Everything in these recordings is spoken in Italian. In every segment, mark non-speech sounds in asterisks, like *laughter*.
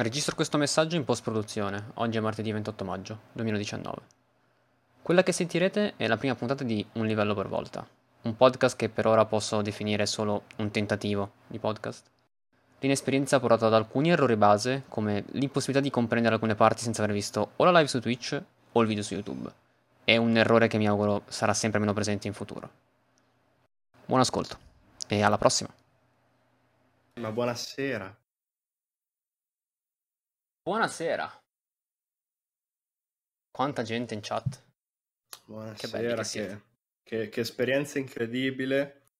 Registro questo messaggio in post-produzione. Oggi è martedì 28 maggio 2019. Quella che sentirete è la prima puntata di Un livello per volta, un podcast che per ora posso definire solo un tentativo di podcast. L'inesperienza ha portato ad alcuni errori base, come l'impossibilità di comprendere alcune parti senza aver visto o la live su Twitch o il video su YouTube. È un errore che mi auguro sarà sempre meno presente in futuro. Buon ascolto e alla prossima. Ma buonasera. Buonasera. Quanta gente in chat. Buonasera, che, che, che, che, che esperienza incredibile.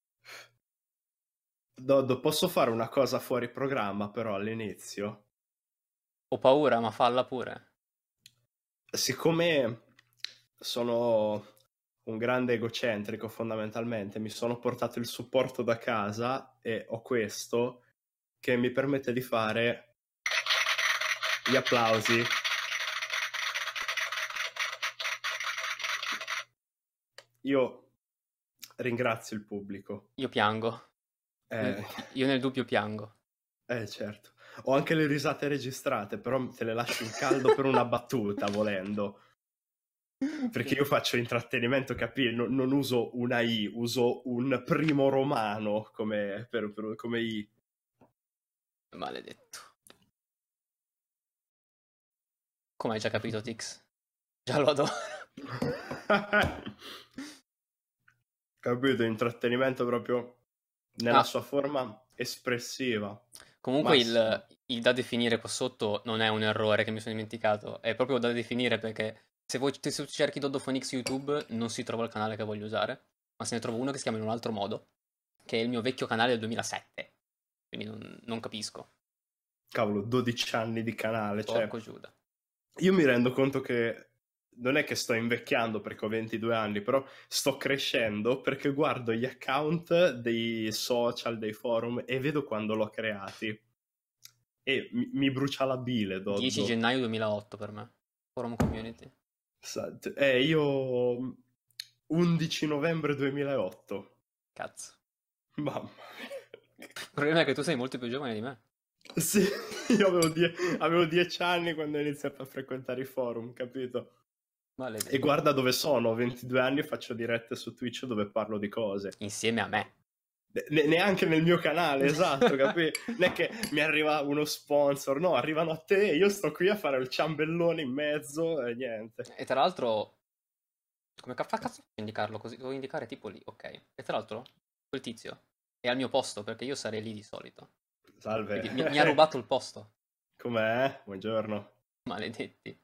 Doddo, posso fare una cosa fuori programma però all'inizio? Ho paura, ma falla pure. Siccome sono un grande egocentrico fondamentalmente, mi sono portato il supporto da casa e ho questo che mi permette di fare gli applausi. Io ringrazio il pubblico. Io piango. Eh... Io nel dubbio piango. Eh certo. Ho anche le risate registrate, però te le lascio in caldo per una battuta, volendo. Perché io faccio intrattenimento, capi? Non, non, uso una I, uso un primo romano come, per, per, come I. Maledetto. Come hai già capito, Tix? Già lo adoro. *laughs* capito, intrattenimento proprio nella ah. sua forma espressiva. Comunque il, il, da definire qua sotto non è un errore che mi sono dimenticato, è proprio da definire perché se voi se cerchi Doddophonix YouTube non si trova il canale che voglio usare, ma se ne trovo uno che si chiama in un altro modo, che è il mio vecchio canale del 2007. Quindi non, non capisco. Cavolo, 12 anni di canale, cioè Porco cioè... Giuda io mi rendo conto che non è che sto invecchiando perché ho 22 anni, però sto crescendo perché guardo gli account dei social, dei forum e vedo quando l'ho creati. E mi, mi brucia la bile. Doddo. 10 gennaio 2008 per me, forum community. Eh, io 11 novembre 2008. Cazzo. Mamma mia. Il problema è che tu sei molto più giovane di me. Sì, *laughs* io avevo, die- avevo dieci anni quando ho iniziato a frequentare i forum, capito? Maledetto. E guarda dove sono, ho 22 anni e faccio dirette su Twitch dove parlo di cose. Insieme a me. Ne- neanche nel mio canale, esatto, capito? Non è che mi arriva uno sponsor, no, arrivano a te e io sto qui a fare il ciambellone in mezzo e niente. E tra l'altro, come fa cazzo indicarlo così? Devo indicare tipo lì, ok. E tra l'altro, quel tizio è al mio posto perché io sarei lì di solito. Salve. Mi, mi, ha *laughs* rubato il posto. Com'è? Buongiorno. Maledetti.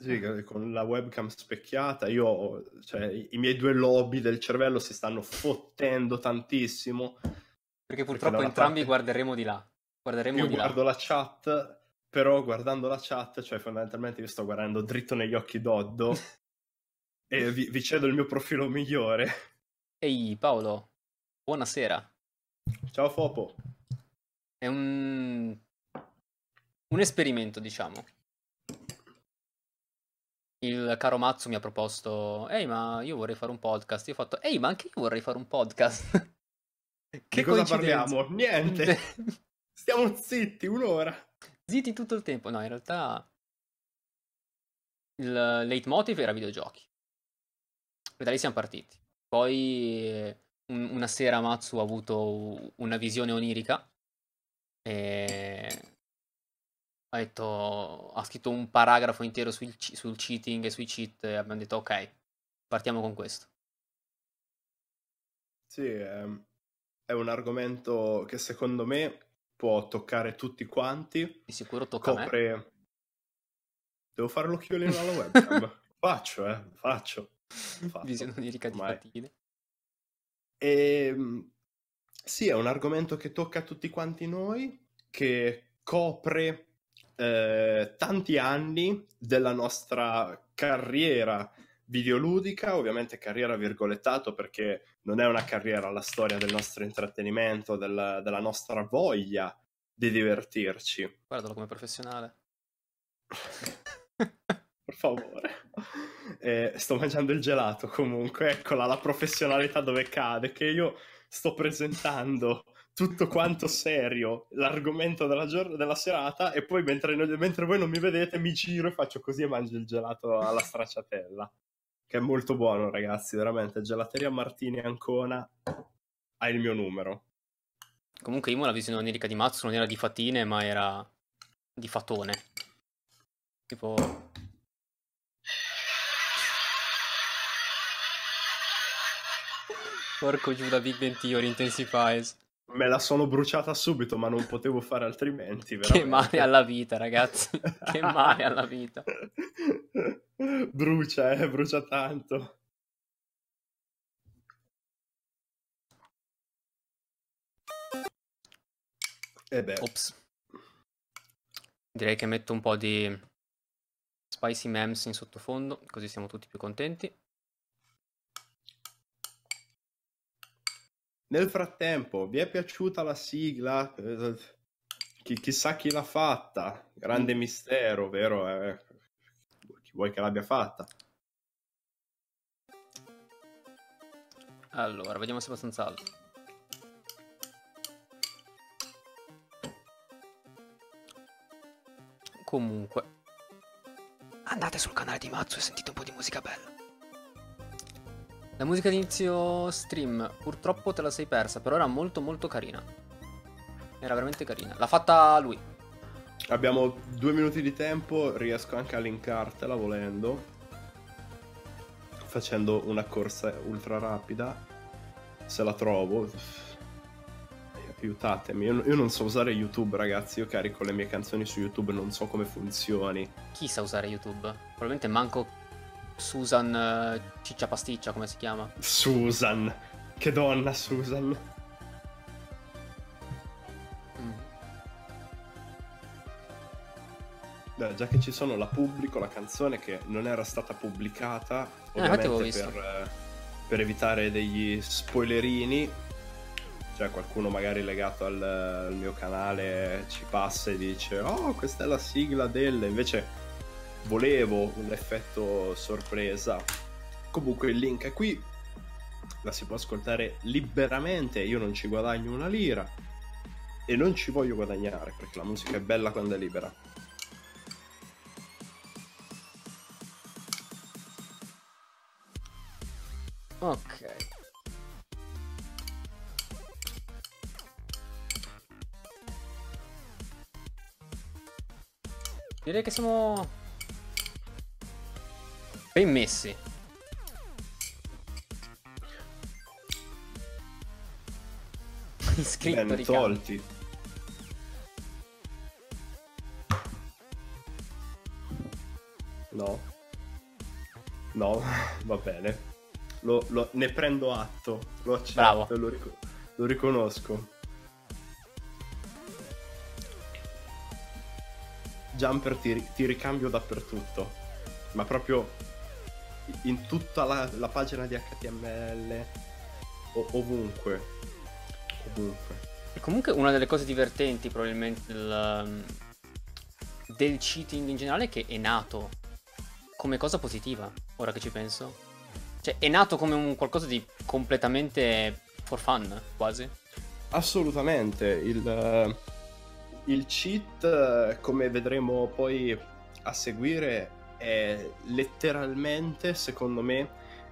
Sì, con la webcam specchiata, io, cioè, i miei due lobi del cervello si stanno fottendo tantissimo. Perché purtroppo perché entrambi parte... guarderemo di là. Guarderemo io di guardo là. la chat, però guardando la chat, cioè fondamentalmente io sto guardando dritto negli occhi Doddo *laughs* e vi, vi cedo il mio profilo migliore. Ehi Paolo, buonasera. Ciao Fopo. È un... un esperimento, diciamo. Il caro Mazzo mi ha proposto, ehi ma io vorrei fare un podcast. Io ho fatto, ehi ma anche io vorrei fare un podcast. *laughs* che Di cosa parliamo? Niente. *laughs* Stiamo zitti un'ora. Zitti tutto il tempo. No, in realtà il leitmotiv era videogiochi. E da lì siamo partiti. Poi un, una sera Matsu ha avuto una visione onirica e ha detto ha scritto un paragrafo intero sul, sul cheating e sui cheat e abbiamo detto ok partiamo con questo. Sì è, è un argomento che secondo me può toccare tutti quanti. Di sicuro tocca Copre... a me. Devo fare l'occhiolino alla *laughs* webcam? Faccio eh faccio. *laughs* Visione onirica di Fatine e, ehm, sì, è un argomento che tocca a tutti quanti noi, che copre eh, tanti anni della nostra carriera videoludica, ovviamente carriera virgolettato perché non è una carriera la storia del nostro intrattenimento, del, della nostra voglia di divertirci. Guardalo come professionale. *laughs* per favore. Eh, sto mangiando il gelato comunque, eccola la professionalità dove cade, che io sto presentando tutto quanto serio l'argomento della, gior- della serata e poi mentre, mentre, voi non mi vedete mi giro e faccio così e mangio il gelato alla stracciatella che è molto buono ragazzi veramente. Gelateria Martini Ancona ha il mio numero. Comunque Imo la visione onirica di Mazzo non era di fatine ma era di fatone. Tipo Porco Giuda Big Ben Theory Intensifies. Me la sono bruciata subito, ma non potevo fare altrimenti. Veramente. Che male alla vita, ragazzi. *laughs* che male alla vita. brucia, eh, brucia tanto. E beh. Ops. Direi che metto un po' di spicy memes in sottofondo, così siamo tutti più contenti. Nel frattempo, vi è piaciuta la sigla? Chi, chissà chi l'ha fatta. Grande mm. mistero, vero? Eh, chi vuoi che l'abbia fatta? Allora, vediamo se è abbastanza alto. Comunque, andate sul canale di Mazzo e sentite un po' di musica bella. La musica d'inizio stream, purtroppo te la sei persa, però era molto molto carina. Era veramente carina. L'ha fatta lui. Abbiamo due minuti di tempo, riesco anche a linkartela volendo. Facendo una corsa ultra rapida. Se la trovo. Aiutatemi, io, io non so usare YouTube ragazzi, io carico le mie canzoni su YouTube, non so come funzioni. Chi sa usare YouTube? Probabilmente manco Susan uh, Ciccia Pasticcia, come si chiama? Susan. Che donna, Susan. Mm. Beh, già che ci sono, la pubblico la canzone che non era stata pubblicata, eh, ovviamente per, eh, per evitare degli spoilerini. Cioè, qualcuno magari legato al, al mio canale ci passa e dice: Oh, questa è la sigla del. Invece volevo un effetto sorpresa. Comunque il link è qui, la si può ascoltare liberamente, io non ci guadagno una lira e non ci voglio guadagnare perché la musica è bella quando è libera. Ok. Direi che siamo Ben messi. Iscritto ben tolti. No. No, *laughs* va bene. Lo, lo, ne prendo atto. Lo accetto Bravo. Lo, ric- lo riconosco. Jumper ti, ti ricambio dappertutto. Ma proprio in tutta la, la pagina di HTML, o, ovunque. Ovunque. E comunque una delle cose divertenti probabilmente del, um, del cheating in generale è che è nato come cosa positiva, ora che ci penso. Cioè, è nato come un qualcosa di completamente for fun, quasi. Assolutamente. Il, il cheat, come vedremo poi a seguire, è letteralmente, secondo me,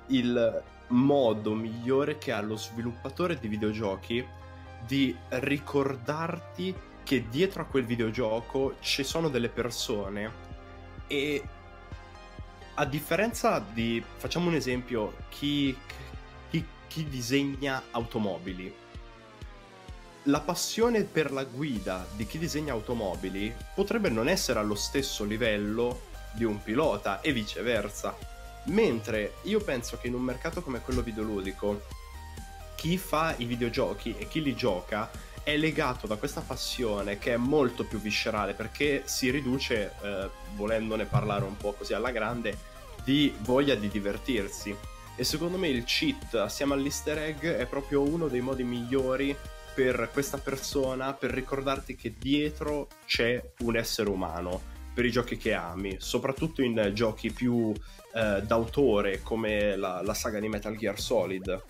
il modo migliore che ha lo sviluppatore di videogiochi di ricordarti che dietro a quel videogioco ci sono delle persone e a differenza di, facciamo un esempio, chi, chi, chi disegna automobili. La passione per la guida di chi disegna automobili potrebbe non essere allo stesso livello di un pilota e viceversa. Mentre io penso che in un mercato come quello videoludico, chi fa i videogiochi e chi li gioca è legato da questa passione che è molto più viscerale perché si riduce, eh, volendone parlare un po' così alla grande, di voglia di divertirsi. E secondo me il cheat assieme all'easter egg è proprio uno dei modi migliori per questa persona per ricordarti che dietro c'è un essere umano per i giochi che ami, soprattutto in giochi più eh, d'autore come la, la, saga di Metal Gear Solid,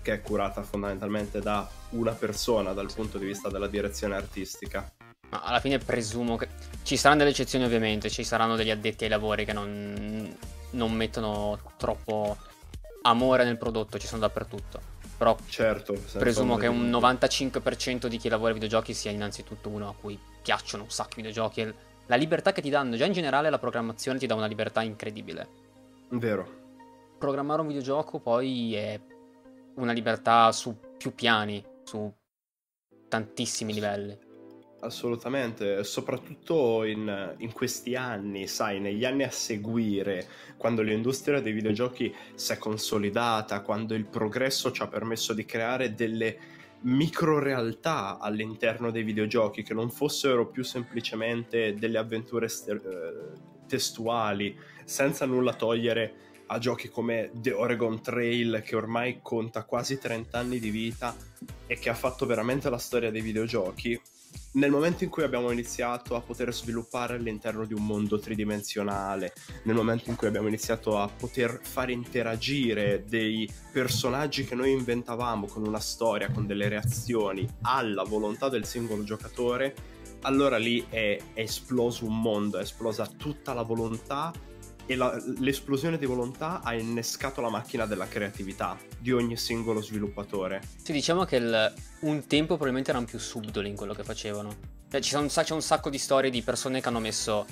che è curata fondamentalmente da una persona dal punto di vista della direzione artistica. Ma alla fine presumo che ci saranno delle eccezioni ovviamente, ci saranno degli addetti ai lavori che non, non mettono troppo amore nel prodotto, ci sono dappertutto. Però certo, presumo che un 95% di chi lavora ai videogiochi sia innanzitutto uno a cui piacciono un sacco i videogiochi. La libertà che ti danno, già in generale la programmazione ti dà una libertà incredibile. Vero. Programmare un videogioco poi è una libertà su più piani, su tantissimi livelli. Assolutamente, soprattutto in, in, questi anni, sai, negli anni a seguire, quando l'industria dei videogiochi si è consolidata, quando il progresso ci ha permesso di creare delle micro realtà all'interno dei videogiochi che non fossero più semplicemente delle avventure st- eh, testuali, senza nulla togliere a giochi come The Oregon Trail che ormai conta quasi 30 anni di vita e che ha fatto veramente la storia dei videogiochi nel momento in cui abbiamo iniziato a poter sviluppare all'interno di un mondo tridimensionale, nel momento in cui abbiamo iniziato a poter far interagire dei personaggi che noi inventavamo con una storia, con delle reazioni alla volontà del singolo giocatore, allora lì è, è esploso un mondo, è esplosa tutta la volontà e la, l'esplosione di volontà ha innescato la macchina della creatività di ogni singolo sviluppatore. Sì, diciamo che il, un tempo probabilmente erano più subdoli in quello che facevano. Cioè, ci sono, c'è un sacco di storie di persone che hanno messo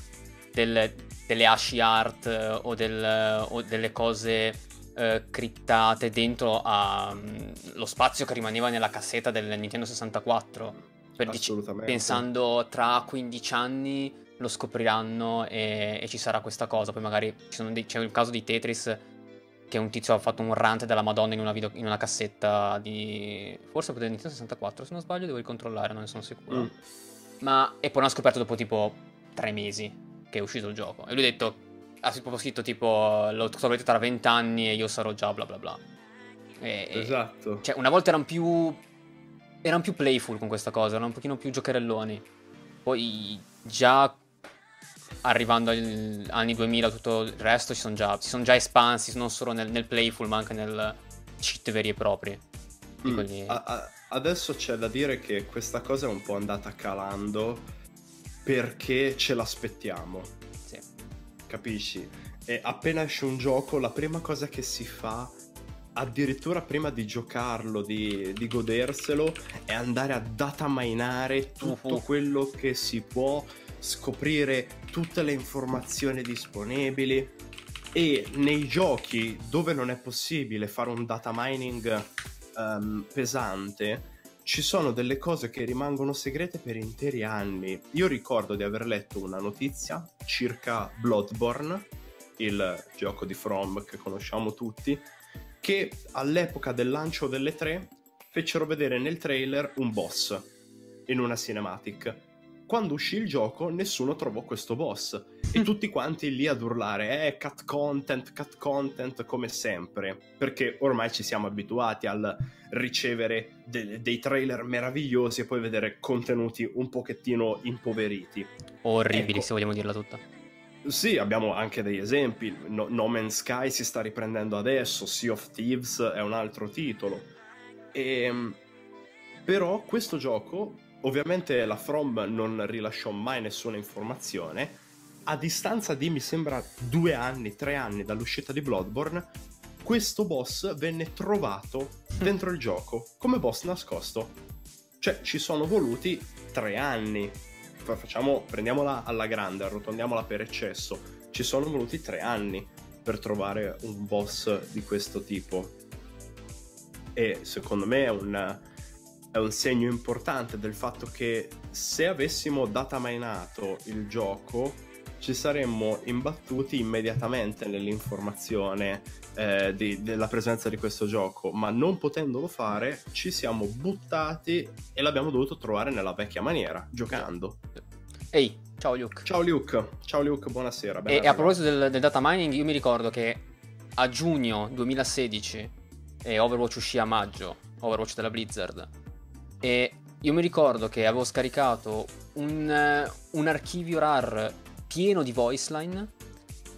del, delle asci art eh, o, del, o, delle cose eh, criptate dentro allo mm, spazio che rimaneva nella cassetta del Nintendo 64. Per dic- pensando tra 15 anni lo scopriranno e, e, ci sarà questa cosa. Poi magari dei, c'è il caso di Tetris che un tizio ha fatto un rant della Madonna in una, video, in una cassetta di... Forse per Nintendo 64, se non sbaglio devo ricontrollare, non ne sono sicuro. Mm. Ma... E poi l'hanno scoperto dopo tipo tre mesi che è uscito il gioco. E lui ha detto, ha proprio scritto tipo, lo scoprirete tra vent'anni e io sarò già bla bla bla. E, esatto. Cioè, una volta erano più... Erano più playful con questa cosa, erano un pochino più giocherelloni. Poi già arrivando agli anni 2000 tutto il resto si sono già, si sono già espansi non solo nel, nel, playful ma anche nel cheat veri e propri. Mm. Quelli... A- a- adesso c'è da dire che questa cosa è un po' andata calando perché ce l'aspettiamo. Sì. Capisci? E appena esce un gioco la prima cosa che si fa addirittura prima di giocarlo, di, di goderselo, è andare a dataminare tutto uh-huh. quello che si può scoprire tutte le informazioni disponibili e nei giochi dove non è possibile fare un data mining um, pesante ci sono delle cose che rimangono segrete per interi anni. Io ricordo di aver letto una notizia circa Bloodborne, il gioco di From che conosciamo tutti, che all'epoca del lancio delle tre fecero vedere nel trailer un boss in una cinematic quando uscì il gioco nessuno trovò questo boss e tutti quanti lì ad urlare eh cut content, cut content come sempre perché ormai ci siamo abituati al ricevere de- dei trailer meravigliosi e poi vedere contenuti un pochettino impoveriti orribili ecco. se vogliamo dirla tutta sì, abbiamo anche degli esempi. No, no, Man's Sky si sta riprendendo adesso, Sea of Thieves è un altro titolo. E, ehm, però questo gioco Ovviamente la From non rilasciò mai nessuna informazione. A distanza di, mi sembra, due anni, tre anni dall'uscita di Bloodborne, questo boss venne trovato dentro il gioco come boss nascosto. Cioè, ci sono voluti tre anni. Facciamo, prendiamola alla grande, arrotondiamola per eccesso. Ci sono voluti tre anni per trovare un boss di questo tipo. E secondo me è un è un segno importante del fatto che se avessimo dataminato il gioco ci saremmo imbattuti immediatamente nell'informazione eh, di, della presenza di questo gioco, ma non potendolo fare ci siamo buttati e l'abbiamo dovuto trovare nella vecchia maniera, giocando. Ehi, ciao Luke. Ciao Luke, ciao Luke, buonasera. E, e, a proposito del, del data mining, io mi ricordo che a giugno 2016 e Overwatch uscì a maggio, Overwatch della Blizzard, e io mi ricordo che avevo scaricato un, un archivio RAR pieno di voice line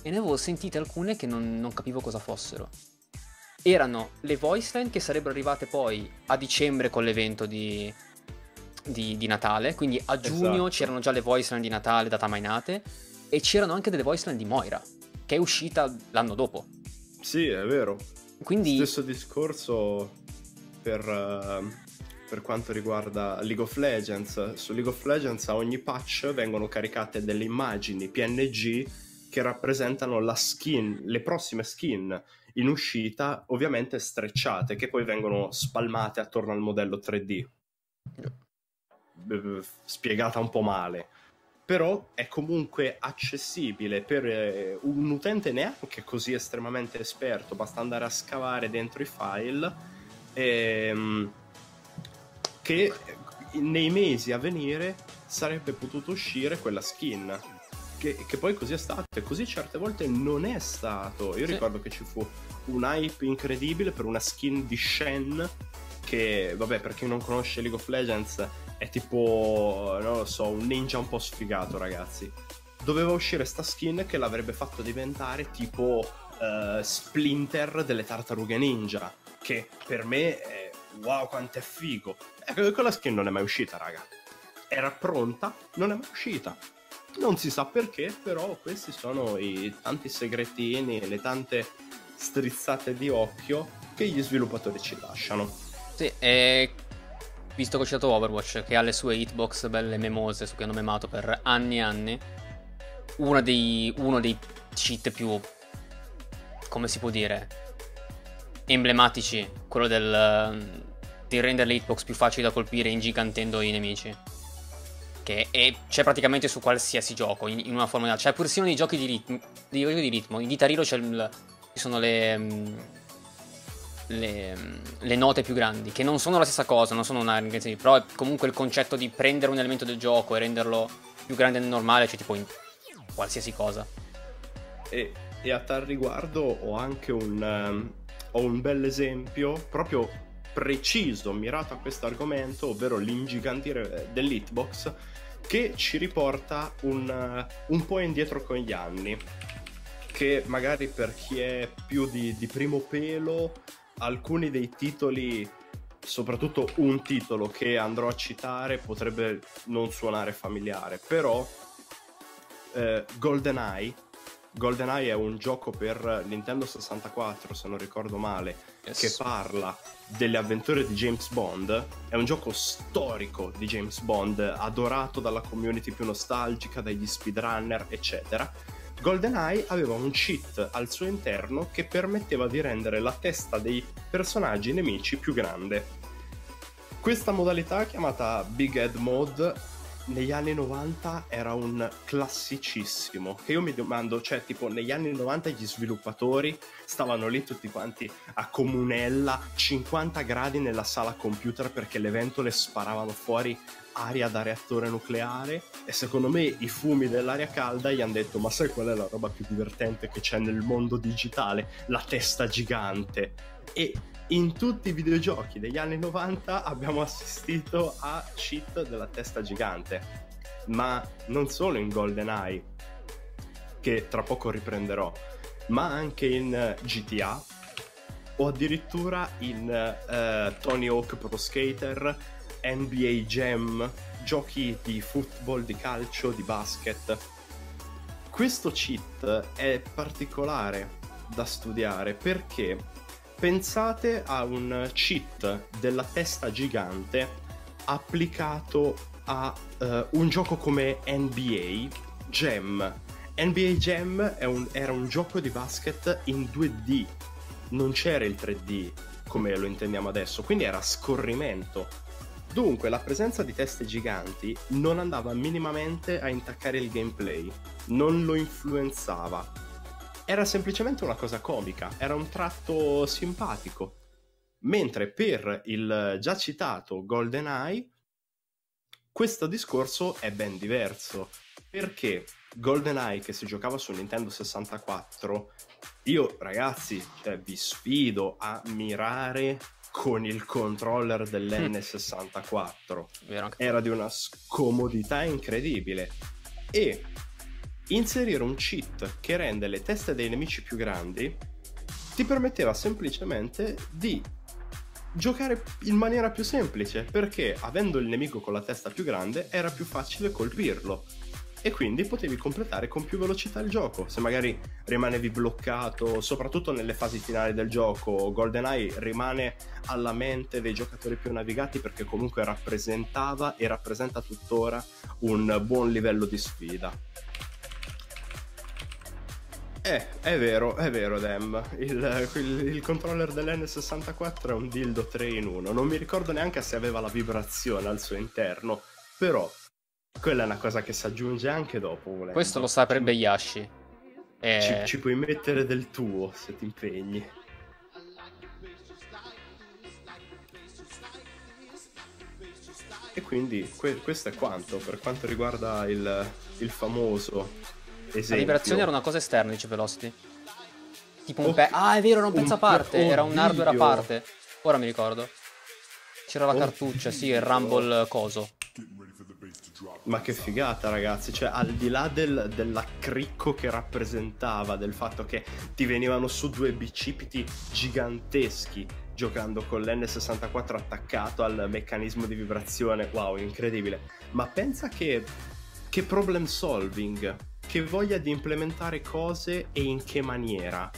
e ne avevo sentite alcune che non, non capivo cosa fossero. erano le voice line che sarebbero arrivate poi a dicembre con l'evento di, di, di Natale, quindi a giugno Esatto. c'erano già le voice line di Natale da Tamainate e c'erano anche delle voice line di Moira, che è uscita l'anno dopo. Sì, è vero. Quindi Stesso discorso per, eh, per quanto riguarda League of Legends. Su League of Legends a ogni patch vengono caricate delle immagini PNG che rappresentano la skin, le prossime skin in uscita, ovviamente strecciate, che poi vengono spalmate attorno al modello 3D. Eh, Spiegata un po' male. Però è comunque accessibile per eh, un utente neanche così estremamente esperto, basta andare a scavare dentro i file ehm, che nei mesi a venire sarebbe potuto uscire quella skin. Che, che poi così è stato, e così certe volte non è stato. Io Sì. ricordo che ci fu un hype incredibile per una skin di Shen che, vabbè, per chi non conosce League of Legends è tipo, non lo so, un ninja un po' sfigato, ragazzi. Doveva uscire sta skin che l'avrebbe fatto diventare tipo eh, Splinter delle tartarughe ninja, che per me è wow quanto è figo. Ecco, quella skin non è mai uscita, raga. Era pronta, non è mai uscita. Non si sa perché, però questi sono i tanti segretini le tante strizzate di occhio che gli sviluppatori ci lasciano. Sì, e visto che ho citato Overwatch, che ha le sue hitbox belle memose su cui hanno memato per anni e anni, uno dei, uno dei cheat più, come si può dire, emblematici, quello del, di rendere le hitbox più facili da colpire ingigantendo i nemici. Che c'è praticamente su qualsiasi gioco, in, in una forma o. C'è persino nei giochi di ritmo, di, di ritmo. in Guitar Hero c'è il- ci sono le... mm, le, le note più grandi, che non sono la stessa cosa, non sono una però è comunque il concetto di prendere un elemento del gioco e renderlo più grande del normale, cioè tipo in qualsiasi cosa. E, e a tal riguardo ho anche un, ehm, ho un bel esempio proprio preciso, mirato a questo argomento, ovvero l'ingigantire dell'hitbox, che ci riporta un, eh, un po' indietro con gli anni. Che magari per chi è più di, di primo pelo, alcuni dei titoli, soprattutto un titolo che andrò a citare, potrebbe non suonare familiare, però eh, GoldenEye GoldenEye è un gioco per Nintendo 64, se non ricordo male, che parla delle avventure di James Bond. È un gioco storico di James Bond, adorato dalla community più nostalgica, dagli speedrunner, eccetera. GoldenEye aveva un cheat al suo interno che permetteva di rendere la testa dei personaggi nemici più grande. Questa modalità, chiamata Big Head Mode, negli anni 90 era un classicissimo. Che io mi domando, cioè, tipo, negli anni 90 gli sviluppatori stavano lì tutti quanti a comunella, 50 gradi nella sala computer perché le ventole sparavano fuori aria da reattore nucleare. E secondo me i fumi dell'aria calda gli hanno detto: Ma sai qual è la roba più divertente che c'è nel mondo digitale? La testa gigante. E in tutti i videogiochi degli anni 90 abbiamo assistito a cheat della testa gigante. Ma non solo in GoldenEye, che tra poco riprenderò, ma anche in eh, GTA o addirittura in eh, Tony Hawk Pro Skater, NBA Jam, giochi di football, di calcio, di basket. Questo cheat è particolare da studiare perché pensate a un cheat della testa gigante applicato a eh, un gioco come NBA Jam. NBA Jam un- era un gioco di basket in 2D, non c'era il 3D come lo intendiamo adesso, quindi era scorrimento. Dunque la presenza di teste giganti non andava minimamente a intaccare il gameplay, non lo influenzava. Era semplicemente una cosa comica, era un tratto simpatico. Mentre per il già citato GoldenEye questo discorso è ben diverso. Perché GoldenEye che si giocava su Nintendo 64, io ragazzi, cioè, vi sfido a mirare con il controller dell'N64 Vero era di una scomodità incredibile. E inserire un cheat che rende le teste dei nemici più grandi ti permetteva semplicemente di giocare in maniera più semplice perché avendo il nemico con la testa più grande era più facile colpirlo e quindi potevi completare con più velocità il gioco. Se magari rimanevi bloccato, soprattutto nelle fasi finali del gioco, GoldenEye rimane alla mente dei giocatori più navigati perché comunque rappresentava e rappresenta tuttora un buon livello di sfida. Eh, è vero, è vero, Dem. Il, il, il, controller dell'N64 è un dildo 3 in 1. Non mi ricordo neanche se aveva la vibrazione al suo interno, però quella è una cosa che si aggiunge anche dopo. Volendo. Questo lo saprebbe Yashi. E... Ci, ci puoi mettere del tuo se ti impegni. E quindi que- questo è quanto per quanto riguarda il, il famoso Esempio. La vibrazione era una cosa esterna, dice Velocity. Tipo un okay. pe- Ah, è vero, era un pezzo a parte. Oh, era un hardware a parte. Ora mi ricordo. C'era la oh, cartuccia, sì, il Rumble coso. Ma che figata, ragazzi. Cioè, al di là del, dell'accricco che rappresentava, del fatto che ti venivano su due bicipiti giganteschi giocando con l'N64 attaccato al meccanismo di vibrazione, wow, incredibile. Ma pensa che, che problem solving che voglia di implementare cose e in che maniera.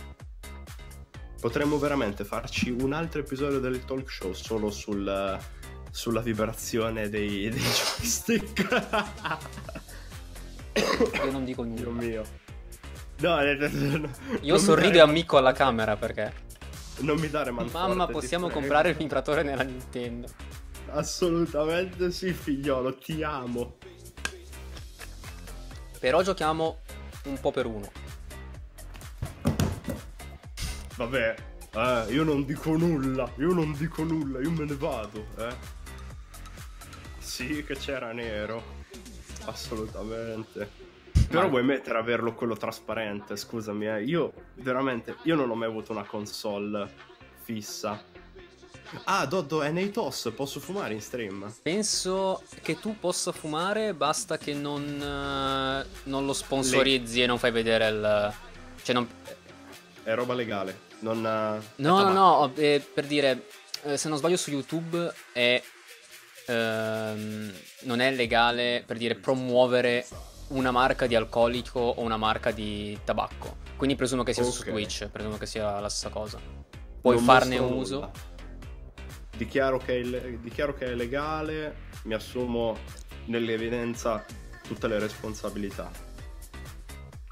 Potremmo veramente farci un altro episodio del talk show solo sul, sulla vibrazione dei, dei joystick. Io non dico nulla. Dio mio. No, no, no Io sorrido e amico alla camera perché. Non mi dare manforte, Mamma, possiamo comprare il vibratore nella Nintendo. Assolutamente sì, figliolo, ti amo. Però giochiamo un po' per uno. Vabbè, eh, io non dico nulla, io non dico nulla, io me ne vado, eh. Sì che c'era nero, assolutamente. Però vuoi mettere a averlo quello trasparente, scusami, eh. Io veramente, io non ho mai avuto una console fissa Ah, Doddo, è nei TOS, posso fumare in stream? Penso che tu possa fumare, basta che non, uh, non lo sponsorizzi Le... e non fai vedere il... Cioè non... È roba legale, non... Uh, no, no, no, eh, per dire, eh, se non sbaglio su YouTube è... Ehm, non è legale, per dire, promuovere una marca di alcolico o una marca di tabacco. Quindi presumo che sia okay. su Twitch, presumo che sia la stessa cosa. Puoi non farne uso. Nulla dichiaro che, è, dichiaro che è legale, mi assumo nell'evidenza tutte le responsabilità.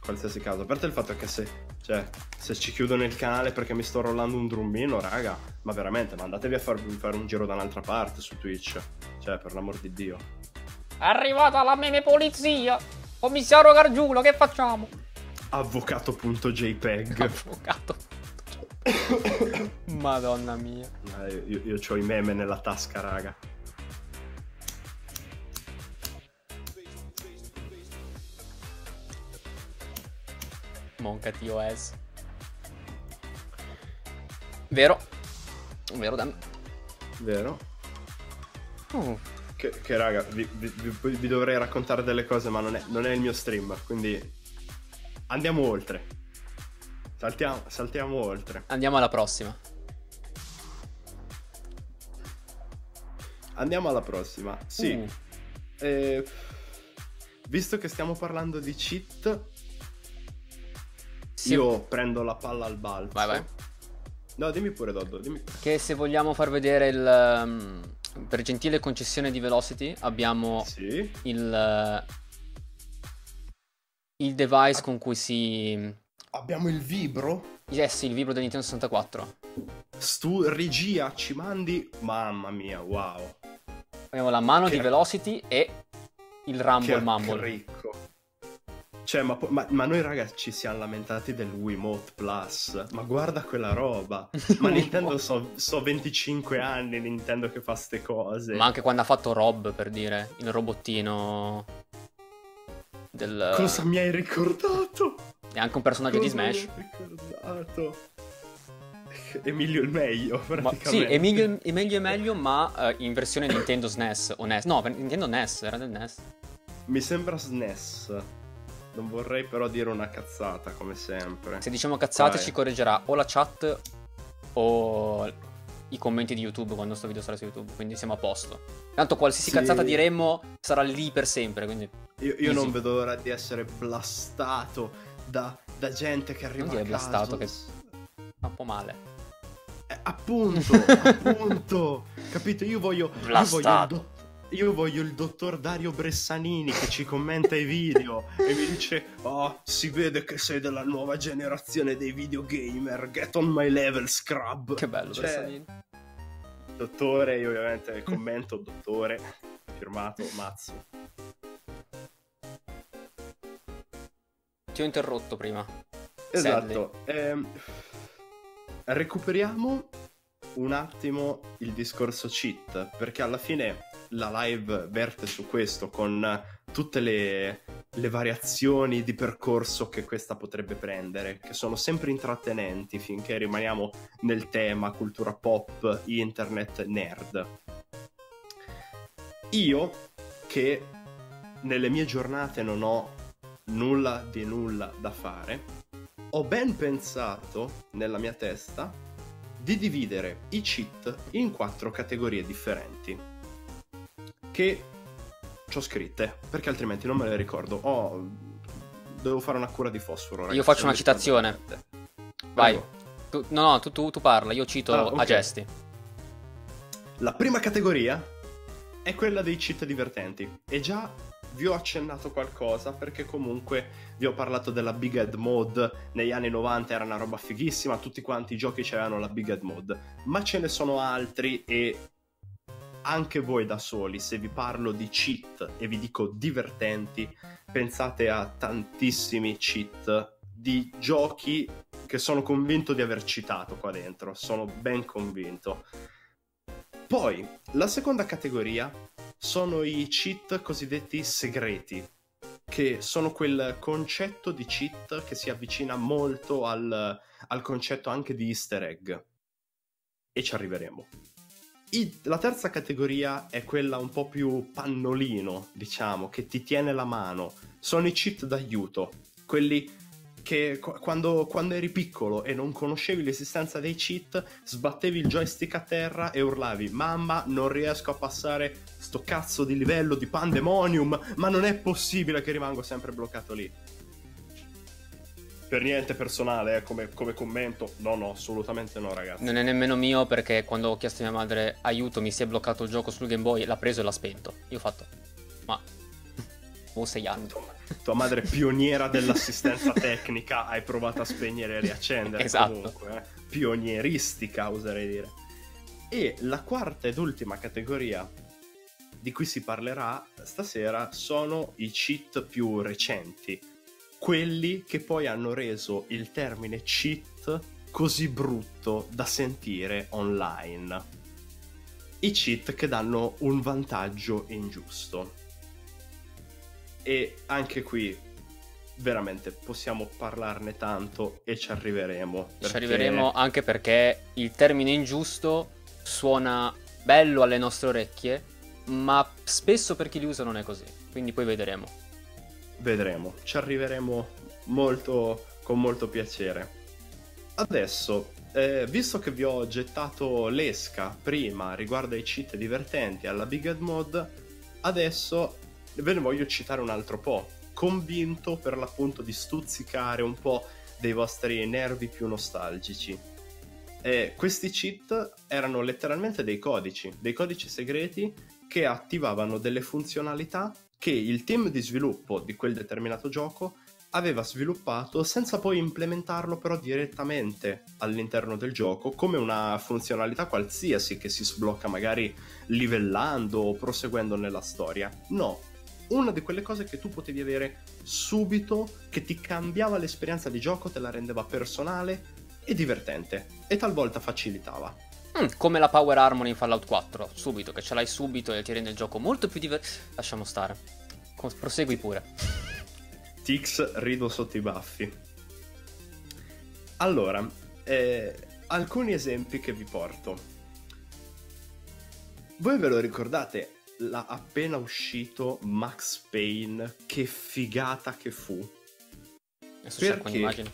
Qualsiasi caso, a parte il fatto che se, cioè, se ci chiudono il canale perché mi sto rollando un drummino, raga, ma veramente, mandatevi a farvi fare un giro da un'altra parte su Twitch. Cioè, per l'amor di Dio. È arrivata la meme polizia! Commissario Gargiulo, che facciamo? Avvocato.jpg Avvocato. *coughs* Madonna mia. Eh, io, io ho i meme nella tasca, raga. Monca TOS. Vero. Vero, Dan. Vero. Uh. Che, che, raga, vi, vi, vi, dovrei raccontare delle cose, ma non è, non è il mio stream, quindi andiamo oltre. Saltiamo, saltiamo oltre. Andiamo alla prossima. Andiamo alla prossima. Sì. Uh. Eh, visto che stiamo parlando di cheat, sì. io prendo la palla al balzo. Vai, vai. No, dimmi pure, Doddo. Dimmi. Che se vogliamo far vedere il. Um, per gentile concessione di Velocity, abbiamo sì. il. il device ah. con cui si Abbiamo il vibro? Yes, il vibro del Nintendo 64. Stu regia ci mandi? Mamma mia, wow. Abbiamo la mano che... di Velocity e il Rumble che Mumble. Ricco. Cioè, ma, ma, ma, noi ragazzi ci siamo lamentati del Wiimote Plus. Ma guarda quella roba. Ma *laughs* Nintendo so, so 25 anni Nintendo che fa ste cose. Ma anche quando ha fatto Rob, per dire, il robottino del... Cosa mi hai ricordato? È anche un personaggio Cosa di Smash. Ricordato. *laughs* Emilio il meglio, praticamente. Ma, sì, Emilio, *laughs* Emilio è meglio, ma uh, in versione Nintendo SNES o NES. No, Nintendo NES, era del NES. Mi sembra SNES. Non vorrei però dire una cazzata, come sempre. Se diciamo cazzate Vai. ci correggerà o la chat o i commenti di YouTube quando sto video sarà su YouTube, quindi siamo a posto. Tanto qualsiasi Sì. cazzata diremmo sarà lì per sempre, quindi Io, io non vedo l'ora di essere blastato da, da gente che arriva Non a caso. blastato, che- fa un po' male. Eh, appunto, *laughs* appunto. Capito? Io voglio, io voglio, do- io voglio il dottor Dario Bressanini che ci commenta i video e mi dice: Oh, si vede che sei della nuova generazione dei videogamer. Get on my level, scrub. Che bello, Cioè, Bersaglini. Dottore, io ovviamente commento dottore, firmato Mazzu. Ti ho interrotto prima. Esatto. ehm, recuperiamo un attimo il discorso cheat, perché alla fine la live verte su questo con tutte le, le variazioni di percorso che questa potrebbe prendere, che sono sempre intrattenenti finché rimaniamo nel tema cultura pop, internet, nerd. Io che nelle mie giornate non ho nulla di nulla da fare, ho ben pensato nella mia testa di dividere i cheat in quattro categorie differenti che ci ho scritte perché altrimenti non me le ricordo. Ho... Devo fare una cura di fosforo. ragazzi, Io faccio una citazione. Vai. Tu- no, no, tu, tu- tu parla, io cito Ah, ok. a gesti. La prima categoria è quella dei cheat divertenti. E già vi ho accennato qualcosa perché comunque vi ho parlato della Big Head Mode. Negli anni 90 era una roba fighissima, tutti quanti i giochi c'erano la Big Head Mode. Ma ce ne sono altri e anche voi da soli, se vi parlo di cheat e vi dico divertenti, pensate a tantissimi cheat di giochi che sono convinto di aver citato qua dentro, sono ben convinto. Poi, la seconda categoria sono i cheat cosiddetti segreti, che sono quel concetto di cheat che si avvicina molto al, al concetto anche di easter egg. E ci arriveremo. I- la terza categoria è quella un po' più pannolino, diciamo, che ti tiene la mano. Sono i cheat d'aiuto, quelli che qu- quando, quando eri piccolo e non conoscevi l'esistenza dei cheat, sbattevi il joystick a terra e urlavi: Mamma, non riesco a passare sto cazzo di livello di pandemonium, ma non è possibile che rimango sempre bloccato lì. Per niente personale, eh, come, come commento, no, no, assolutamente no, ragazzi. Non è nemmeno mio perché quando ho chiesto a mia madre aiuto mi si è bloccato il gioco sul Game Boy, l'ha preso e l'ha spento. Io ho fatto, ma *laughs* ho sei anni. Tua madre pioniera dell'assistenza tecnica, hai provato a spegnere e riaccendere. Esatto. Comunque, eh. Pionieristica, oserei dire. E la quarta ed ultima categoria di cui si parlerà stasera sono i cheat più recenti. Quelli che poi hanno reso il termine cheat così brutto da sentire online. I cheat che danno un vantaggio ingiusto. E anche qui veramente possiamo parlarne tanto e ci arriveremo. Ci perché- arriveremo anche perché il termine ingiusto suona bello alle nostre orecchie, ma spesso per chi li usa non è così. Quindi poi vedremo. Vedremo, ci arriveremo molto con molto piacere. Adesso, eh, visto che vi ho gettato l'esca prima riguardo ai cheat divertenti alla Big Head Mod, adesso ve ne voglio citare un altro po', convinto per l'appunto di stuzzicare un po' dei vostri nervi più nostalgici. Eh, questi cheat erano letteralmente dei codici, dei codici segreti che attivavano delle funzionalità che il team di sviluppo di quel determinato gioco aveva sviluppato senza poi implementarlo però direttamente all'interno del gioco come una funzionalità qualsiasi che si sblocca magari livellando o proseguendo nella storia. No, una di quelle cose che tu potevi avere subito, che ti cambiava l'esperienza di gioco, te la rendeva personale e divertente e talvolta facilitava. Mm, come la Power Harmony in Fallout 4, subito, che ce l'hai subito e ti rende il gioco molto più divertente. Lasciamo stare. Co- prosegui pure. Tix rido sotto i baffi. Allora, eh, alcuni esempi che vi porto. Voi ve lo ricordate la appena uscito Max Payne? Che figata che fu! Un'immagine.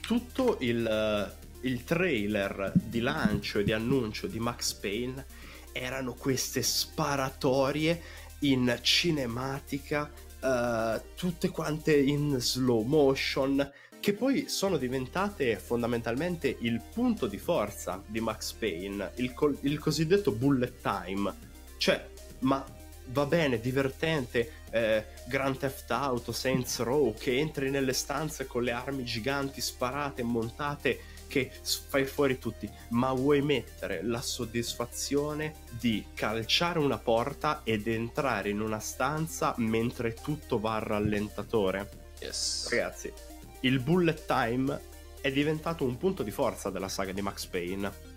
Tutto il, il trailer di lancio e di annuncio di Max Payne erano queste sparatorie in cinematica, uh, tutte quante in slow motion, che poi sono diventate fondamentalmente il punto di forza di Max Payne, il, co- il cosiddetto bullet time. Cioè, ma va bene, divertente, eh, Grand Theft Auto, Saints Row, che entri nelle stanze con le armi giganti sparate, montate, che fai fuori tutti, ma vuoi mettere la soddisfazione di calciare una porta ed entrare in una stanza mentre tutto va al rallentatore? Yes. Ragazzi, il bullet time è diventato un punto di forza della saga di Max Payne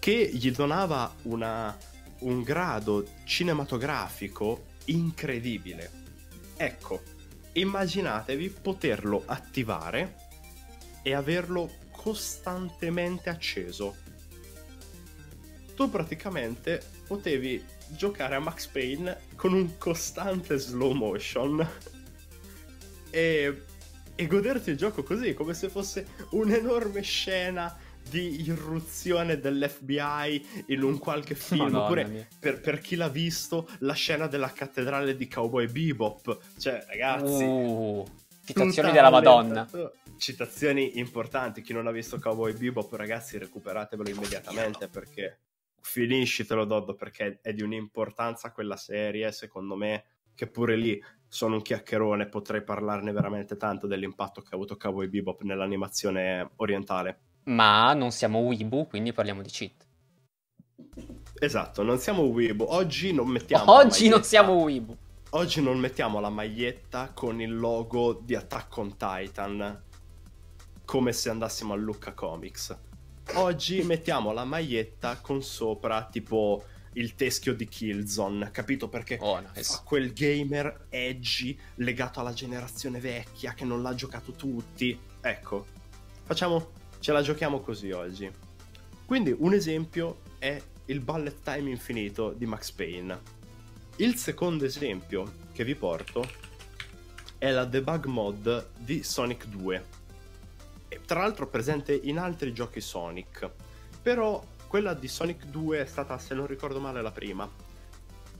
che gli donava una, un grado cinematografico incredibile. Ecco, immaginatevi poterlo attivare e averlo costantemente acceso. Tu praticamente potevi giocare a Max Payne con un costante slow motion *laughs* e e goderti il gioco così, come se fosse un'enorme scena di irruzione dell'FBI in un qualche film. Madonna Oppure per, per, chi l'ha visto, la scena della cattedrale di Cowboy Bebop. Cioè, ragazzi. Uh, citazioni della Madonna. Citazioni importanti. Chi non ha visto Cowboy Bebop, ragazzi, recuperatevelo immediatamente perché finiscitelo, Doddo, perché è di un'importanza quella serie, secondo me, che pure lì sono un chiacchierone, potrei parlarne veramente tanto dell'impatto che ha avuto Cowboy Bebop nell'animazione orientale. Ma non siamo Weibo, quindi parliamo di cheat. Esatto, non siamo Weibo. Oggi non mettiamo Oggi non siamo Weibo. Oggi non mettiamo la maglietta con il logo di Attack on Titan come se andassimo a Lucca Comics. Oggi mettiamo la maglietta con sopra tipo il teschio di Killzone, capito? Perché oh, nice. quel gamer edgy legato alla generazione vecchia che non l'ha giocato tutti. Ecco, facciamo, ce la giochiamo così oggi. Quindi un esempio è il bullet time infinito di Max Payne. Il secondo esempio che vi porto è la debug mod di Sonic 2. E, tra l'altro presente in altri giochi Sonic. Però quella di Sonic 2 è stata, se non ricordo male, la prima.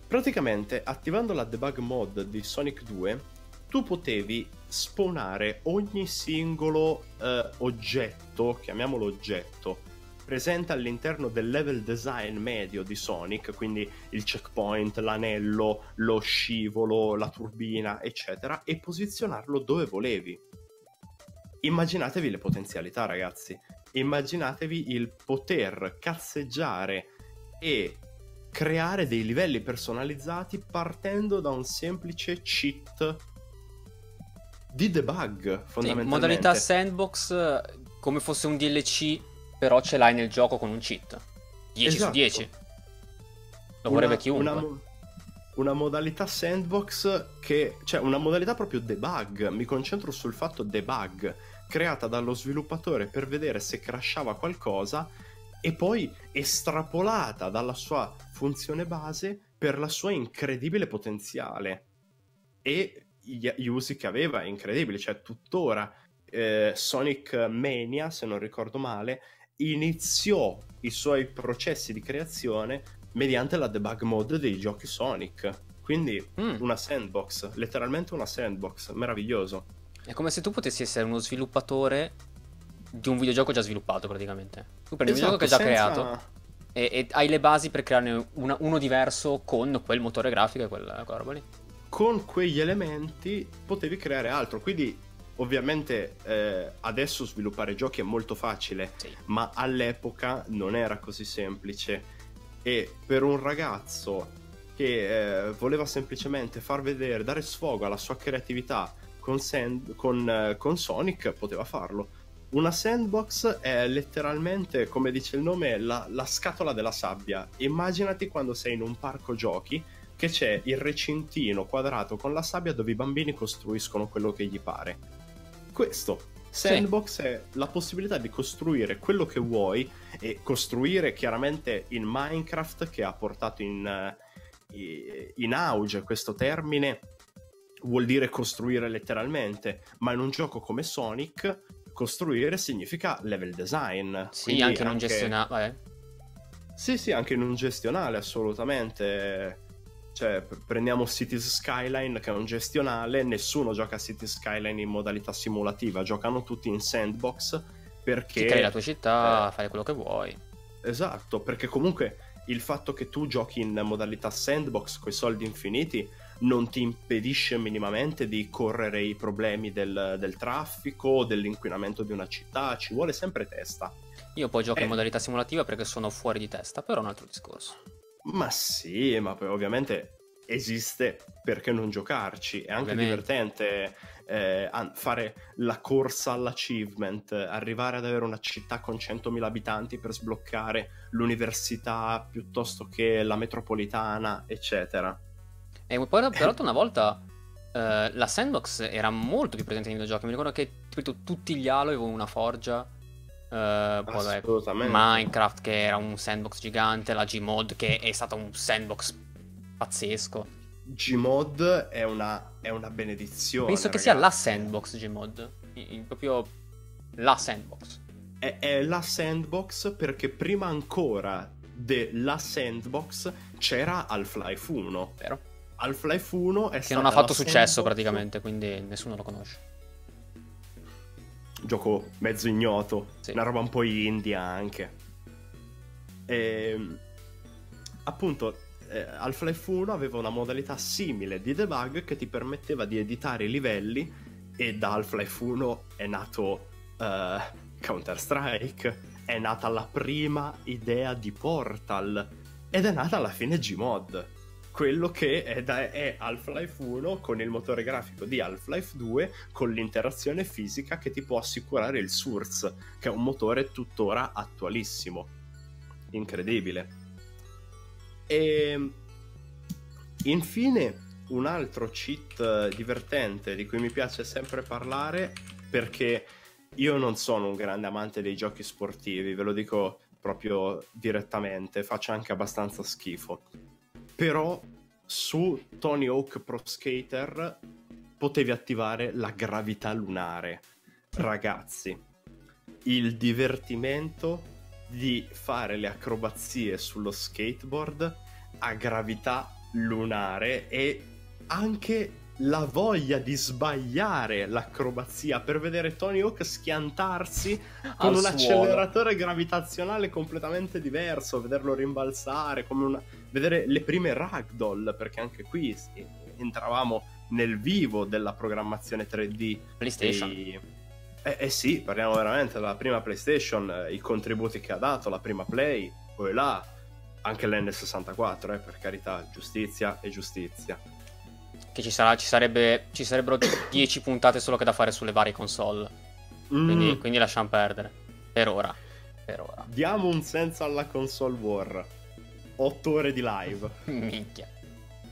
Praticamente, attivando la debug mod di Sonic 2, tu potevi spawnare ogni singolo eh, oggetto, chiamiamolo oggetto, presente all'interno del level design medio di Sonic, quindi il checkpoint, l'anello, lo scivolo, la turbina, eccetera, e posizionarlo dove volevi. Immaginatevi le potenzialità, ragazzi immaginatevi il poter cazzeggiare e creare dei livelli personalizzati partendo da un semplice cheat di debug fondamentalmente. Sì, modalità sandbox come fosse un DLC, però ce l'hai nel gioco con un cheat. 10 esatto. su 10. Lo vorrebbe chiunque. Una, una modalità sandbox che, cioè una modalità proprio debug. Mi concentro sul fatto debug creata dallo sviluppatore per vedere se crashava qualcosa e poi estrapolata dalla sua funzione base per la sua incredibile potenziale e gli usi che aveva incredibili, cioè tuttora eh, Sonic Mania, se non ricordo male, iniziò i suoi processi di creazione mediante la debug mode dei giochi Sonic. Quindi mm. una sandbox, letteralmente una sandbox, meraviglioso. È come se tu potessi essere uno sviluppatore di un videogioco già sviluppato praticamente. Tu prendi esatto, un videogioco che è già senza... creato e, e, hai le basi per crearne una, uno diverso con quel motore grafico e quella, quella roba lì. Con quegli elementi potevi creare altro, quindi ovviamente eh, adesso sviluppare giochi è molto facile, sì. ma all'epoca non era così semplice e per un ragazzo che eh, voleva semplicemente far vedere, dare sfogo alla sua creatività con, sand, con, uh, con Sonic poteva farlo. Una sandbox è letteralmente, come dice il nome, la, la, scatola della sabbia. Immaginati quando sei in un parco giochi che c'è il recintino quadrato con la sabbia dove i bambini costruiscono quello che gli pare. Questo. Sandbox sì. è la possibilità di costruire quello che vuoi e costruire chiaramente in Minecraft che ha portato in, in auge questo termine vuol dire costruire letteralmente, ma in un gioco come Sonic costruire significa level design. Sì, anche in un gestionale. Sì, sì, anche in un gestionale, assolutamente. Cioè, prendiamo Cities Skyline, che è un gestionale, nessuno gioca a Cities Skyline in modalità simulativa, giocano tutti in sandbox perché... Ti crei la tua città, eh, fai quello che vuoi. Esatto, perché comunque il fatto che tu giochi in modalità sandbox con i soldi infiniti non ti impedisce minimamente di correre i problemi del, del traffico, dell'inquinamento di una città, ci vuole sempre testa. Io poi gioco eh. in modalità simulativa perché sono fuori di testa, però è un altro discorso. Ma sì, ma poi ovviamente esiste perché non giocarci, è anche ovviamente. divertente eh, fare la corsa all'achievement, arrivare ad avere una città con 100.000 abitanti per sbloccare l'università piuttosto che la metropolitana, eccetera. E poi, peraltro, *laughs* una volta eh, la sandbox era molto più presente nei videogiochi. Mi ricordo che tipo, tutti gli Halo avevano una forgia. Uh, poi vabbè, Minecraft che era un sandbox gigante, la Gmod che è stato un sandbox pazzesco. Gmod è una, è una benedizione. Penso che ragazzi. sia la sandbox Gmod, proprio la sandbox. È, è la sandbox perché prima ancora della sandbox c'era Half-Life 1. Vero? Half-Life 1 è che non ha fatto successo praticamente, quindi nessuno lo conosce. Gioco mezzo ignoto, sì. una roba un po' indie anche. E, ehm, appunto, eh, Half-Life 1 aveva una modalità simile di debug che ti permetteva di editare i livelli e da Half-Life 1 è nato uh, Counter-Strike, è nata la prima idea di Portal ed è nata alla fine Gmod quello che è, da, è, Half-Life 1 con il motore grafico di Half-Life 2 con l'interazione fisica che ti può assicurare il Source, che è un motore tuttora attualissimo. Incredibile. E infine un altro cheat divertente di cui mi piace sempre parlare perché io non sono un grande amante dei giochi sportivi, ve lo dico proprio direttamente, faccio anche abbastanza schifo però su Tony Hawk Pro Skater potevi attivare la gravità lunare. Ragazzi, il divertimento di fare le acrobazie sullo skateboard a gravità lunare e anche la voglia di sbagliare l'acrobazia per vedere Tony Hawk schiantarsi con un suolo. acceleratore gravitazionale completamente diverso, vederlo rimbalzare, una... vedere le prime ragdoll, perché anche qui entravamo nel vivo della programmazione 3D. PlayStation. E... Eh, eh, sì, parliamo veramente della prima PlayStation, eh, i contributi che ha dato, la prima Play, poi là, anche l'N64, eh, per carità, giustizia e giustizia che ci, sarà, ci, sarebbe, ci sarebbero *coughs* 10 puntate solo che da fare sulle varie console. Mm. Quindi, quindi lasciamo perdere. Per ora. Per ora. Diamo un senso alla console war. 8 ore di live. Minchia.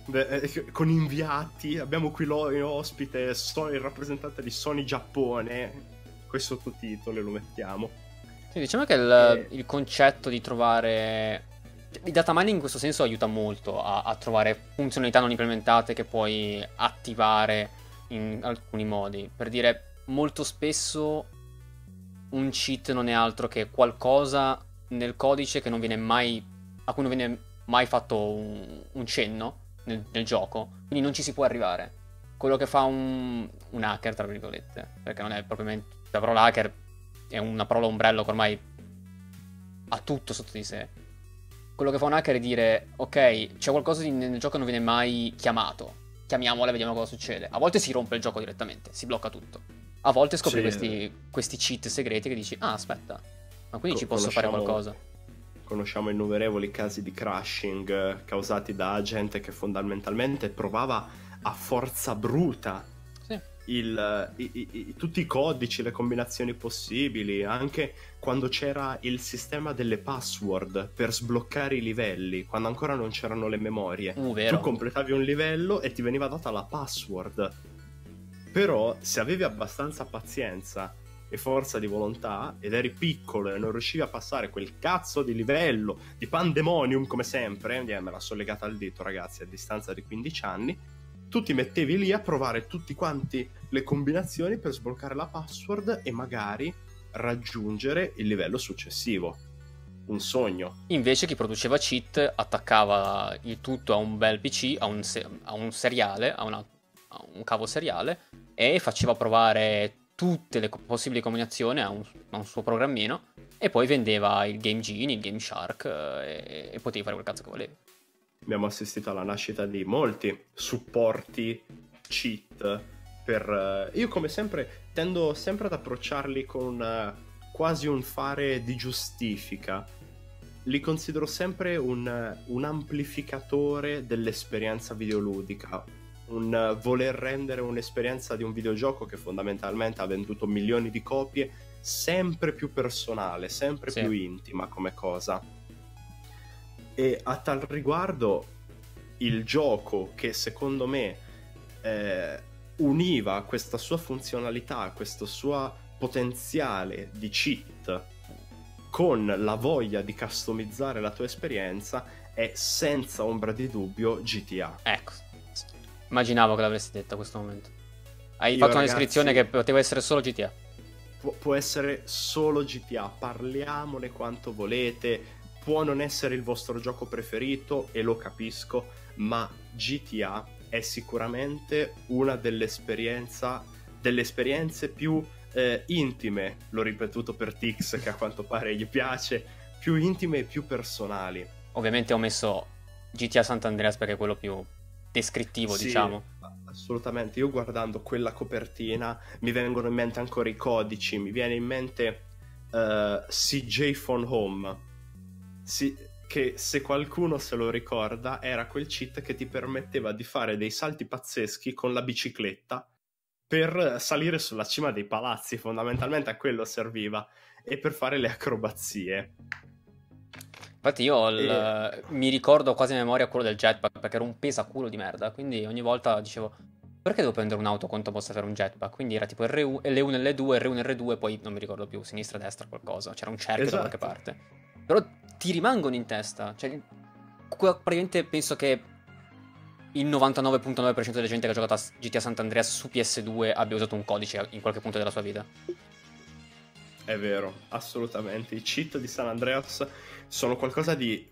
Beh, eh, con inviati, abbiamo qui l'ospite, il rappresentante di Sony Giappone. Quei sottotitoli lo mettiamo. Sì, diciamo che il, e... il concetto di trovare il data mining in questo senso aiuta molto a, a, trovare funzionalità non implementate che puoi attivare in alcuni modi. Per dire, molto spesso un cheat non è altro che qualcosa nel codice che non viene mai, a cui non viene mai fatto un, un cenno nel, nel, gioco, quindi non ci si può arrivare. Quello che fa un, un hacker, tra virgolette, perché non è propriamente... La parola hacker è una parola ombrello che ormai ha tutto sotto di sé quello che fa un hacker è dire, ok, c'è qualcosa nel gioco che non viene mai chiamato, chiamiamola e vediamo cosa succede. A volte si rompe il gioco direttamente, si blocca tutto. A volte scopri sì. questi, questi, cheat segreti che dici, ah aspetta, ma quindi Co- ci posso fare qualcosa. Conosciamo innumerevoli casi di crashing eh, causati da gente che fondamentalmente provava a forza bruta il, i, i, tutti i codici, le combinazioni possibili, anche quando c'era il sistema delle password per sbloccare i livelli, quando ancora non c'erano le memorie. Uh, tu completavi un livello e ti veniva data la password. Però se avevi abbastanza pazienza e forza di volontà ed eri piccolo e non riuscivi a passare quel cazzo di livello di pandemonium come sempre, eh, me la sono legata al dito ragazzi a distanza di 15 anni, tu ti mettevi lì a provare tutti quanti le combinazioni per sbloccare la password e magari raggiungere il livello successivo. Un sogno. Invece chi produceva cheat attaccava il tutto a un bel PC, a un, se- a un seriale, a, una, a, un cavo seriale e faceva provare tutte le possibili combinazioni a un, a un suo programmino e poi vendeva il Game Genie, il Game Shark eh, e, e potevi fare quel cazzo che volevi. Abbiamo assistito alla nascita di molti supporti cheat per... Uh, io come sempre tendo sempre ad approcciarli con uh, quasi un fare di giustifica. Li considero sempre un, un amplificatore dell'esperienza videoludica, un uh, voler rendere un'esperienza di un videogioco che fondamentalmente ha venduto milioni di copie sempre più personale, sempre sì. più intima come cosa. E a tal riguardo il gioco che secondo me eh, univa questa sua funzionalità, questo suo potenziale di cheat con la voglia di customizzare la tua esperienza è senza ombra di dubbio GTA. Ecco, immaginavo che l'avresti detto a questo momento. Hai Io, fatto una descrizione che poteva essere solo GTA. Pu- può essere solo GTA, parliamone quanto volete, può non essere il vostro gioco preferito e lo capisco, ma GTA è sicuramente una delle, delle esperienze più eh, intime, l'ho ripetuto per Tix che a quanto pare gli piace, più intime e più personali. Ovviamente ho messo GTA Sant'Andreas perché è quello più descrittivo, sì, diciamo. Assolutamente, io guardando quella copertina mi vengono in mente ancora i codici, mi viene in mente uh, eh, CJ Phone Home. Si, che se qualcuno se lo ricorda era quel cheat che ti permetteva di fare dei salti pazzeschi con la bicicletta per salire sulla cima dei palazzi, fondamentalmente a quello serviva, e per fare le acrobazie. Infatti io il, e... mi ricordo quasi a memoria quello del jetpack perché era un pesaculo di merda, quindi ogni volta dicevo perché devo prendere un'auto quanto possa fare un jetpack? Quindi era tipo R1, L1, L2, R1, R2, poi non mi ricordo più, sinistra, destra, qualcosa, c'era un cerchio esatto. da qualche esatto. parte. Però ti rimangono in testa. Cioè, praticamente penso che il 99.9% della gente che ha giocato a GTA Sant'Andreas su PS2 abbia usato un codice in qualche punto della sua vita. È vero, assolutamente. I cheat di San Andreas sono qualcosa di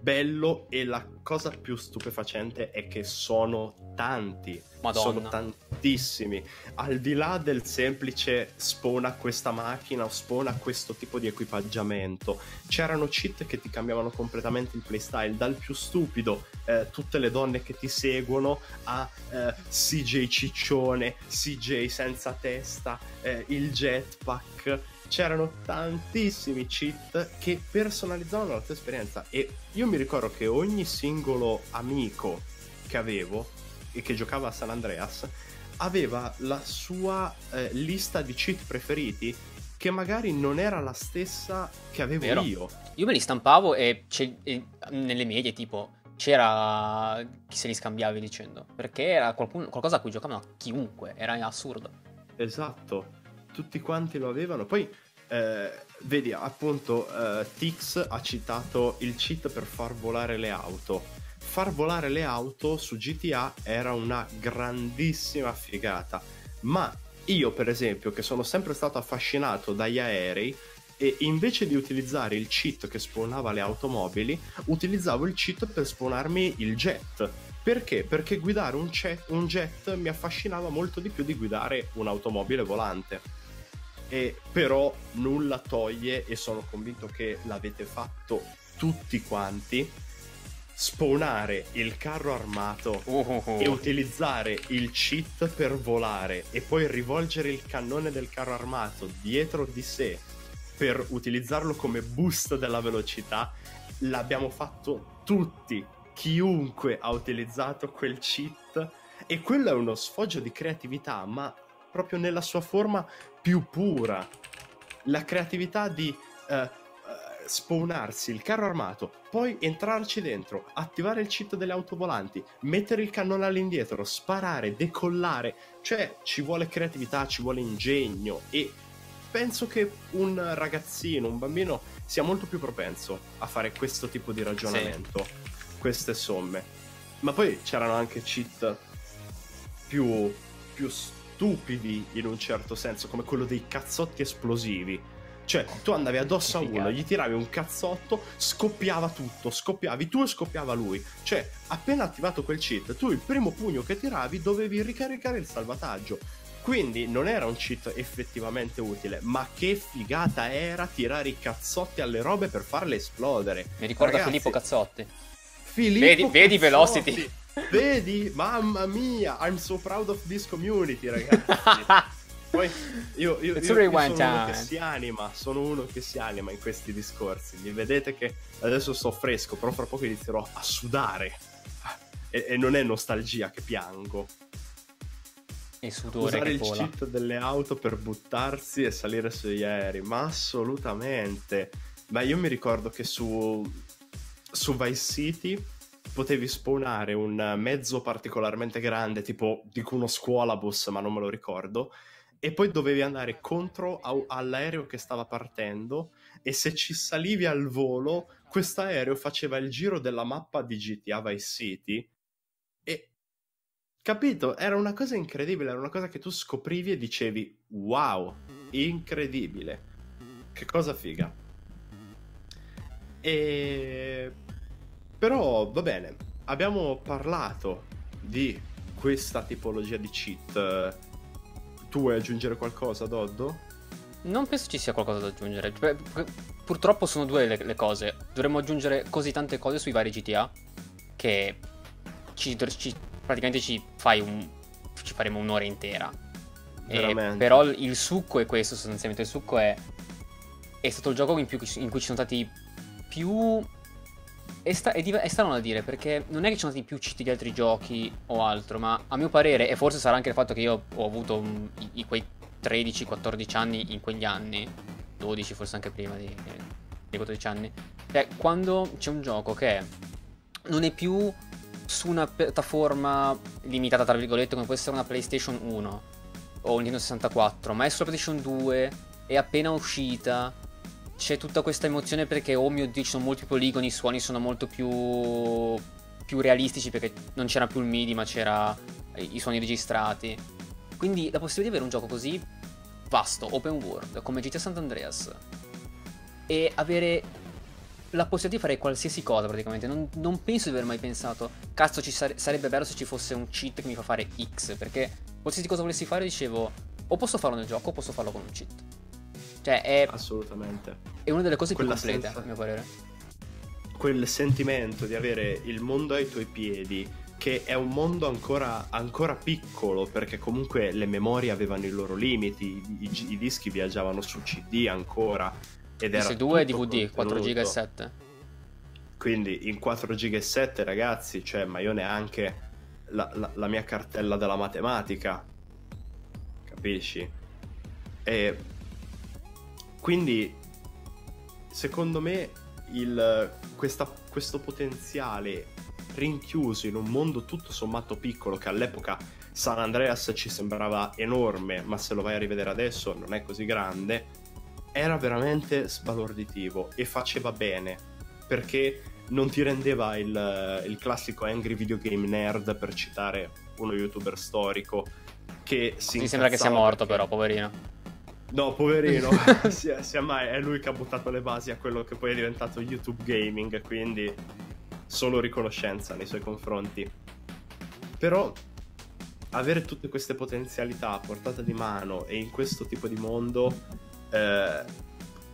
bello e la cosa più stupefacente è che sono tanti. Madonna. Sono tantissimi. Al di là del semplice spona questa macchina o spona questo tipo di equipaggiamento, c'erano cheat che ti cambiavano completamente il playstyle, dal più stupido, eh, tutte le donne che ti seguono, a eh, CJ ciccione, CJ senza testa, eh, il jetpack c'erano tantissimi cheat che personalizzavano la tua esperienza e io mi ricordo che ogni singolo amico che avevo e che giocava a San Andreas aveva la sua eh, lista di cheat preferiti che magari non era la stessa che avevo Vero. io. Io me li stampavo e, e, nelle medie tipo c'era chi se li scambiavi dicendo perché era qualcuno, qualcosa a cui giocavano chiunque, era assurdo. Esatto tutti quanti lo avevano. Poi, eh, vedi, appunto, eh, Tix ha citato il cheat per far volare le auto. Far volare le auto su GTA era una grandissima figata, ma io, per esempio, che sono sempre stato affascinato dagli aerei, e invece di utilizzare il cheat che spawnava le automobili, utilizzavo il cheat per spawnarmi il jet. Perché? Perché guidare un, jet, un jet mi affascinava molto di più di guidare un'automobile volante e però nulla toglie e sono convinto che l'avete fatto tutti quanti spawnare il carro armato uh-huh. e utilizzare il cheat per volare e poi rivolgere il cannone del carro armato dietro di sé per utilizzarlo come boost della velocità l'abbiamo fatto tutti chiunque ha utilizzato quel cheat e quello è uno sfoggio di creatività ma proprio nella sua forma più pura. La creatività di uh, uh, spawnarsi il carro armato, poi entrarci dentro, attivare il cheat delle autovolanti, mettere il cannone all'indietro, sparare, decollare. Cioè, ci vuole creatività, ci vuole ingegno e penso che un ragazzino, un bambino sia molto più propenso a fare questo tipo di ragionamento, sì. queste somme. Ma poi c'erano anche cheat più, più stupidi in un certo senso, come quello dei cazzotti esplosivi. Cioè, tu andavi addosso a uno, gli tiravi un cazzotto, scoppiava tutto, scoppiavi tu e scoppiava lui. Cioè, appena attivato quel cheat, tu il primo pugno che tiravi dovevi ricaricare il salvataggio. Quindi non era un cheat effettivamente utile, ma che figata era tirare i cazzotti alle robe per farle esplodere. Mi ricorda Ragazzi, Filippo Cazzotti. Filippo Vedi- vedi Cazzotti. Velocity? Vedi? Mamma mia, I'm so proud of this community, ragazzi. *laughs* Poi io, io, io- io sono uno time. che si anima, sono uno che si anima in questi discorsi. Mi vedete che adesso sto fresco, però fra poco inizierò a sudare. E, e non è nostalgia che piango. Il sudore Usare che il vola. cheat delle auto per buttarsi e salire sugli aerei, ma assolutamente. Ma io mi ricordo che su, su Vice City potevi spawnare un mezzo particolarmente grande, tipo dico uno scuolabus, ma non me lo ricordo, e poi dovevi andare contro a- all'aereo che stava partendo e se ci salivi al volo, questo aereo faceva il giro della mappa di GTA Vice City e capito, era una cosa incredibile, era una cosa che tu scoprivi e dicevi wow, incredibile. Che cosa figa. E però va bene, abbiamo parlato di questa tipologia di cheat. Tu vuoi aggiungere qualcosa, Doddo? Non penso ci sia qualcosa da aggiungere. Cioè, pu- Purtroppo sono due le, le cose. Dovremmo aggiungere così tante cose sui vari GTA che ci, ci- praticamente ci fai un. ci faremo un'ora intera. Però il succo è questo, sostanzialmente. Il succo è. È stato il gioco in, più- in cui ci sono stati più. È, sta- è div- è strano da dire perché non è che ci sono stati più cheat di altri giochi o altro, ma a mio parere, e forse sarà anche il fatto che io ho avuto un- i- i- quei 13-14 anni in quegli anni, 12 forse anche prima di, di 14 anni, cioè quando c'è un gioco che non è più su una piattaforma limitata tra virgolette come può essere una PlayStation 1 o un Nintendo 64, ma è sulla PlayStation 2, è appena uscita, c'è tutta questa emozione perché oh mio dio ci sono molti poligoni, i suoni sono molto più, più realistici perché non c'era più il MIDI ma c'era i suoni registrati. Quindi la possibilità di avere un gioco così vasto, open world, come GTA Sant'Andreas e avere la possibilità di fare qualsiasi cosa praticamente. Non, non penso di aver mai pensato, cazzo, ci sare- sarebbe bello se ci fosse un cheat che mi fa fare X, perché qualsiasi cosa volessi fare dicevo, o posso farlo nel gioco o posso farlo con un cheat. Cioè, è, Assolutamente. è una delle cose più Quella complete, senza- a mio parere. Quel sentimento di avere il mondo ai tuoi piedi, che è un mondo ancora, ancora piccolo, perché comunque le memorie avevano i loro limiti, i, i- i dischi viaggiavano su CD ancora. Ed era PS2 e DVD, 4 giga e contenuto. 7. Quindi in 4 giga e 7 ragazzi, cioè, ma io neanche la, la- la mia cartella della matematica, capisci? E quindi secondo me il- questa- questo potenziale rinchiuso in un mondo tutto sommato piccolo che all'epoca San Andreas ci sembrava enorme, ma se lo vai a rivedere adesso non è così grande, era veramente sbalorditivo e faceva bene perché non ti rendeva il, il classico angry video game nerd per citare uno youtuber storico che si Mi sembra che sia morto perché- però, poverino. No, poverino, *laughs* *laughs* sia, sia mai, è lui che ha buttato le basi a quello che poi è diventato YouTube Gaming, quindi solo riconoscenza nei suoi confronti. Però avere tutte queste potenzialità a portata di mano e in questo tipo di mondo eh,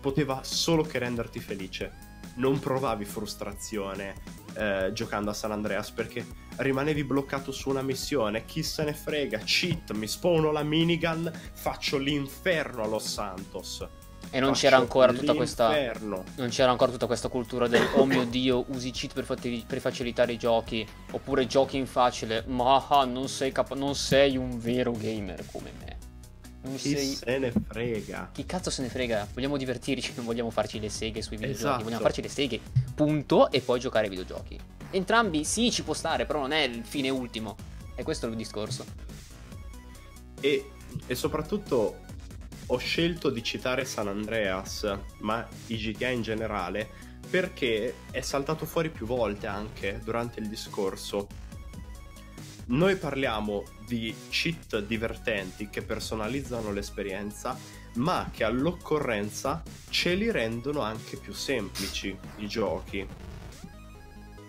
poteva solo che renderti felice. Non provavi frustrazione eh, giocando a San Andreas perché rimanevi bloccato su una missione. Chi se ne frega? Cheat, mi spawno la minigun, faccio l'inferno a Los Santos. E non c'era ancora tutta questa. Non c'era ancora tutta questa cultura del oh mio dio, usi cheat per, fatti- per facilitare i giochi. Oppure giochi in facile. Ma ah, non sei capa- non sei un vero gamer come me. Non Chi sei. se ne frega? Chi cazzo se ne frega? Vogliamo divertirci, non vogliamo farci le seghe sui videogiochi. Esatto. Vogliamo farci le seghe, punto, e poi giocare ai videogiochi. Entrambi sì, ci può stare, però non è il fine ultimo. E questo è il discorso. E, e soprattutto ho scelto di citare San Andreas, ma i GTA in generale, perché è saltato fuori più volte anche durante il discorso. Noi parliamo di cheat divertenti che personalizzano l'esperienza, ma che all'occorrenza ce li rendono anche più semplici i giochi.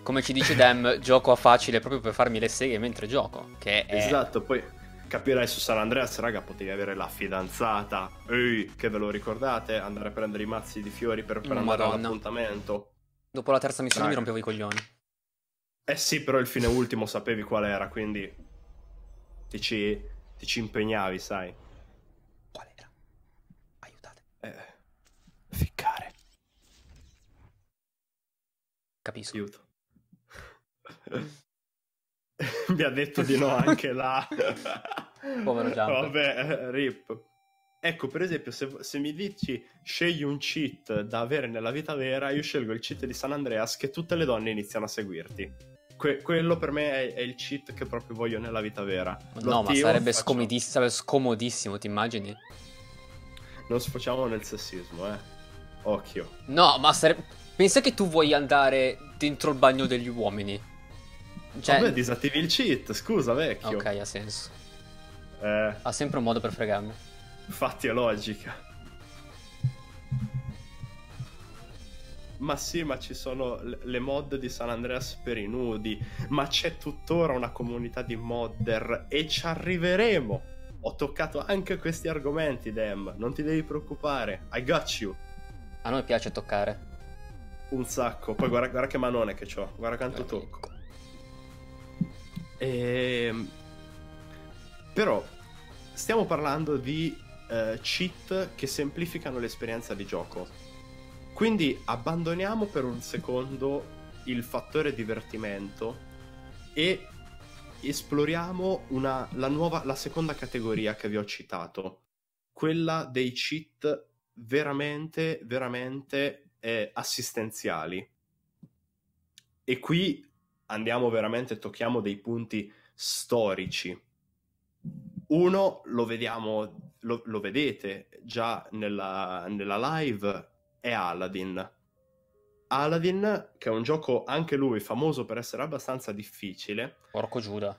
Come ci dice Dem, *laughs* gioco a facile proprio per farmi le seghe mentre gioco. Che è... Esatto, poi capirai su San Andreas, raga, potevi avere la fidanzata. Ehi, che ve lo ricordate? Andare a prendere i mazzi di fiori per, per andare all'appuntamento. Dopo la terza missione mi Raga. rompevo i coglioni. Eh sì, però il fine ultimo sapevi qual era, quindi ti ci, ti ci impegnavi, sai. Qual era? Aiutate. Eh, ficcare, Capisco. aiuto. *laughs* Mi ha detto di no anche là. *laughs* Povero Jumper. Vabbè, eh, rip. Ecco, per esempio, se, se mi dici scegli un cheat da avere nella vita vera, io scelgo il cheat di San Andreas che tutte le donne iniziano a seguirti. Que- quello per me è, è il cheat che proprio voglio nella vita vera. Lo No, ma sarebbe faccio- sarebbe scomodissimo, ti immagini? Non sfociamo nel sessismo, eh. Occhio. No, ma sarebbe... Pensa che tu vuoi andare dentro il bagno degli uomini. Cioè... Vabbè, disattivi il cheat, scusa, vecchio. ok, ha senso. Eh, Ha sempre un modo per fregarmi. fatti è logica. Ma sì, ma ci sono le mod di San Andreas per i nudi, ma c'è tuttora una comunità di modder e ci arriveremo. Ho toccato anche questi argomenti, Dem, non ti devi preoccupare. I got you. A noi piace toccare. Un sacco. Poi guarda, guarda che manone che ho, guarda quanto tocco. Ehm, Però stiamo parlando di eh, cheat che semplificano l'esperienza di gioco. Quindi abbandoniamo per un secondo il fattore divertimento e esploriamo una- la, nuova, la seconda categoria che vi ho citato, quella dei cheat veramente, veramente eh, assistenziali. E qui andiamo veramente, tocchiamo dei punti storici. Uno lo vediamo, lo, lo vedete già nella, nella live, è Aladdin. Aladdin, che è un gioco anche lui famoso per essere abbastanza difficile, Porco Giuda.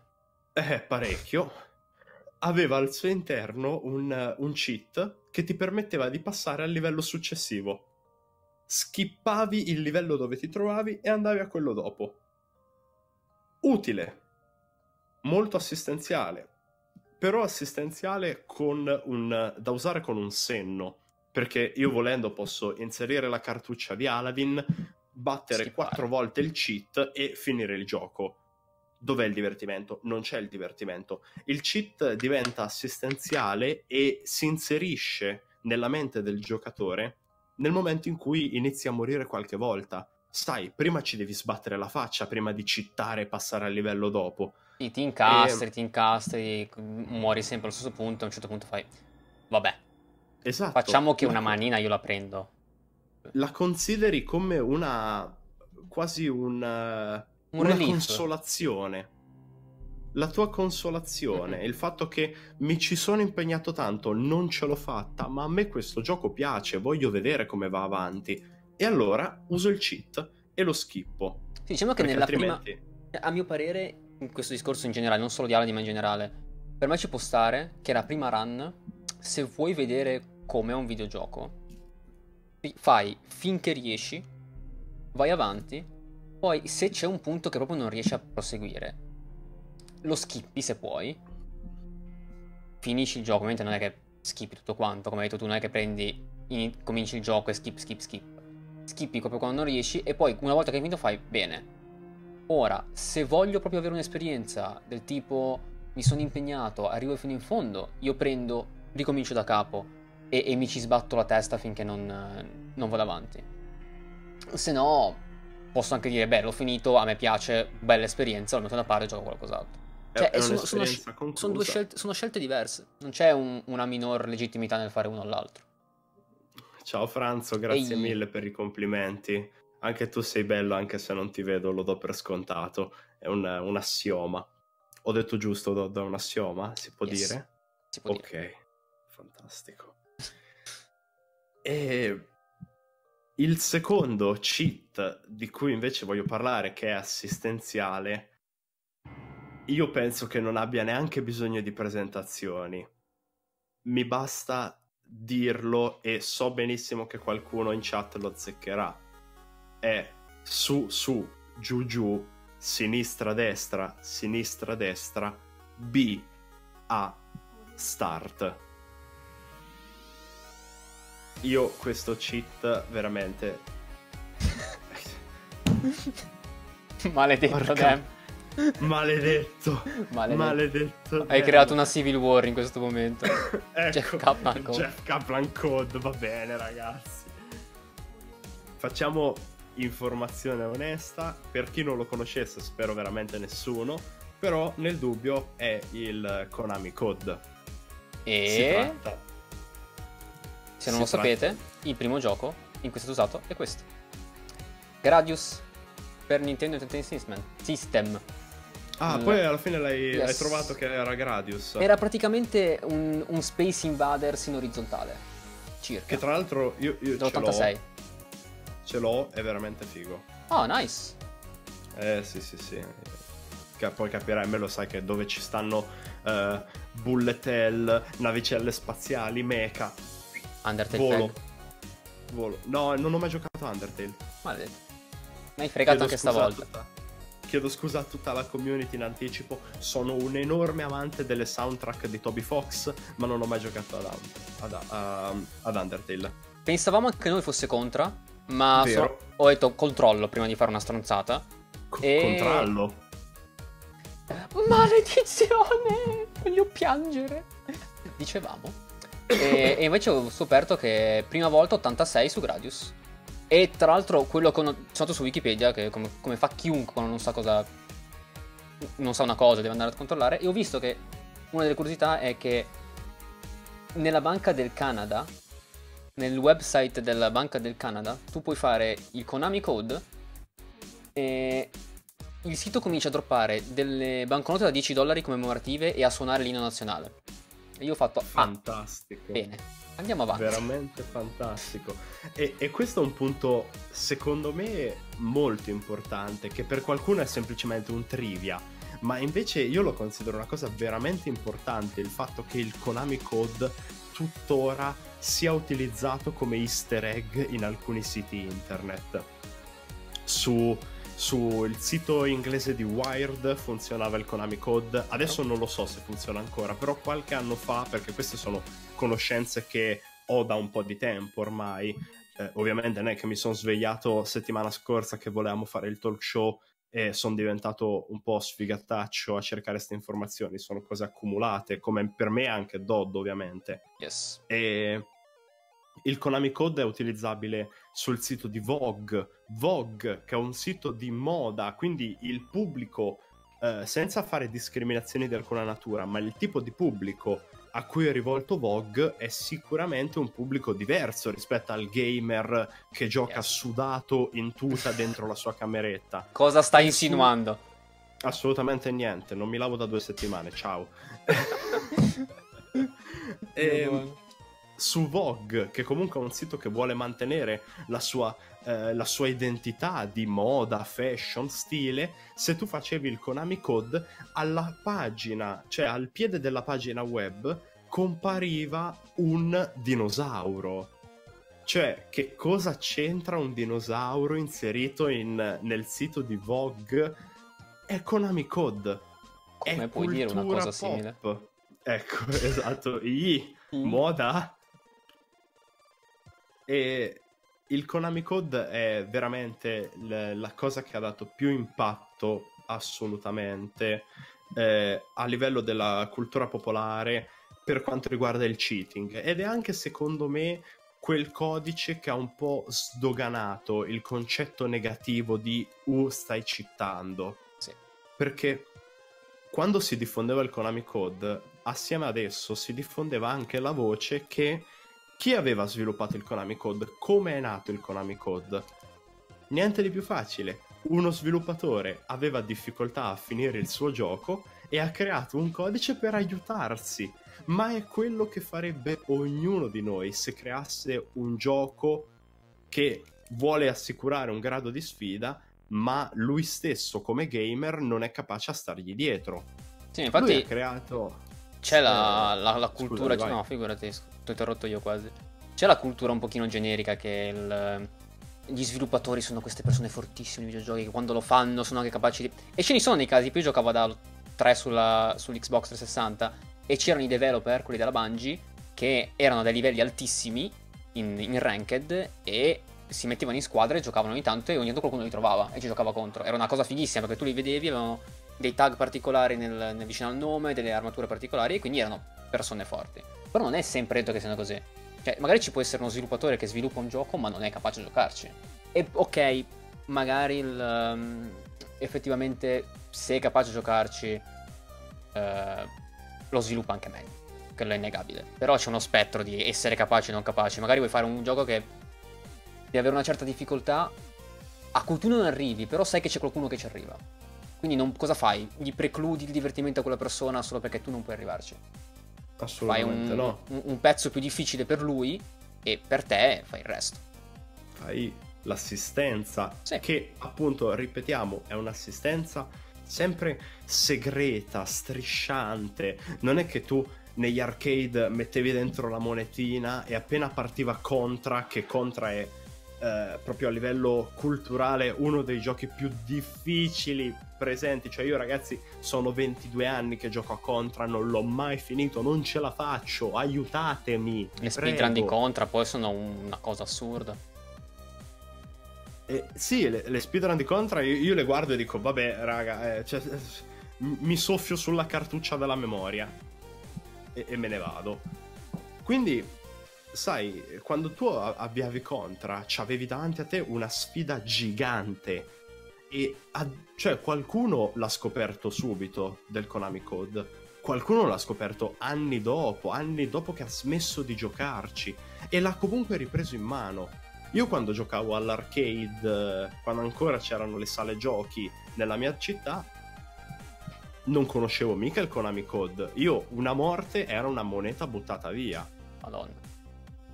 eh, parecchio, aveva al suo interno un, un cheat che ti permetteva di passare al livello successivo. Skippavi il livello dove ti trovavi e andavi a quello dopo. Utile, molto assistenziale, però assistenziale con un, da usare con un senno, perché io volendo posso inserire la cartuccia di Aladdin, battere quattro volte il cheat e finire il gioco. Dov'è il divertimento? Non c'è il divertimento. Il cheat diventa assistenziale e si inserisce nella mente del giocatore nel momento in cui inizi a morire qualche volta. Sai, prima ci devi sbattere la faccia prima di cheatare e passare al livello dopo. Sì, ti incastri, E- ti incastri, muori sempre allo stesso punto, a un certo punto fai... Vabbè, Esatto. facciamo che una manina io la prendo. La consideri come una... quasi un... Un una relief. consolazione. La tua consolazione, Mhm. il fatto che mi ci sono impegnato tanto, non ce l'ho fatta, ma a me questo gioco piace, voglio vedere come va avanti. E allora uso il cheat e lo schippo. Sì, diciamo che nella prima... altrimenti... A mio parere, in questo discorso in generale, non solo di Aladdin ma in generale, per me ci può stare che la prima run, se vuoi vedere com'è un videogioco, fai finché riesci, vai avanti, poi se c'è un punto che proprio non riesci a proseguire, lo skippi se puoi, finisci il gioco, ovviamente non è che skippi tutto quanto, come hai detto tu, non è che prendi, ini- cominci il gioco e skip, skip, skip. Skippi proprio quando non riesci e poi una volta che hai finito fai bene. Ora, se voglio proprio avere un'esperienza del tipo mi sono impegnato, arrivo fino in fondo, io prendo, ricomincio da capo e, e mi ci sbatto la testa finché non, non vado avanti. Se no, posso anche dire, beh, l'ho finito, a me piace, bella esperienza, lo metto da parte e gioco qualcos'altro. Cioè, è sono- sono. Sono due, scelte, sono scelte diverse, non c'è un- una minor legittimità nel fare uno o l'altro. Ciao Franzo, grazie Ehi. mille per i complimenti. Anche tu sei bello, anche se non ti vedo, lo do per scontato. È un, un assioma. Ho detto giusto, do un assioma? Si può Yes. dire? Si può ok, dire. fantastico. E il secondo cheat di cui invece voglio parlare, che è assistenziale, io penso che non abbia neanche bisogno di presentazioni. Mi basta dirlo e so benissimo che qualcuno in chat lo azzeccherà. È su, su, giù, giù, sinistra, destra, sinistra, destra, B, A, start. Io questo cheat veramente... *laughs* Maledetto Porca-. *laughs* Maledetto. Maledetto. Maledetto. Hai creato una civil war in questo momento. *laughs* ecco, Jeff Kaplan Code. Jeff Kaplan Code, va bene ragazzi. Facciamo informazione onesta, per chi non lo conoscesse spero veramente nessuno, però nel dubbio è il Konami Code. Si E tratta se non si lo tratta- sapete, il primo gioco in cui è stato usato è questo. Gradius per Nintendo Entertainment System. Ah, Il- poi alla fine l'hai, Yes. hai trovato che era Gradius. Era praticamente un, un Space Invaders in orizzontale. Circa. Che tra l'altro io, io ce l'ho, Dell'86. ce l'ho, è veramente figo. Oh, nice. Eh sì sì sì. Che poi capirai, me lo sai che dove ci stanno eh, bullet hell, navicelle spaziali, mecha, Undertale volo. Fag. Volo. No, non ho mai giocato a Undertale. Maledetto. Mi hai fregato anche scusa a stavolta. tutta- chiedo scusa a tutta la community in anticipo. Sono un enorme amante delle soundtrack di Toby Fox, ma non ho mai giocato ad, ad, a- ad Undertale. Pensavamo che noi fosse contra, ma so- ho detto controllo prima di fare una stronzata. Co- E- Controllo. Maledizione! Voglio piangere. Dicevamo. E, e invece ho scoperto che prima volta 86 su Gradius. E tra l'altro quello che ho notato su Wikipedia, che come, come fa chiunque quando non sa cosa... Non sa una cosa, deve andare a controllare. E ho visto che una delle curiosità è che nella banca del Canada, nel website della banca del Canada, tu puoi fare il Konami Code e il sito comincia a droppare delle banconote da 10 dollari commemorative e a suonare l'inno nazionale. E io ho fatto, ah, Fantastico. bene, andiamo avanti. Veramente fantastico. E, e questo è un punto, secondo me, molto importante, che per qualcuno è semplicemente un trivia, ma invece io lo considero una cosa veramente importante, il fatto che il Konami Code tuttora sia utilizzato come easter egg in alcuni siti internet. Su sul sito inglese di Wired funzionava il Konami Code, adesso non lo so se funziona ancora, però qualche anno fa, perché queste sono conoscenze che ho da un po' di tempo ormai, eh, ovviamente non è che mi sono svegliato settimana scorsa che volevamo fare il talk show e sono diventato un po' sfigattaccio a cercare queste informazioni, sono cose accumulate, come per me anche Dodd ovviamente. Yes. E il Konami Code è utilizzabile sul sito di Vogue, Vogue che è un sito di moda, quindi il pubblico, eh, senza fare discriminazioni di alcuna natura, ma il tipo di pubblico a cui è rivolto Vogue è sicuramente un pubblico diverso rispetto al gamer che gioca Yes. sudato in tuta dentro la sua cameretta. *laughs* Cosa stai insinuando? Assolutamente niente, non mi lavo da due settimane, ciao. *laughs* Ehm, su Vogue, che comunque è un sito che vuole mantenere la sua, eh, la sua identità di moda, fashion, stile, se tu facevi il Konami Code, alla pagina, cioè al piede della pagina web, compariva un dinosauro. Cioè, che cosa c'entra un dinosauro inserito in- nel sito di Vogue? È Konami Code. Come è puoi dire una cosa simile? pop. Ecco, *laughs* esatto. I, moda. E il Konami Code è veramente l- la cosa che ha dato più impatto assolutamente eh, a livello della cultura popolare per quanto riguarda il cheating ed è anche secondo me quel codice che ha un po' sdoganato il concetto negativo di uh stai cheatando Sì. perché quando si diffondeva il Konami Code, assieme ad esso si diffondeva anche la voce che chi aveva sviluppato il Konami Code, come è nato il Konami Code? Niente di più facile. Uno sviluppatore aveva difficoltà a finire il suo gioco e ha creato un codice per aiutarsi. Ma è quello che farebbe ognuno di noi se creasse un gioco che vuole assicurare un grado di sfida, ma lui stesso come gamer non è capace a stargli dietro. Sì, infatti Lui ha creato... c'è la, eh, la- la cultura... scusami, vai. no, figurati, ho interrotto io quasi. C'è la cultura un pochino generica che il- gli sviluppatori sono queste persone fortissime nei videogiochi che quando lo fanno sono anche capaci di... E ce ne sono dei casi, io giocavo da 3 sulla, sull'Xbox 360 e c'erano i developer, quelli della Bungie, che erano a dei livelli altissimi in, in ranked e si mettevano in squadra e giocavano ogni tanto e ogni tanto qualcuno li trovava e ci giocava contro. Era una cosa fighissima perché tu li vedevi, avevano dei tag particolari nel, nel vicino al nome, delle armature particolari e quindi erano persone forti. Però non è sempre detto che siano così. Cioè, magari ci può essere uno sviluppatore che sviluppa un gioco ma non è capace di giocarci. E ok, magari il, um, effettivamente se è capace di giocarci eh, lo sviluppa anche meglio. Quello è innegabile. Però c'è uno spettro di essere capaci e non capaci. Magari vuoi fare un gioco che deve avere una certa difficoltà a cui tu non arrivi, però sai che c'è qualcuno che ci arriva. Quindi non- cosa fai? Gli precludi il divertimento a quella persona solo perché tu non puoi arrivarci. Fai Assolutamente un, no. un- un pezzo più difficile per lui e per te fai il resto. Fai l'assistenza, Sì. che appunto, ripetiamo, è un'assistenza sempre segreta, strisciante. Non è che tu negli arcade mettevi dentro la monetina e appena partiva Contra, che Contra è eh, proprio a livello culturale uno dei giochi più difficili presenti. Cioè, io, ragazzi, sono 22 anni che gioco a Contra, non l'ho mai finito, non ce la faccio. Aiutatemi. Le speedrun di. Contra poi sono una cosa assurda. Eh, sì, le, le speedrun di Contra io, io le guardo e dico, vabbè, raga, eh, cioè, mi soffio sulla cartuccia della memoria e, e me ne vado. Quindi, sai, quando tu avviavi Contra, c'avevi davanti a te una sfida gigante e a- cioè qualcuno l'ha scoperto subito del Konami Code. Qualcuno l'ha scoperto anni dopo, anni dopo che ha smesso di giocarci e l'ha comunque ripreso in mano. Io quando giocavo all'arcade, quando ancora c'erano le sale giochi nella mia città, non conoscevo mica il Konami Code. Io una morte era una moneta buttata via. Madonna.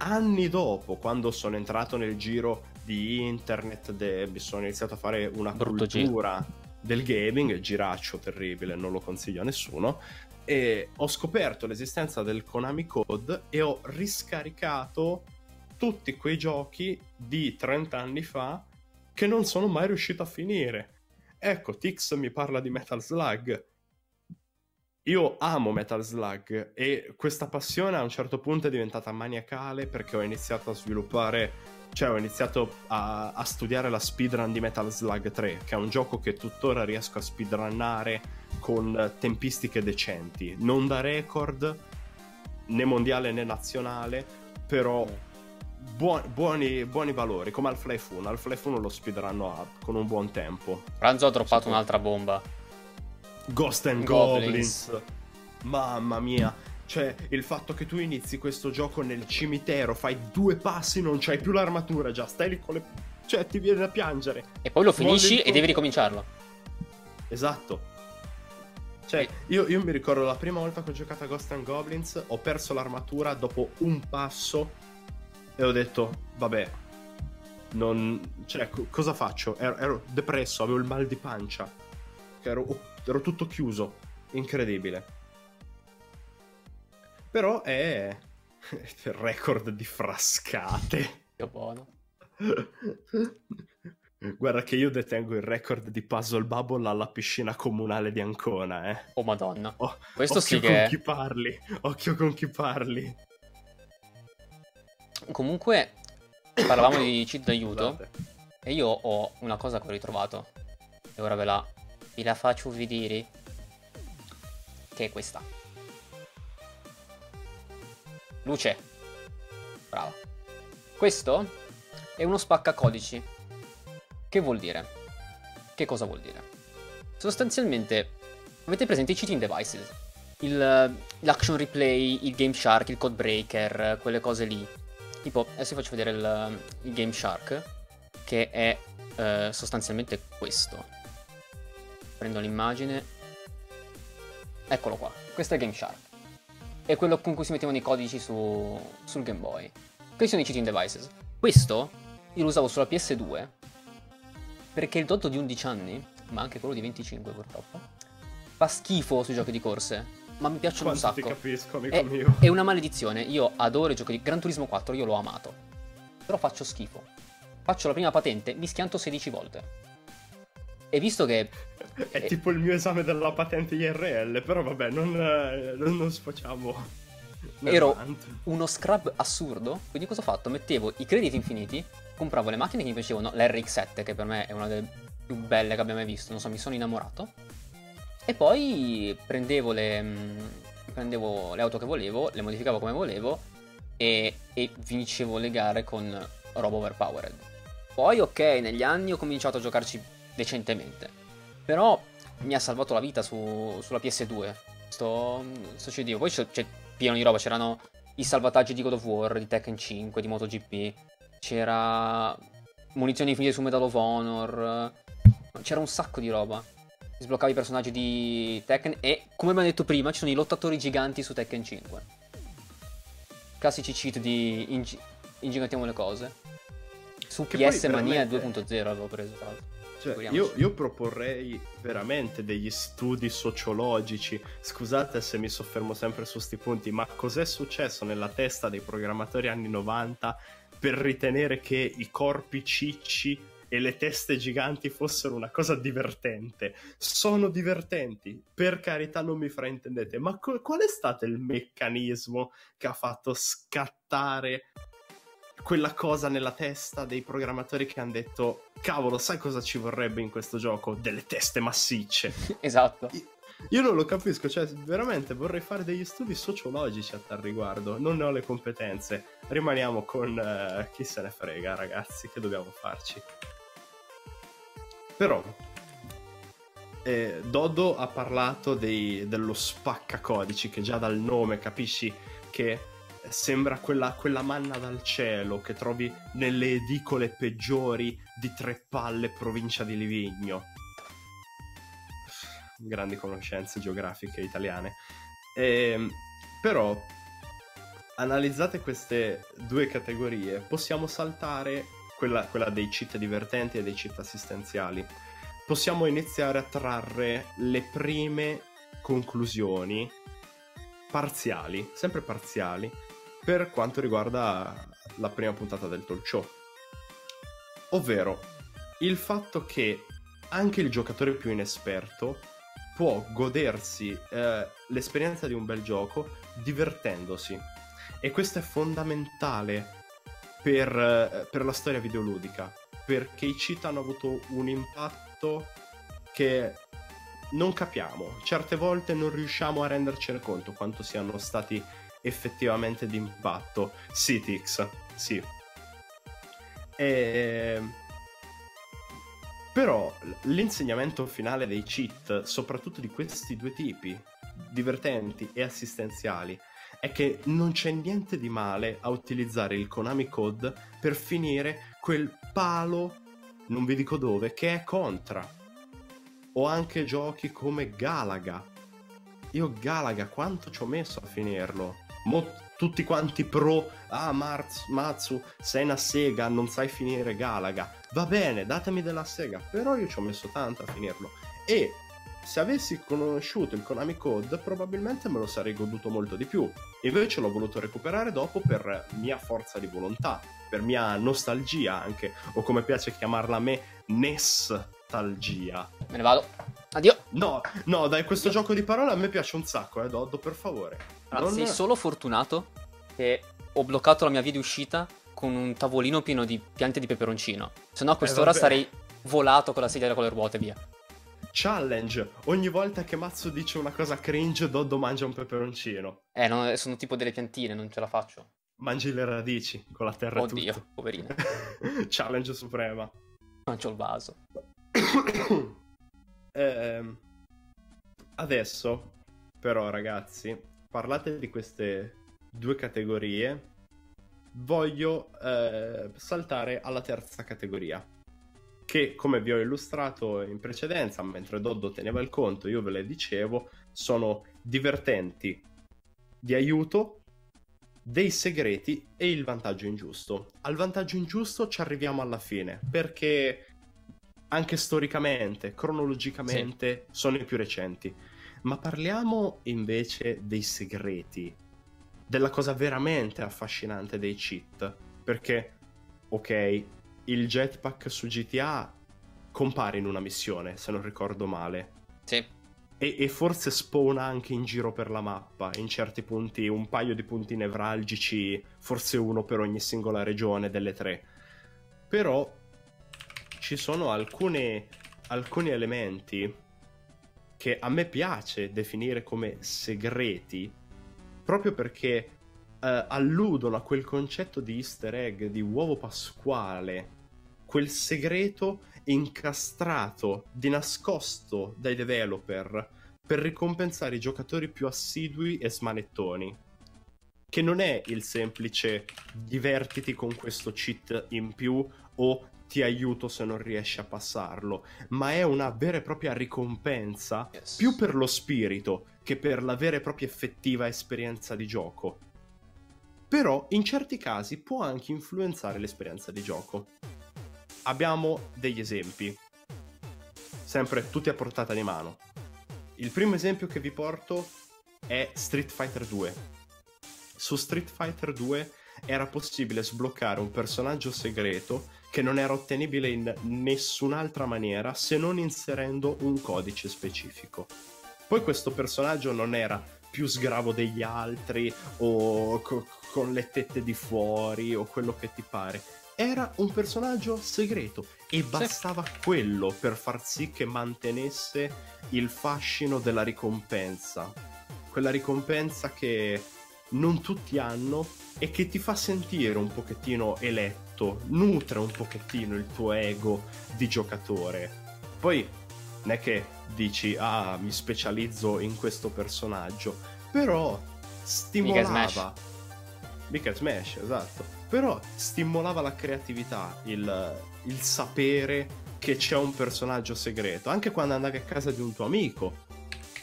Anni dopo, quando sono entrato nel giro di internet, de- sono iniziato a fare una Brutto cultura del gaming, giraccio terribile, non lo consiglio a nessuno. E ho scoperto l'esistenza del Konami Code e ho riscaricato tutti quei giochi di 30 anni fa che non sono mai riuscito a finire. Ecco, Tix mi parla di Metal Slug. Io amo Metal Slug e questa passione a un certo punto è diventata maniacale perché ho iniziato a sviluppare, cioè ho iniziato a, a studiare la speedrun di Metal Slug 3, che è un gioco che tuttora riesco a speedrunnare con tempistiche decenti, non da record né mondiale né nazionale, però buo- buoni, buoni valori, come Half-Life 1. Half-Life 1 lo speedrunno con un buon tempo. Ranzo ha droppato Sì, un'altra bomba. Ghost and Goblins. Goblins. Mamma mia. Cioè, il fatto che tu inizi questo gioco nel cimitero, fai due passi, non c'hai più l'armatura, già stai lì con le... Cioè, ti viene da piangere. E poi lo finisci e devi ricominciarlo. Esatto. Cioè, io, io mi ricordo la prima volta che ho giocato a Ghost and Goblins, ho perso l'armatura dopo un passo e ho detto, vabbè, non... Cioè, co- cosa faccio? Ero, ero depresso, avevo il mal di pancia. Ero, ero tutto chiuso. Incredibile. Però è... *laughs* il record di frascate. Che buono. Guarda che io detengo il record di Puzzle Bubble alla piscina comunale di Ancona, eh. Oh madonna. Oh, Questo occhio sì con che è- chi parli, occhio con chi parli. Comunque, parlavamo di cheat d'aiuto. Scusate. E io ho una cosa che ho ritrovato. E ora ve la, vi la faccio vedere. Che è questa. Luce. Brava. Questo è uno spaccacodici. Che vuol dire? Che cosa vuol dire? Sostanzialmente, avete presente i cheating devices? Il, l'action replay, il Game Shark, il Code Breaker, quelle cose lì. Tipo, adesso vi faccio vedere il, il Game Shark, che è eh, sostanzialmente questo. Prendo l'immagine. Eccolo qua, questo è Game Shark. È quello con cui si mettevano i codici su, sul Game Boy. Questi sono i cheating devices. Questo io lo usavo sulla PS2 perché il Dotto di 11 anni, ma anche quello di 25 purtroppo, fa schifo sui giochi di corse, ma mi piacciono Quanto un ti sacco. capisco, amico È, mio. è una maledizione. Io adoro i giochi di Gran Turismo 4, io l'ho amato. Però faccio schifo. Faccio la prima patente, mi schianto 16 volte. E visto che È eh, tipo il mio esame della patente IRL, però vabbè, non, eh, non, non sfociamo. *laughs* Ero- uno scrub assurdo, quindi cosa ho fatto? Mettevo i crediti infiniti, compravo le macchine che mi piacevano, la RX7 che per me è una delle più belle che abbia mai visto, non so, mi sono innamorato. E poi prendevo le, mh, prendevo le auto che volevo, le modificavo come volevo e, e vincevo le gare con roba overpowered. Poi ok, negli anni ho cominciato a giocarci decentemente, però mi ha salvato la vita su- sulla PS2. Sto, sto CDO. Poi c'è, c'è pieno di roba, c'erano i salvataggi di God of War, di Tekken 5, di MotoGP, c'era munizioni infinite su Medal of Honor, c'era un sacco di roba. Sbloccavi i personaggi di Tekken e, come abbiamo detto prima, ci sono i lottatori giganti su Tekken 5. Classici cheat di ingi- ingigantiamo le cose. Su Che PS Mania veramente- 2.0 avevo preso, tra l'altro. Cioè, io, io proporrei veramente degli studi sociologici. Scusate se mi soffermo sempre su sti punti, ma cos'è successo nella testa dei programmatori anni 90 per ritenere che i corpi cicci e le teste giganti fossero una cosa divertente? Sono divertenti, per carità non mi fraintendete, ma co- qual è stato il meccanismo che ha fatto scattare quella cosa nella testa dei programmatori che hanno detto cavolo sai cosa ci vorrebbe in questo gioco? Delle teste massicce. *laughs* Esatto. io non lo capisco cioè veramente vorrei fare degli studi sociologici a tal riguardo non ne ho le competenze. Rimaniamo con eh, chi se ne frega ragazzi che dobbiamo farci. Però eh, Dodo ha parlato dei- dello spaccacodici che già dal nome capisci che sembra quella, quella manna dal cielo che trovi nelle edicole peggiori di Tre Palle, provincia di Livigno. Grandi conoscenze geografiche italiane. Ehm, però, analizzate queste due categorie, possiamo saltare quella, quella dei cheat divertenti e dei cheat assistenziali. Possiamo iniziare a trarre le prime conclusioni parziali, sempre parziali, per quanto riguarda la prima puntata del talk show. Ovvero il fatto che anche il giocatore più inesperto può godersi eh, l'esperienza di un bel gioco divertendosi. E questo è fondamentale per, eh, per la storia videoludica, perché i cheat hanno avuto un impatto che non capiamo. Certe volte non riusciamo a rendercene conto quanto siano stati effettivamente d'impatto. Citix, sì. E... Però l'insegnamento finale dei cheat, soprattutto di questi due tipi, divertenti e assistenziali, è che non c'è niente di male a utilizzare il Konami Code per finire quel palo, non vi dico dove, che è Contra. O anche giochi come Galaga. Io Galaga quanto ci ho messo a finirlo? Mo tutti quanti pro, ah Marz, Matsu, sei una sega, non sai finire Galaga. Va bene, datemi della sega, però io ci ho messo tanto a finirlo. E se avessi conosciuto il Konami Code, probabilmente me lo sarei goduto molto di più. Invece l'ho voluto recuperare dopo per mia forza di volontà, per mia nostalgia anche, o come piace chiamarla a me, nestalgia. Me ne vado. Addio. No, no, dai, questo gioco di parole a me piace un sacco, eh, Doddo, per favore. Ah, Non- Sei solo fortunato che ho bloccato la mia via di uscita con un tavolino pieno di piante di peperoncino. Se no a quest'ora vabbè. sarei volato con la sedia con le ruote via. Challenge! Ogni volta che Mazzo dice una cosa cringe, Doddo mangia un peperoncino. Eh, no, sono tipo delle piantine, non ce la faccio. Mangi le radici con la terra Oddio, tutto. poverina. *laughs* Challenge suprema. Mangio il vaso. *coughs* Ehm, adesso, però, ragazzi, parlate di queste due categorie. Voglio eh, saltare alla terza categoria. Che, come vi ho illustrato in precedenza, mentre Doddo teneva il conto, io ve le dicevo, sono divertenti di aiuto, dei segreti e il vantaggio ingiusto. Al vantaggio ingiusto ci arriviamo alla fine, perché anche storicamente, cronologicamente, sono i più recenti. Ma parliamo invece dei segreti, della cosa veramente affascinante dei cheat. Perché, ok, il jetpack su GTA compare in una missione, se non ricordo male. Sì. E, e, forse spawna anche in giro per la mappa, in certi punti, un paio di punti nevralgici, forse uno per ogni singola regione delle tre. Però ci sono alcune, alcuni elementi che a me piace definire come segreti, proprio perché eh, alludono a quel concetto di easter egg, di uovo pasquale, quel segreto incastrato, di nascosto dai developer per ricompensare i giocatori più assidui e smanettoni. Che non è il semplice divertiti con questo cheat in più o ti aiuto se non riesci a passarlo, ma è una vera e propria ricompensa yes. più per lo spirito che per la vera e propria effettiva esperienza di gioco. Però in certi casi può anche influenzare l'esperienza di gioco. Abbiamo degli esempi, sempre tutti a portata di mano. Il primo esempio che vi porto è Street Fighter 2. Su Street Fighter 2 era possibile sbloccare un personaggio segreto che non era ottenibile in nessun'altra maniera se non inserendo un codice specifico. Poi questo personaggio non era più sgravo degli altri o co- con le tette di fuori o quello che ti pare. Era un personaggio segreto e bastava sì. quello per far sì che mantenesse il fascino della ricompensa. Quella ricompensa che non tutti hanno e che ti fa sentire un pochettino eletto soprattutto nutre un pochettino il tuo ego di giocatore. Poi non è che dici ah mi specializzo in questo personaggio, però stimolava... Mica Smash, esatto. Però stimolava la creatività, il, il sapere che c'è un personaggio segreto. Anche quando andavi a casa di un tuo amico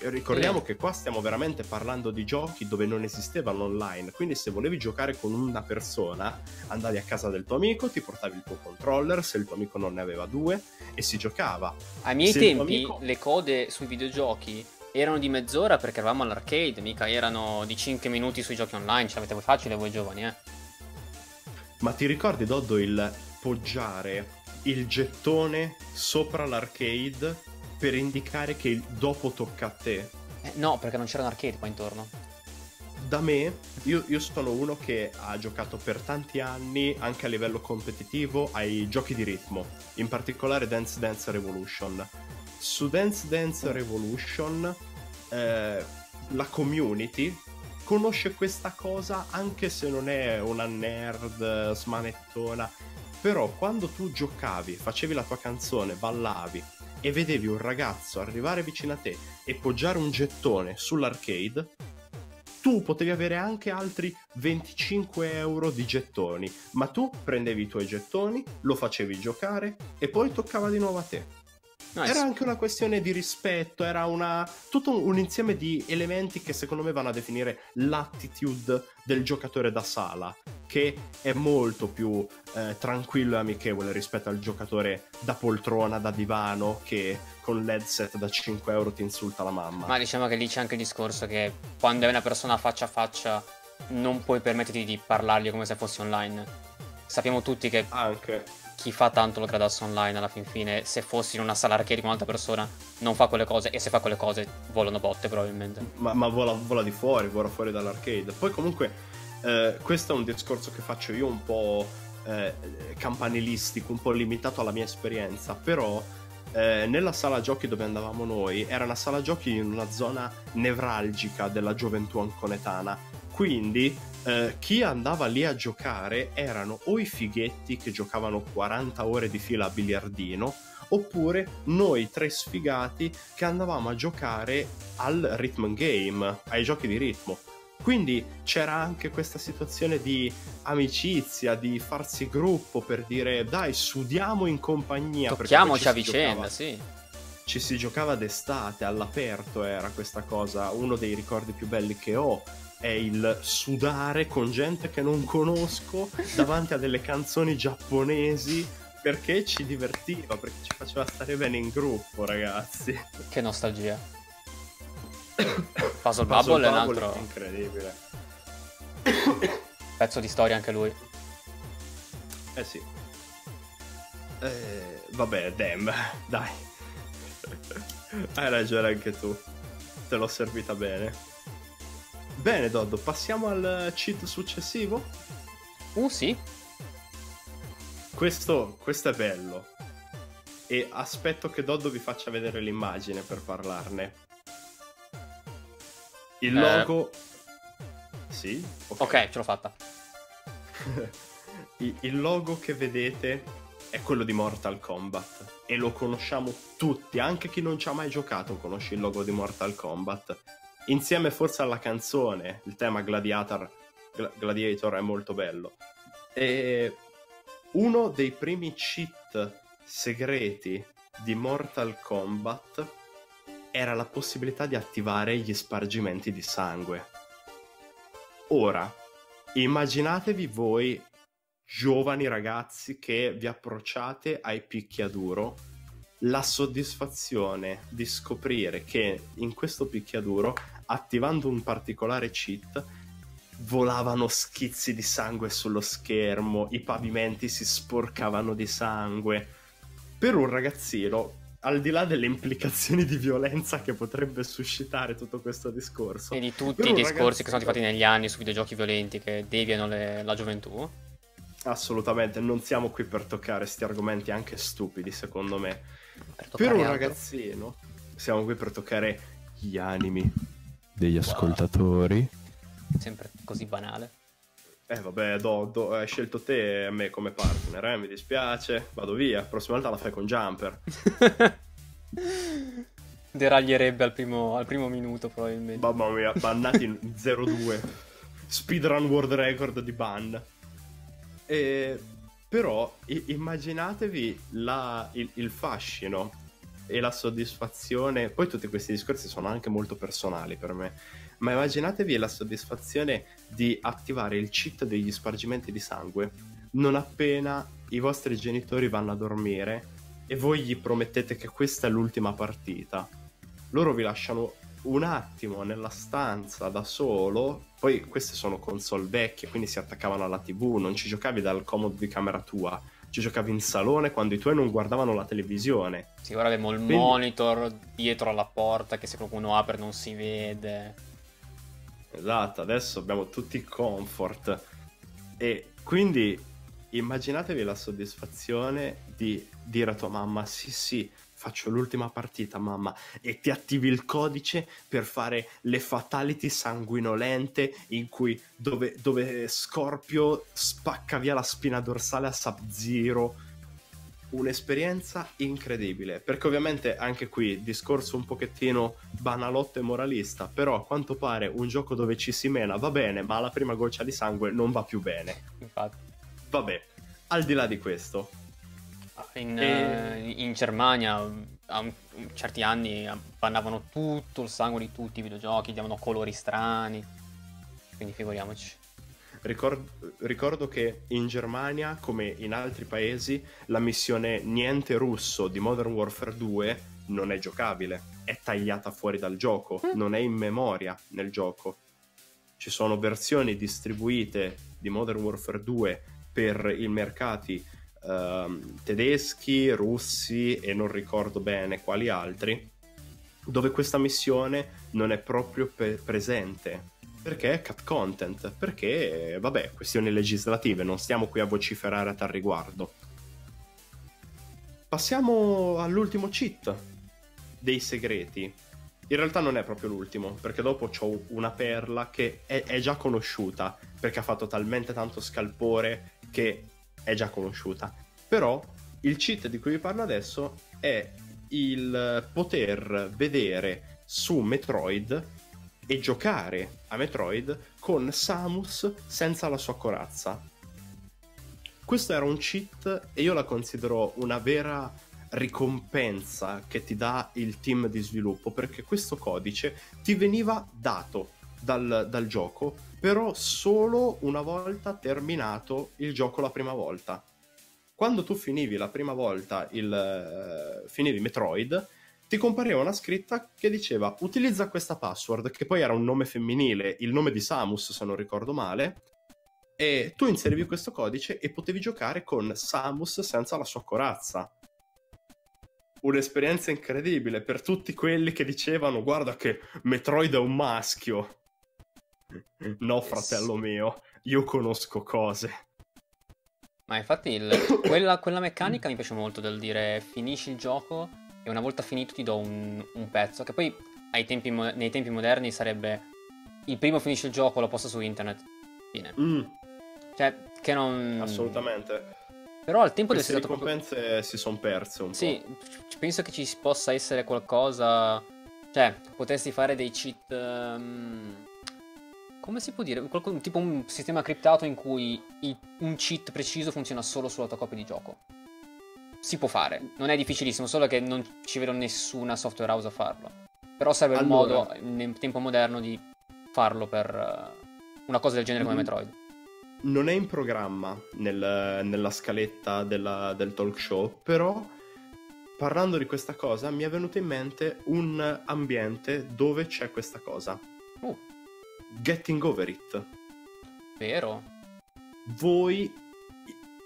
ricordiamo che qua stiamo veramente parlando di giochi dove non esistevano online, quindi se volevi giocare con una persona, andavi a casa del tuo amico, ti portavi il tuo controller, se il tuo amico non ne aveva due, e si giocava. Ai miei se tempi amico... le code sui videogiochi erano di mezz'ora perché eravamo all'arcade, mica erano di 5 minuti sui giochi online, ce l'avete facile voi giovani, eh. Ma ti ricordi, Doddo, il poggiare il gettone sopra l'arcade per indicare che dopo tocca a te. Eh, no, perché non c'era un arcade qua intorno. Da me, io, io, sono uno che ha giocato per tanti anni, anche a livello competitivo, ai giochi di ritmo, in particolare Dance Dance Revolution. Su Dance Dance Revolution eh, la community conosce questa cosa anche se non è una nerd smanettona. Però quando tu giocavi, facevi la tua canzone, ballavi e vedevi un ragazzo arrivare vicino a te e poggiare un gettone sull'arcade, tu potevi avere anche altri 25 euro di gettoni, ma tu prendevi i tuoi gettoni, lo facevi giocare e poi toccava di nuovo a te. Nice. Era anche una questione di rispetto, era una, tutto un insieme di elementi che secondo me vanno a definire l'attitude del giocatore da sala, che è molto più eh, tranquillo e amichevole rispetto al giocatore da poltrona, da divano, che con l'headset da 5 euro ti insulta la mamma. Ma diciamo che lì c'è anche il discorso che quando è una persona faccia a faccia non puoi permetterti di parlargli come se fosse online. Sappiamo tutti che anche chi fa tanto lo gradasso online alla fin fine, se fossi in una sala arcade con un'altra persona, non fa quelle cose e se fa quelle cose volano botte probabilmente. Ma, ma vola, vola, di fuori, vola fuori dall'arcade. Poi comunque eh, questo è un discorso che faccio io un po' eh, campanilistico, un po' limitato alla mia esperienza, però eh, nella sala giochi dove andavamo noi era una sala giochi in una zona nevralgica della gioventù anconetana. Quindi eh, chi andava lì a giocare erano o i fighetti che giocavano 40 ore di fila a biliardino, oppure noi tre sfigati che andavamo a giocare al rhythm game, ai giochi di ritmo. Quindi c'era anche questa situazione di amicizia, di farsi gruppo per dire dai, sudiamo in compagnia. Tocchiamoci a vicenda, giocava, sì. Ci si giocava d'estate, all'aperto era questa cosa, uno dei ricordi più belli che ho è il sudare con gente che non conosco *laughs* davanti a delle canzoni giapponesi perché ci divertiva, perché ci faceva stare bene in gruppo, ragazzi. Che nostalgia. *coughs* Puzzle Bubble è un altro Incredibile. *coughs* pezzo di storia anche lui. Eh sì. Eh, vabbè, damn, *laughs* dai. *laughs* Hai ragione anche tu. Te l'ho servita bene. Bene, Doddo, passiamo al cheat successivo. Uh, sì. Questo, questo è bello. E aspetto che Doddo vi faccia vedere l'immagine per parlarne. Il Eh. logo... Sì? Ok, ce l'ho fatta. *laughs* il il logo che vedete è quello di Mortal Kombat e lo conosciamo tutti, anche chi non ci ha mai giocato conosce il logo di Mortal Kombat. Insieme forse alla canzone, il tema Gladiator, Gla- Gladiator è molto bello. E uno dei primi cheat segreti di Mortal Kombat era la possibilità di attivare gli spargimenti di sangue. Ora, immaginatevi voi giovani ragazzi che vi approcciate ai picchiaduro la soddisfazione di scoprire che in questo picchiaduro attivando un particolare cheat volavano schizzi di sangue sullo schermo i pavimenti si sporcavano di sangue per un ragazzino al di là delle implicazioni di violenza che potrebbe suscitare tutto questo discorso E di tutti i discorsi che sono stati fatti negli anni su videogiochi violenti che deviano le- la gioventù. Assolutamente, non siamo qui per toccare questi argomenti anche stupidi, secondo me. Per, Per un altro. ragazzino, siamo qui per toccare gli animi degli ascoltatori. Sempre così banale. Eh vabbè, Doddo, hai scelto te e a me come partner, eh? mi dispiace, vado via, prossima volta la fai con Jumper. *laughs* Deraglierebbe al primo, al primo minuto, probabilmente. Mamma mia, bannati in *laughs* 0-2. Speedrun world record di ban. E, però i- immaginatevi la- il, il fascino e la soddisfazione. Poi tutti questi discorsi sono anche molto personali per me. Ma immaginatevi la soddisfazione di attivare il cheat degli spargimenti di sangue non appena i vostri genitori vanno a dormire e voi gli promettete che questa è l'ultima partita. Loro vi lasciano un attimo nella stanza da solo. Poi queste sono console vecchie, quindi si attaccavano alla TV, non ci giocavi dal comodo di camera tua, ci giocavi in salone quando i tuoi non guardavano la televisione. Sì, ora abbiamo il Quindi- monitor dietro alla porta che se qualcuno apre non si vede. Esatto, adesso abbiamo tutti il comfort. E quindi immaginatevi la soddisfazione di dire a tua mamma: Sì, sì, faccio l'ultima partita, mamma, e ti attivi il codice per fare le fatality sanguinolente in cui dove, dove Scorpio spacca via la spina dorsale a Sub-Zero. Un'esperienza incredibile, perché ovviamente anche qui discorso un pochettino banalotto e moralista, però a quanto pare un gioco dove ci si mena va bene, ma la prima goccia di sangue non va più bene. Infatti. Vabbè, al di là di questo, In, E- eh, in Germania a certi anni bannavano tutto il sangue di tutti i videogiochi, davano colori strani. Quindi figuriamoci. Ricord- ricordo che in Germania, come in altri paesi, la missione Niente russo di Modern Warfare 2 non è giocabile, è tagliata fuori dal gioco, non è in memoria nel gioco. Ci sono versioni distribuite di Modern Warfare 2 per i mercati ehm, tedeschi, russi e non ricordo bene quali altri, dove questa missione non è proprio pe- presente. Perché è cut content, perché, vabbè, questioni legislative, non stiamo qui a vociferare a tal riguardo. Passiamo all'ultimo cheat dei segreti. In realtà non è proprio l'ultimo, perché dopo ho una perla che è, è già conosciuta, perché ha fatto talmente tanto scalpore che è già conosciuta. Però il cheat di cui vi parlo adesso è il poter vedere su Metroid e giocare a Metroid con Samus senza la sua corazza. Questo era un cheat e io la considero una vera ricompensa che ti dà il team di sviluppo perché questo codice ti veniva dato dal, dal gioco però solo una volta terminato il gioco la prima volta quando tu finivi la prima volta il eh, finivi Metroid ti compariva una scritta che diceva utilizza questa password, che poi era un nome femminile, il nome di Samus se non ricordo male, e tu inserivi questo codice e potevi giocare con Samus senza la sua corazza. Un'esperienza incredibile per tutti quelli che dicevano guarda che Metroid è un maschio. No, fratello mio, io conosco cose. Ma infatti il, quella, quella, meccanica mi piace molto del dire finisci il gioco e una volta finito ti do un, un pezzo che poi tempi, nei tempi moderni sarebbe il primo finisce il gioco, lo posta su internet. Fine. Mm. Cioè, che non... Assolutamente. Però al tempo del Le ricompense proprio... si sono perse un sì, po'. Sì, penso che ci possa essere qualcosa... Cioè, potresti fare dei cheat... Um come si può dire? Qualcuno, tipo un sistema criptato in cui il, un cheat preciso funziona solo sulla tua copia di gioco. Si può fare, non è difficilissimo, solo che non ci vedo nessuna software house a farlo. Però serve allora, un modo nel tempo moderno di farlo per uh, una cosa del genere come Metroid. Non è in programma nel, nella scaletta della, del talk show, però parlando di questa cosa mi è venuto in mente un ambiente dove c'è questa cosa. Uh. Getting Over It. Vero? Voi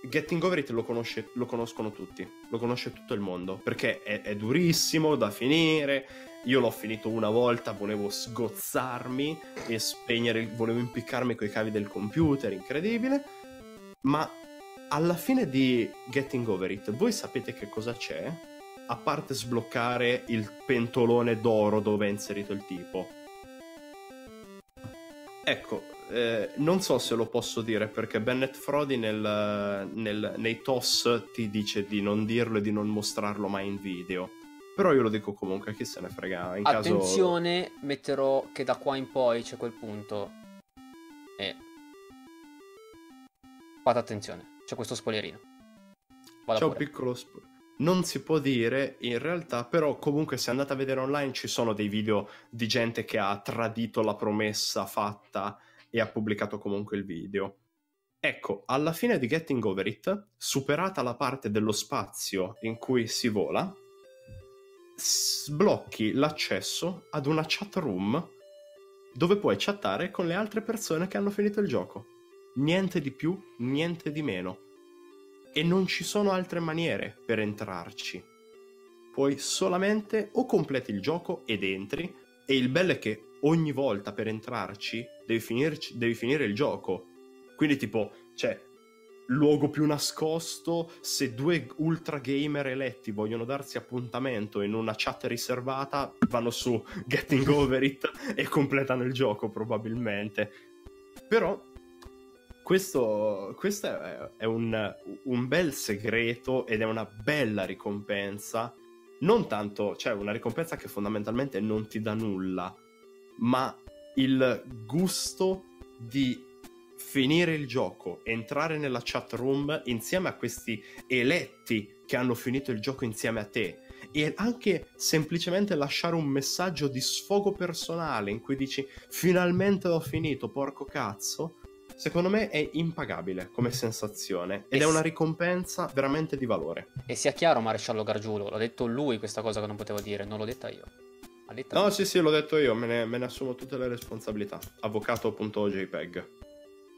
Getting Over It lo, conosce, lo, conoscono tutti, lo conosce tutto il mondo, perché è, è, durissimo da finire, io l'ho finito una volta, volevo sgozzarmi e spegnere, volevo impiccarmi coi cavi del computer, incredibile, ma alla fine di Getting Over It, voi sapete che cosa c'è? A parte sbloccare il pentolone d'oro dove è inserito il tipo Ecco, eh, non so se lo posso dire perché Bennett Frodi nel, nel, nei TOS ti dice di non dirlo e di non mostrarlo mai in video. Però io lo dico comunque, chi se ne frega. In Attenzione, caso... metterò che da qua in poi c'è quel punto. E... Fate attenzione, c'è questo spoilerino. Vado c'è pure. un piccolo spoiler non si può dire in realtà, però comunque se andate a vedere online ci sono dei video di gente che ha tradito la promessa fatta e ha pubblicato comunque il video. Ecco, alla fine di Getting Over It, superata la parte dello spazio in cui si vola, sblocchi l'accesso ad una chat room dove puoi chattare con le altre persone che hanno finito il gioco. Niente di più, niente di meno e non ci sono altre maniere per entrarci. Puoi solamente o completi il gioco ed entri, e il bello è che ogni volta per entrarci devi, finirci, devi finire il gioco. Quindi tipo, cioè, luogo più nascosto, se due ultra gamer eletti vogliono darsi appuntamento in una chat riservata, vanno su Getting Over It *laughs* e completano il gioco probabilmente. Però questo, questo è, è un, un, bel segreto ed è una bella ricompensa. Non tanto, cioè una ricompensa che fondamentalmente non ti dà nulla, ma il gusto di finire il gioco, entrare nella chat room insieme a questi eletti che hanno finito il gioco insieme a te e anche semplicemente lasciare un messaggio di sfogo personale in cui dici finalmente l'ho finito, porco cazzo secondo me è impagabile come sensazione ed e è una ricompensa veramente di valore. E sia chiaro, maresciallo Gargiulo, l'ha detto lui questa cosa che non potevo dire, non l'ho detta io. No, lui. sì, sì, l'ho detto io, me ne, me ne assumo tutte le responsabilità. Avvocato.jpg.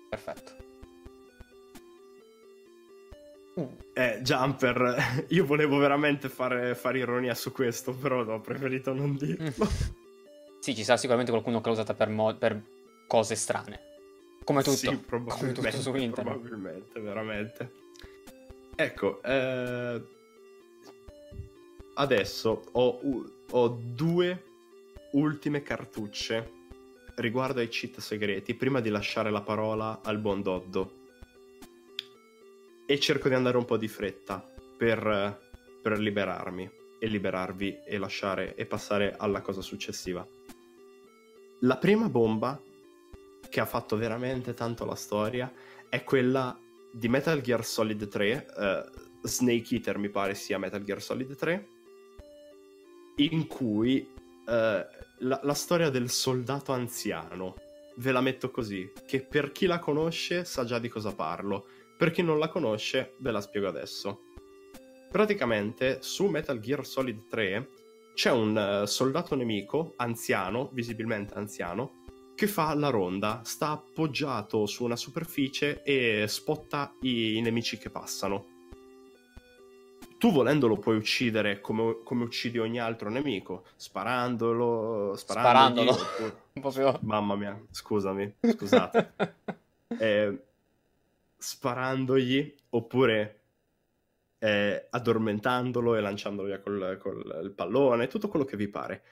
Perfetto. Uh. Eh, Jumper, *laughs* io volevo veramente fare, fare, ironia su questo, però ho preferito non dirlo. sì, ci sarà sicuramente qualcuno che l'ha usata per, mo- per cose strane. Come tutto. Sì, probabilmente, Come tutto su internet. Probabilmente, veramente. Ecco, eh, adesso ho, ho due ultime cartucce riguardo ai cheat segreti prima di lasciare la parola al buon Doddo. E cerco di andare un po' di fretta per, per liberarmi e liberarvi e lasciare e passare alla cosa successiva. La prima bomba che ha fatto veramente tanto la storia è quella di Metal Gear Solid 3, uh, eh, Snake Eater mi pare sia Metal Gear Solid 3, in cui uh, la, la storia del soldato anziano, ve la metto così, che per chi la conosce sa già di cosa parlo, per chi non la conosce ve la spiego adesso. Praticamente su Metal Gear Solid 3 c'è un uh, soldato nemico, anziano, visibilmente anziano, che fa la ronda, sta appoggiato su una superficie e spotta i, i nemici che passano. Tu volendolo puoi uccidere come, come, uccidi ogni altro nemico, sparandolo, sparandolo. *laughs* Proprio... Mamma mia, scusami, scusate. *laughs* eh, sparandogli oppure eh, addormentandolo e lanciandolo via col, col pallone, tutto quello che vi pare.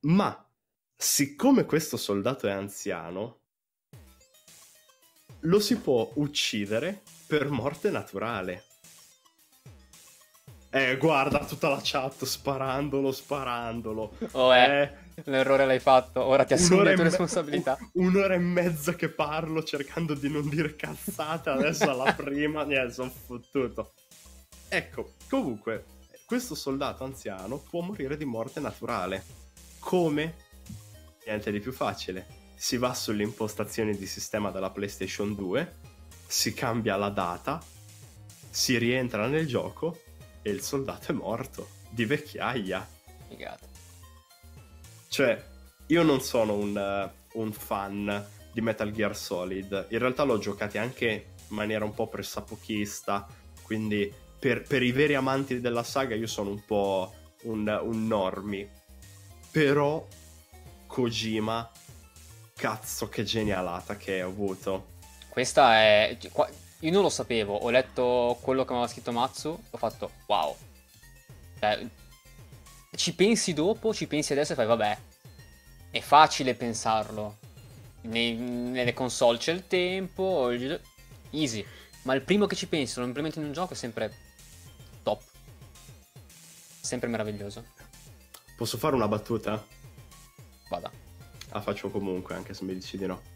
Ma siccome questo soldato è anziano, lo si può uccidere per morte naturale. Eh, guarda tutta la chat sparandolo, sparandolo. Oh, eh, eh l'errore l'hai fatto, ora ti assumi le tue me- responsabilità. un'ora e mezza che parlo cercando di non dire cazzate, adesso alla *laughs* prima, niente, sono fottuto. Ecco, comunque, questo soldato anziano può morire di morte naturale. Come? Niente di più facile. Si va sulle impostazioni di sistema della PlayStation 2, si cambia la data, si rientra nel gioco e il soldato è morto di vecchiaia. Figata. Cioè, io non sono un, uh, un, fan di Metal Gear Solid. In realtà l'ho giocati anche in maniera un po' pressapochista. Quindi, per, per i veri amanti della saga, io sono un po' un, un normie. Però, Kojima, cazzo, che genialata che ho avuto. Questa è. Io non lo sapevo, ho letto quello che aveva scritto Matsu, ho fatto wow. Cioè, ci pensi dopo, ci pensi adesso e fai vabbè, è facile pensarlo. Nei, nelle console c'è il tempo, easy. Ma il primo che ci pensi, lo implementi in un gioco è sempre top. Sempre meraviglioso. Posso fare una battuta? Vada. La faccio comunque, anche se mi dici di no.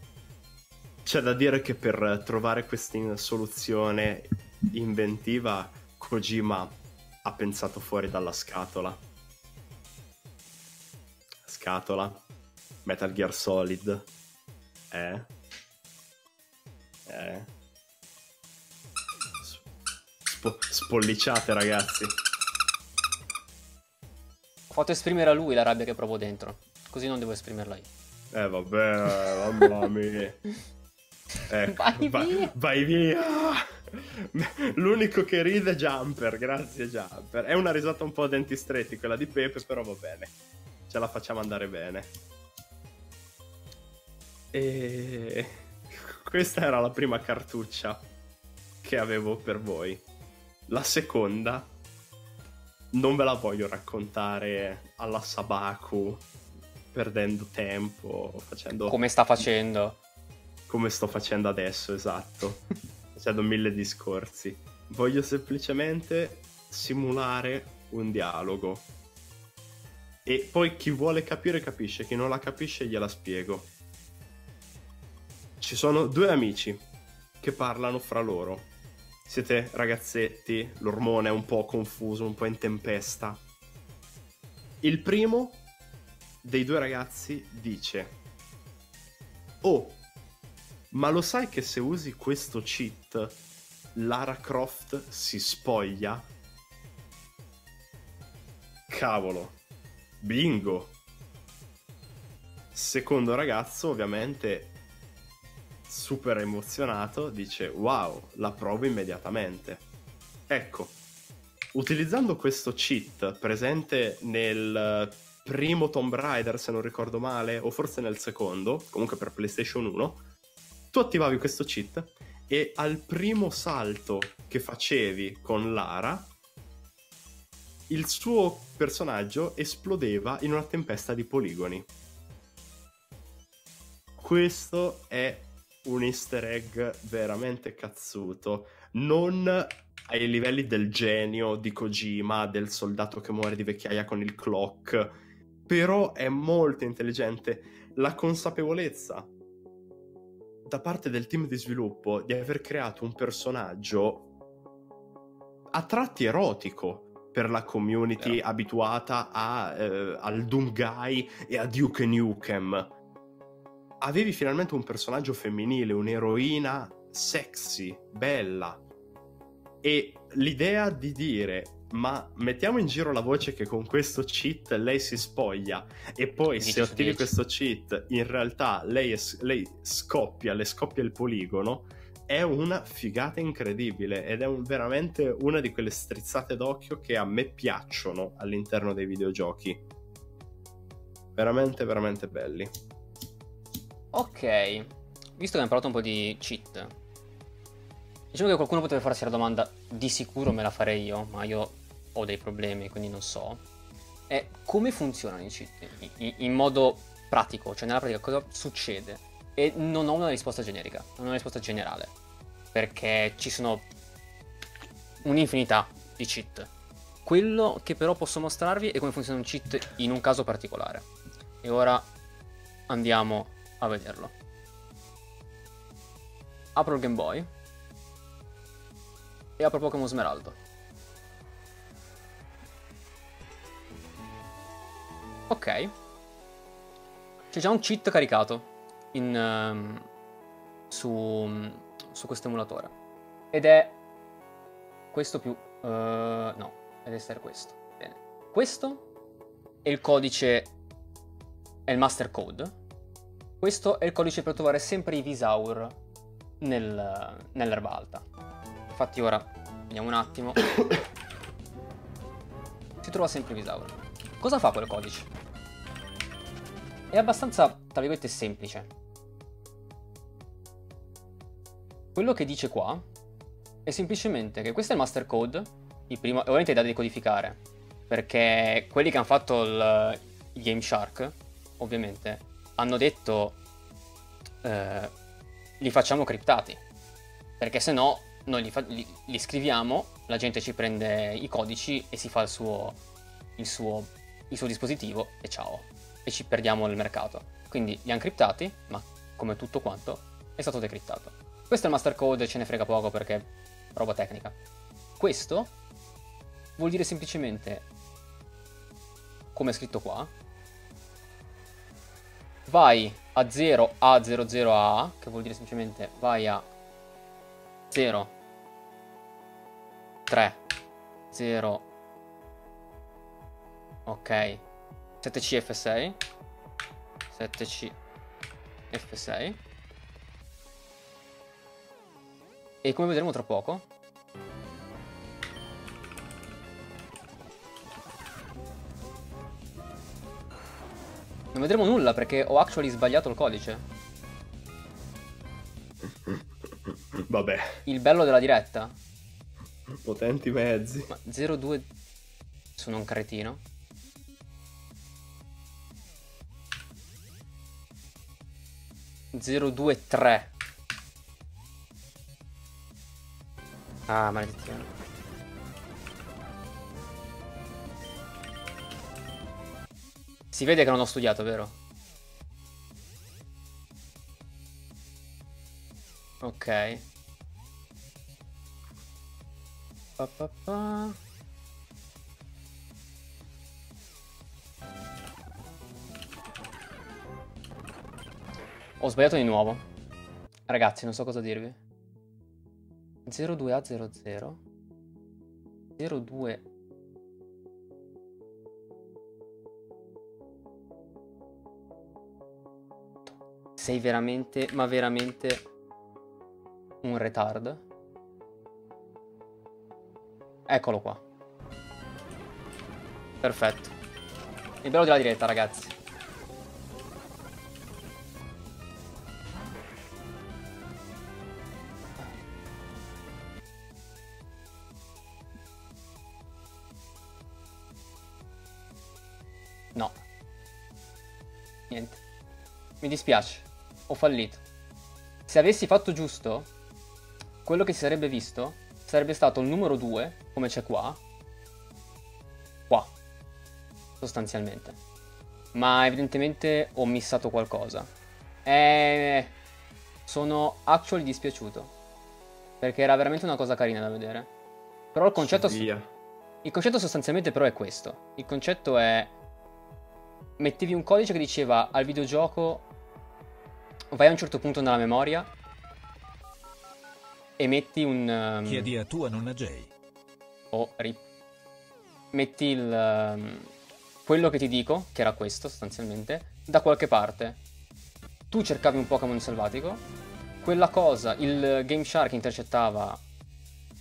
C'è da dire che per trovare questa soluzione inventiva Kojima ha pensato fuori dalla scatola. Scatola, Metal Gear Solid, eh? Eh? Spo- spolliciate ragazzi. Ho fatto esprimere a lui la rabbia che provo dentro, così non devo esprimerla io. Eh vabbè, mamma mia. *laughs* Ecco, vai, vai, via. vai via. *laughs* L'unico che ride è Jumper, grazie Jumper. È una risata un po' a denti stretti quella di Pepe, però va bene. Ce la facciamo andare bene. E *laughs* questa era la prima cartuccia che avevo per voi. La seconda non ve la voglio raccontare alla Sabaku perdendo tempo, facendo come sta facendo come sto facendo adesso, esatto. *laughs* facendo mille discorsi. Voglio semplicemente simulare un dialogo. E poi chi vuole capire capisce, chi non la capisce gliela spiego. Ci sono due amici che parlano fra loro. Siete ragazzetti, l'ormone è un po' confuso, un po' in tempesta. Il primo dei due ragazzi dice: Oh, ma lo sai che se usi questo cheat Lara Croft si spoglia? Cavolo. Bingo. Secondo ragazzo, ovviamente super emozionato, dice wow, la provo immediatamente. Ecco, utilizzando questo cheat presente nel primo Tomb Raider, se non ricordo male, o forse nel secondo, comunque per PlayStation 1, tu attivavi questo cheat e al primo salto che facevi con Lara, il suo personaggio esplodeva in una tempesta di poligoni. Questo è un easter egg veramente cazzuto. Non ai livelli del genio di Kojima, del soldato che muore di vecchiaia con il clock, però è molto intelligente. La consapevolezza da parte del team di sviluppo di aver creato un personaggio a tratti erotico per la community yeah. abituata a, eh, al Doomguy e a Duke Nukem. Avevi finalmente un personaggio femminile, un'eroina sexy, bella. E l'idea di dire ma mettiamo in giro la voce che con questo cheat lei si spoglia e poi se ottieni questo cheat in realtà lei, è, lei, scoppia, le scoppia il poligono, è una figata incredibile ed è un, veramente una di quelle strizzate d'occhio che a me piacciono all'interno dei videogiochi. Veramente, veramente belli. Ok, visto che abbiamo parlato un po' di cheat, diciamo che qualcuno potrebbe farsi la domanda, di sicuro me la farei io, ma io ho dei problemi, quindi non so. È come funzionano i cheat in, modo pratico, cioè nella pratica cosa succede? E non ho una risposta generica, non ho una risposta generale, perché ci sono un'infinità di cheat. Quello che però posso mostrarvi è come funziona un cheat in un caso particolare. E ora andiamo a vederlo. Apro il Game Boy e apro Pokémon Smeraldo. Ok. C'è già un cheat caricato in, um, su, su questo emulatore. Ed è questo più... Uh, no, deve essere questo. Bene. Questo è il codice... è il master code questo è il codice per trovare sempre i Visaur nel, nell'erba alta. Infatti ora, vediamo un attimo. *coughs* Si trova sempre Visaur. Cosa fa quel codice? È abbastanza, tra virgolette, semplice. Quello che dice qua è semplicemente che questo è il master code, il primo, ovviamente è da decodificare, perché quelli che hanno fatto il, il Game Shark, ovviamente, hanno detto eh, li facciamo criptati perché se no noi li, fa- li, li, scriviamo la gente ci prende i codici e si fa il suo, il suo, il suo dispositivo e ciao. E ci perdiamo nel mercato. Quindi li hanno criptati ma come tutto quanto è stato decriptato. Questo è il master code ce ne frega poco perché è roba tecnica. Questo vuol dire semplicemente come è scritto qua vai a 0 a 00 a che vuol dire semplicemente vai a 0 3 0 ok 7c f6 7c f6 e come vedremo tra poco Non vedremo nulla perché ho actually sbagliato il codice. Vabbè. Il bello della diretta. *laughs* Potenti mezzi. Ma 02 sono un cretino. Zero due tre. Ah, maledizione. Si vede che non ho studiato, vero? Ok. Pa, pa, pa. Ho sbagliato di nuovo. Ragazzi, non so cosa dirvi. 02A00 02 sei veramente, ma veramente un retard? Eccolo qua. Perfetto. Il bello della diretta, ragazzi. No. Niente. Mi dispiace ho fallito. Se avessi fatto giusto, quello che si sarebbe visto sarebbe stato il numero 2, come c'è qua, qua, sostanzialmente. Ma evidentemente ho missato qualcosa. E sono actually dispiaciuto. Perché era veramente una cosa carina da vedere. Però il concetto... Il concetto sostanzialmente però è questo. Il concetto è... Mettevi un codice che diceva al videogioco vai a un certo punto nella memoria metti un... Um... Chiedi a tua nonna Jay. Oh, rip. metti il, ehm, quello che ti dico, che era questo sostanzialmente, da qualche parte. Tu cercavi un Pokémon selvatico, quella cosa, il Game Shark intercettava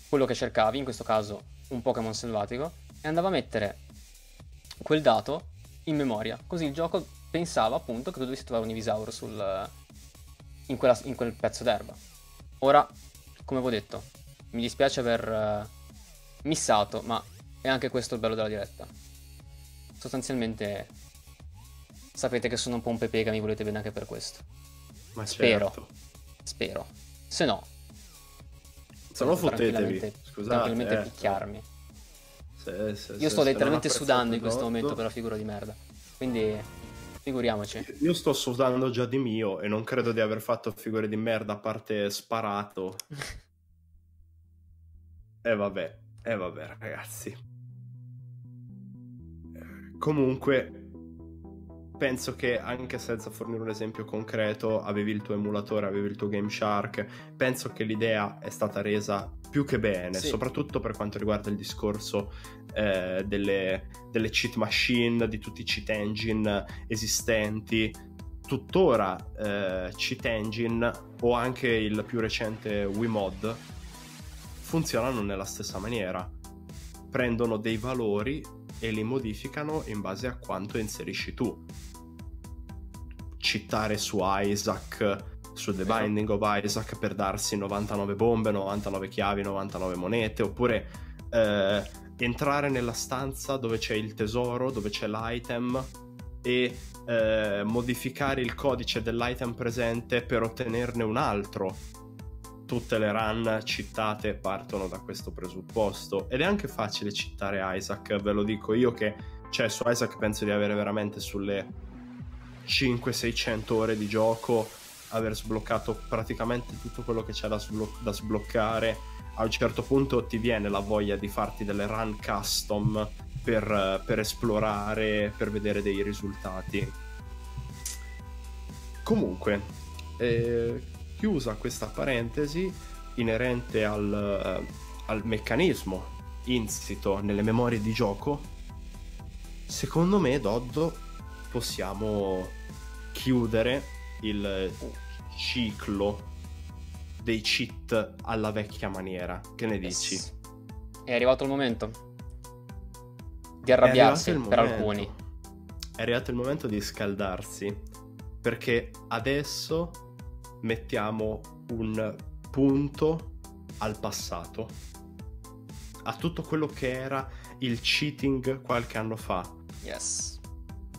quello che cercavi, in questo caso un Pokémon selvatico, e andava a mettere quel dato in memoria. Così il gioco pensava appunto che tu dovessi trovare un Ivisauro sul, in, quella, in, quel pezzo d'erba. Ora, come avevo detto, mi dispiace aver uh, missato, ma è anche questo il bello della diretta. Sostanzialmente sapete che sono un po' un pepe che mi volete bene anche per questo. Ma spero. certo. Spero. Se no, se no fottetevi. Scusate, tranquillamente eh. picchiarmi. Se, se, Io sto letteralmente sudando in questo momento per la figura di merda. Quindi, figuriamoci. Io sto sudando già di mio e non credo di aver fatto figure di merda a parte sparato. *laughs* E vabbè, e vabbè ragazzi. Eh, Comunque, penso che anche senza fornire un esempio concreto, avevi il tuo emulatore, avevi il tuo Game Shark, penso che l'idea è stata resa più che bene, Sì. soprattutto per quanto riguarda il discorso eh, delle, delle cheat machine, di tutti i cheat engine esistenti. Tuttora eh, cheat engine o anche il più recente Wiimod funzionano nella stessa maniera. Prendono dei valori e li modificano in base a quanto inserisci tu. Citare su Isaac, su The. Binding of Isaac per darsi 99 bombe, 99 chiavi, 99 monete, oppure eh, entrare nella stanza dove c'è il tesoro, dove c'è l'item e eh, modificare il codice dell'item presente per ottenerne un altro tutte le run citate partono da questo presupposto ed è anche facile citare Isaac, ve lo dico io che cioè su Isaac penso di avere veramente sulle 500-600 ore di gioco aver sbloccato praticamente tutto quello che c'è da, sblo- da sbloccare a un certo punto ti viene la voglia di farti delle run custom per, per esplorare, per vedere dei risultati. Comunque, eh, chiusa questa parentesi inerente al, al meccanismo insito nelle memorie di gioco, secondo me, Doddo, possiamo chiudere il ciclo dei cheat alla vecchia maniera. Che ne dici? Yes. È arrivato il momento di arrabbiarsi per momento. alcuni. È arrivato il momento di scaldarsi perché adesso mettiamo un punto al passato, a tutto quello che era il cheating qualche anno fa. Yes.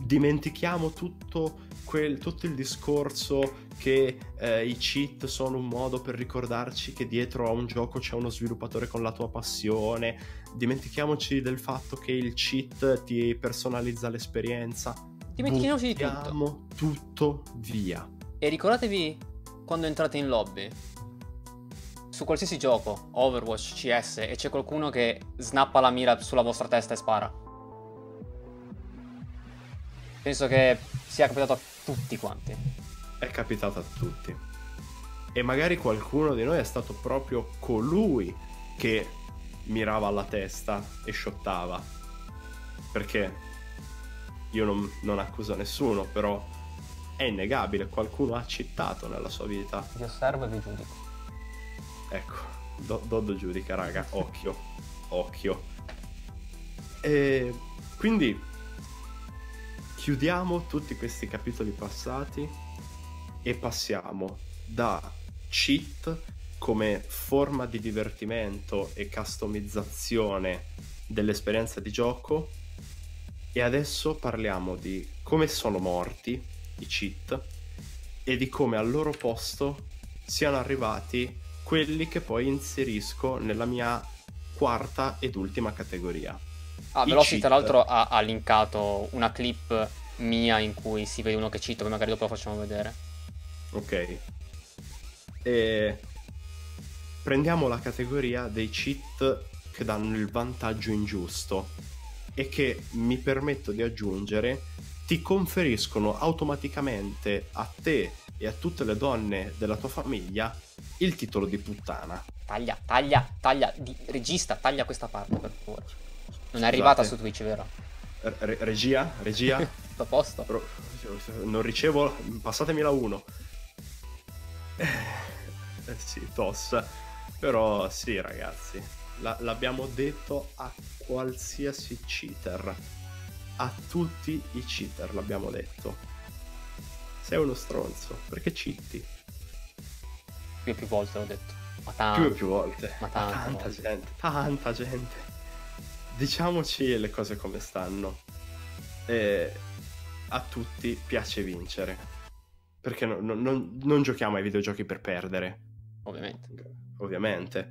Dimentichiamo tutto, quel, tutto il discorso che eh, i cheat sono un modo per ricordarci che dietro a un gioco c'è uno sviluppatore con la tua passione. Dimentichiamoci del fatto che il cheat ti personalizza l'esperienza. Dimentichiamoci di tutto. Tutto via. E ricordatevi quando entrate in lobby su qualsiasi gioco, Overwatch, CS, e c'è qualcuno che snappa la mira sulla vostra testa e spara. Penso che sia capitato a tutti quanti. È capitato a tutti. E magari qualcuno di noi è stato proprio colui che mirava alla testa e shottava. Perché io non, non accuso nessuno, però è innegabile, qualcuno ha citato nella sua vita. Vi osservo e vi giudico. Ecco, Do- Doddo giudica, raga, occhio, occhio. E quindi chiudiamo tutti questi capitoli passati e passiamo da cheat come forma di divertimento e customizzazione dell'esperienza di gioco e adesso parliamo di come sono morti i cheat e di come al loro posto siano arrivati quelli che poi inserisco nella mia quarta ed ultima categoria. Ah, I Velocity cheat. tra l'altro ha, ha linkato una clip mia in cui si vede uno che cito, che magari dopo la facciamo vedere. Ok. E prendiamo la categoria dei cheat che danno il vantaggio ingiusto e che mi permetto di aggiungere ti conferiscono automaticamente a te e a tutte le donne della tua famiglia il titolo di puttana. Taglia, taglia, taglia, di, regista, taglia questa parte per favore. Non è arrivata su Twitch, vero? Re- regia? Regia? *laughs* a posto. Non ricevo... Passatemi la 1. Eh, sì, tossa. Però sì, ragazzi. La- l'abbiamo detto a qualsiasi cheater. A tutti i cheater l'abbiamo detto. Sei uno stronzo. Perché cheati? Più e più volte l'ho detto. Ma tante. Più e più volte. Ma tanta volte. gente. Tanta gente. Diciamoci le cose come stanno. E a tutti piace vincere. Perché no, no, non, non giochiamo ai videogiochi per perdere. Ovviamente. Ovviamente.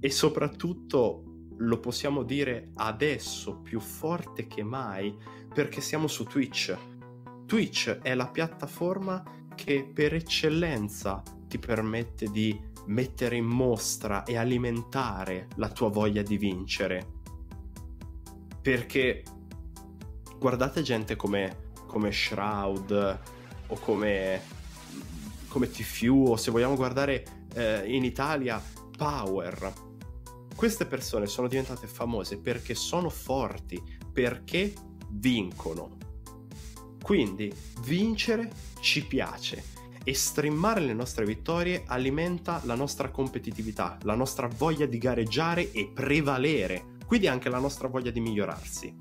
E soprattutto lo possiamo dire adesso più forte che mai perché siamo su Twitch. Twitch è la piattaforma che per eccellenza ti permette di mettere in mostra e alimentare la tua voglia di vincere. Perché guardate gente come come Shroud o come, come TFU o se vogliamo guardare eh, in Italia Power. Queste persone sono diventate famose perché sono forti, perché vincono. Quindi vincere ci piace e streamare le nostre vittorie alimenta la nostra competitività, la nostra voglia di gareggiare e prevalere, quindi anche la nostra voglia di migliorarsi.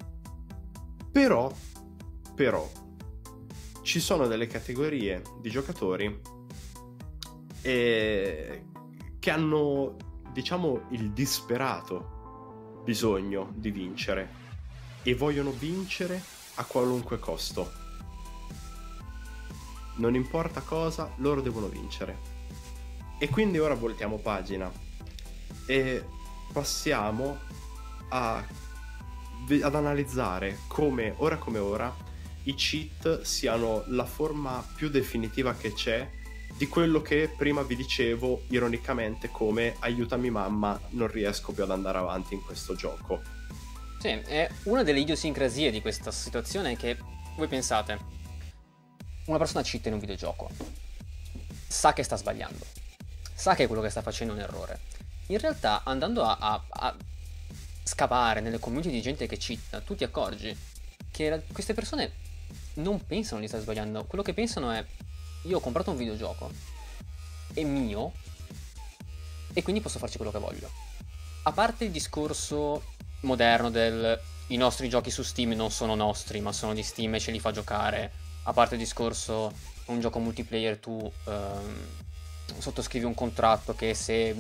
Però, però, ci sono delle categorie di giocatori eh, che hanno, diciamo, il disperato bisogno di vincere e vogliono vincere a qualunque costo. Non importa cosa, loro devono vincere. E quindi ora voltiamo pagina e passiamo a, ad analizzare come, ora come ora, i cheat siano la forma più definitiva che c'è di quello che prima vi dicevo ironicamente come aiutami mamma, non riesco più ad andare avanti in questo gioco. Sì, è una delle idiosincrasie di questa situazione che voi pensate, una persona cheat in un videogioco, sa che sta sbagliando, sa che quello che sta facendo è un errore. In realtà andando a, a, a scavare nelle community di gente che cheat, tu ti accorgi che queste persone non pensano di stare sbagliando. Quello che pensano è: io ho comprato un videogioco, è mio, e quindi posso farci quello che voglio. A parte il discorso moderno del i nostri giochi su Steam non sono nostri, ma sono di Steam e ce li fa giocare. A parte il discorso un gioco multiplayer tu ehm, sottoscrivi un contratto che se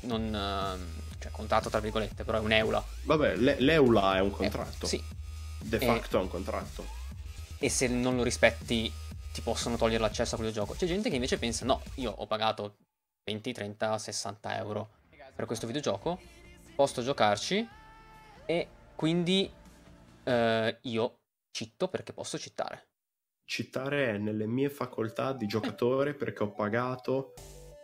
non ehm, cioè contratto tra virgolette, però è un EULA. Vabbè, l'EULA è un contratto. Eh, sì. De facto e... è un contratto e se non lo rispetti ti possono togliere l'accesso a quel gioco. C'è gente che invece pensa no, io ho pagato 20, 30, 60 euro per questo videogioco, posso giocarci e quindi eh, io citto perché posso cittare. Cittare è nelle mie facoltà di giocatore *laughs* perché ho pagato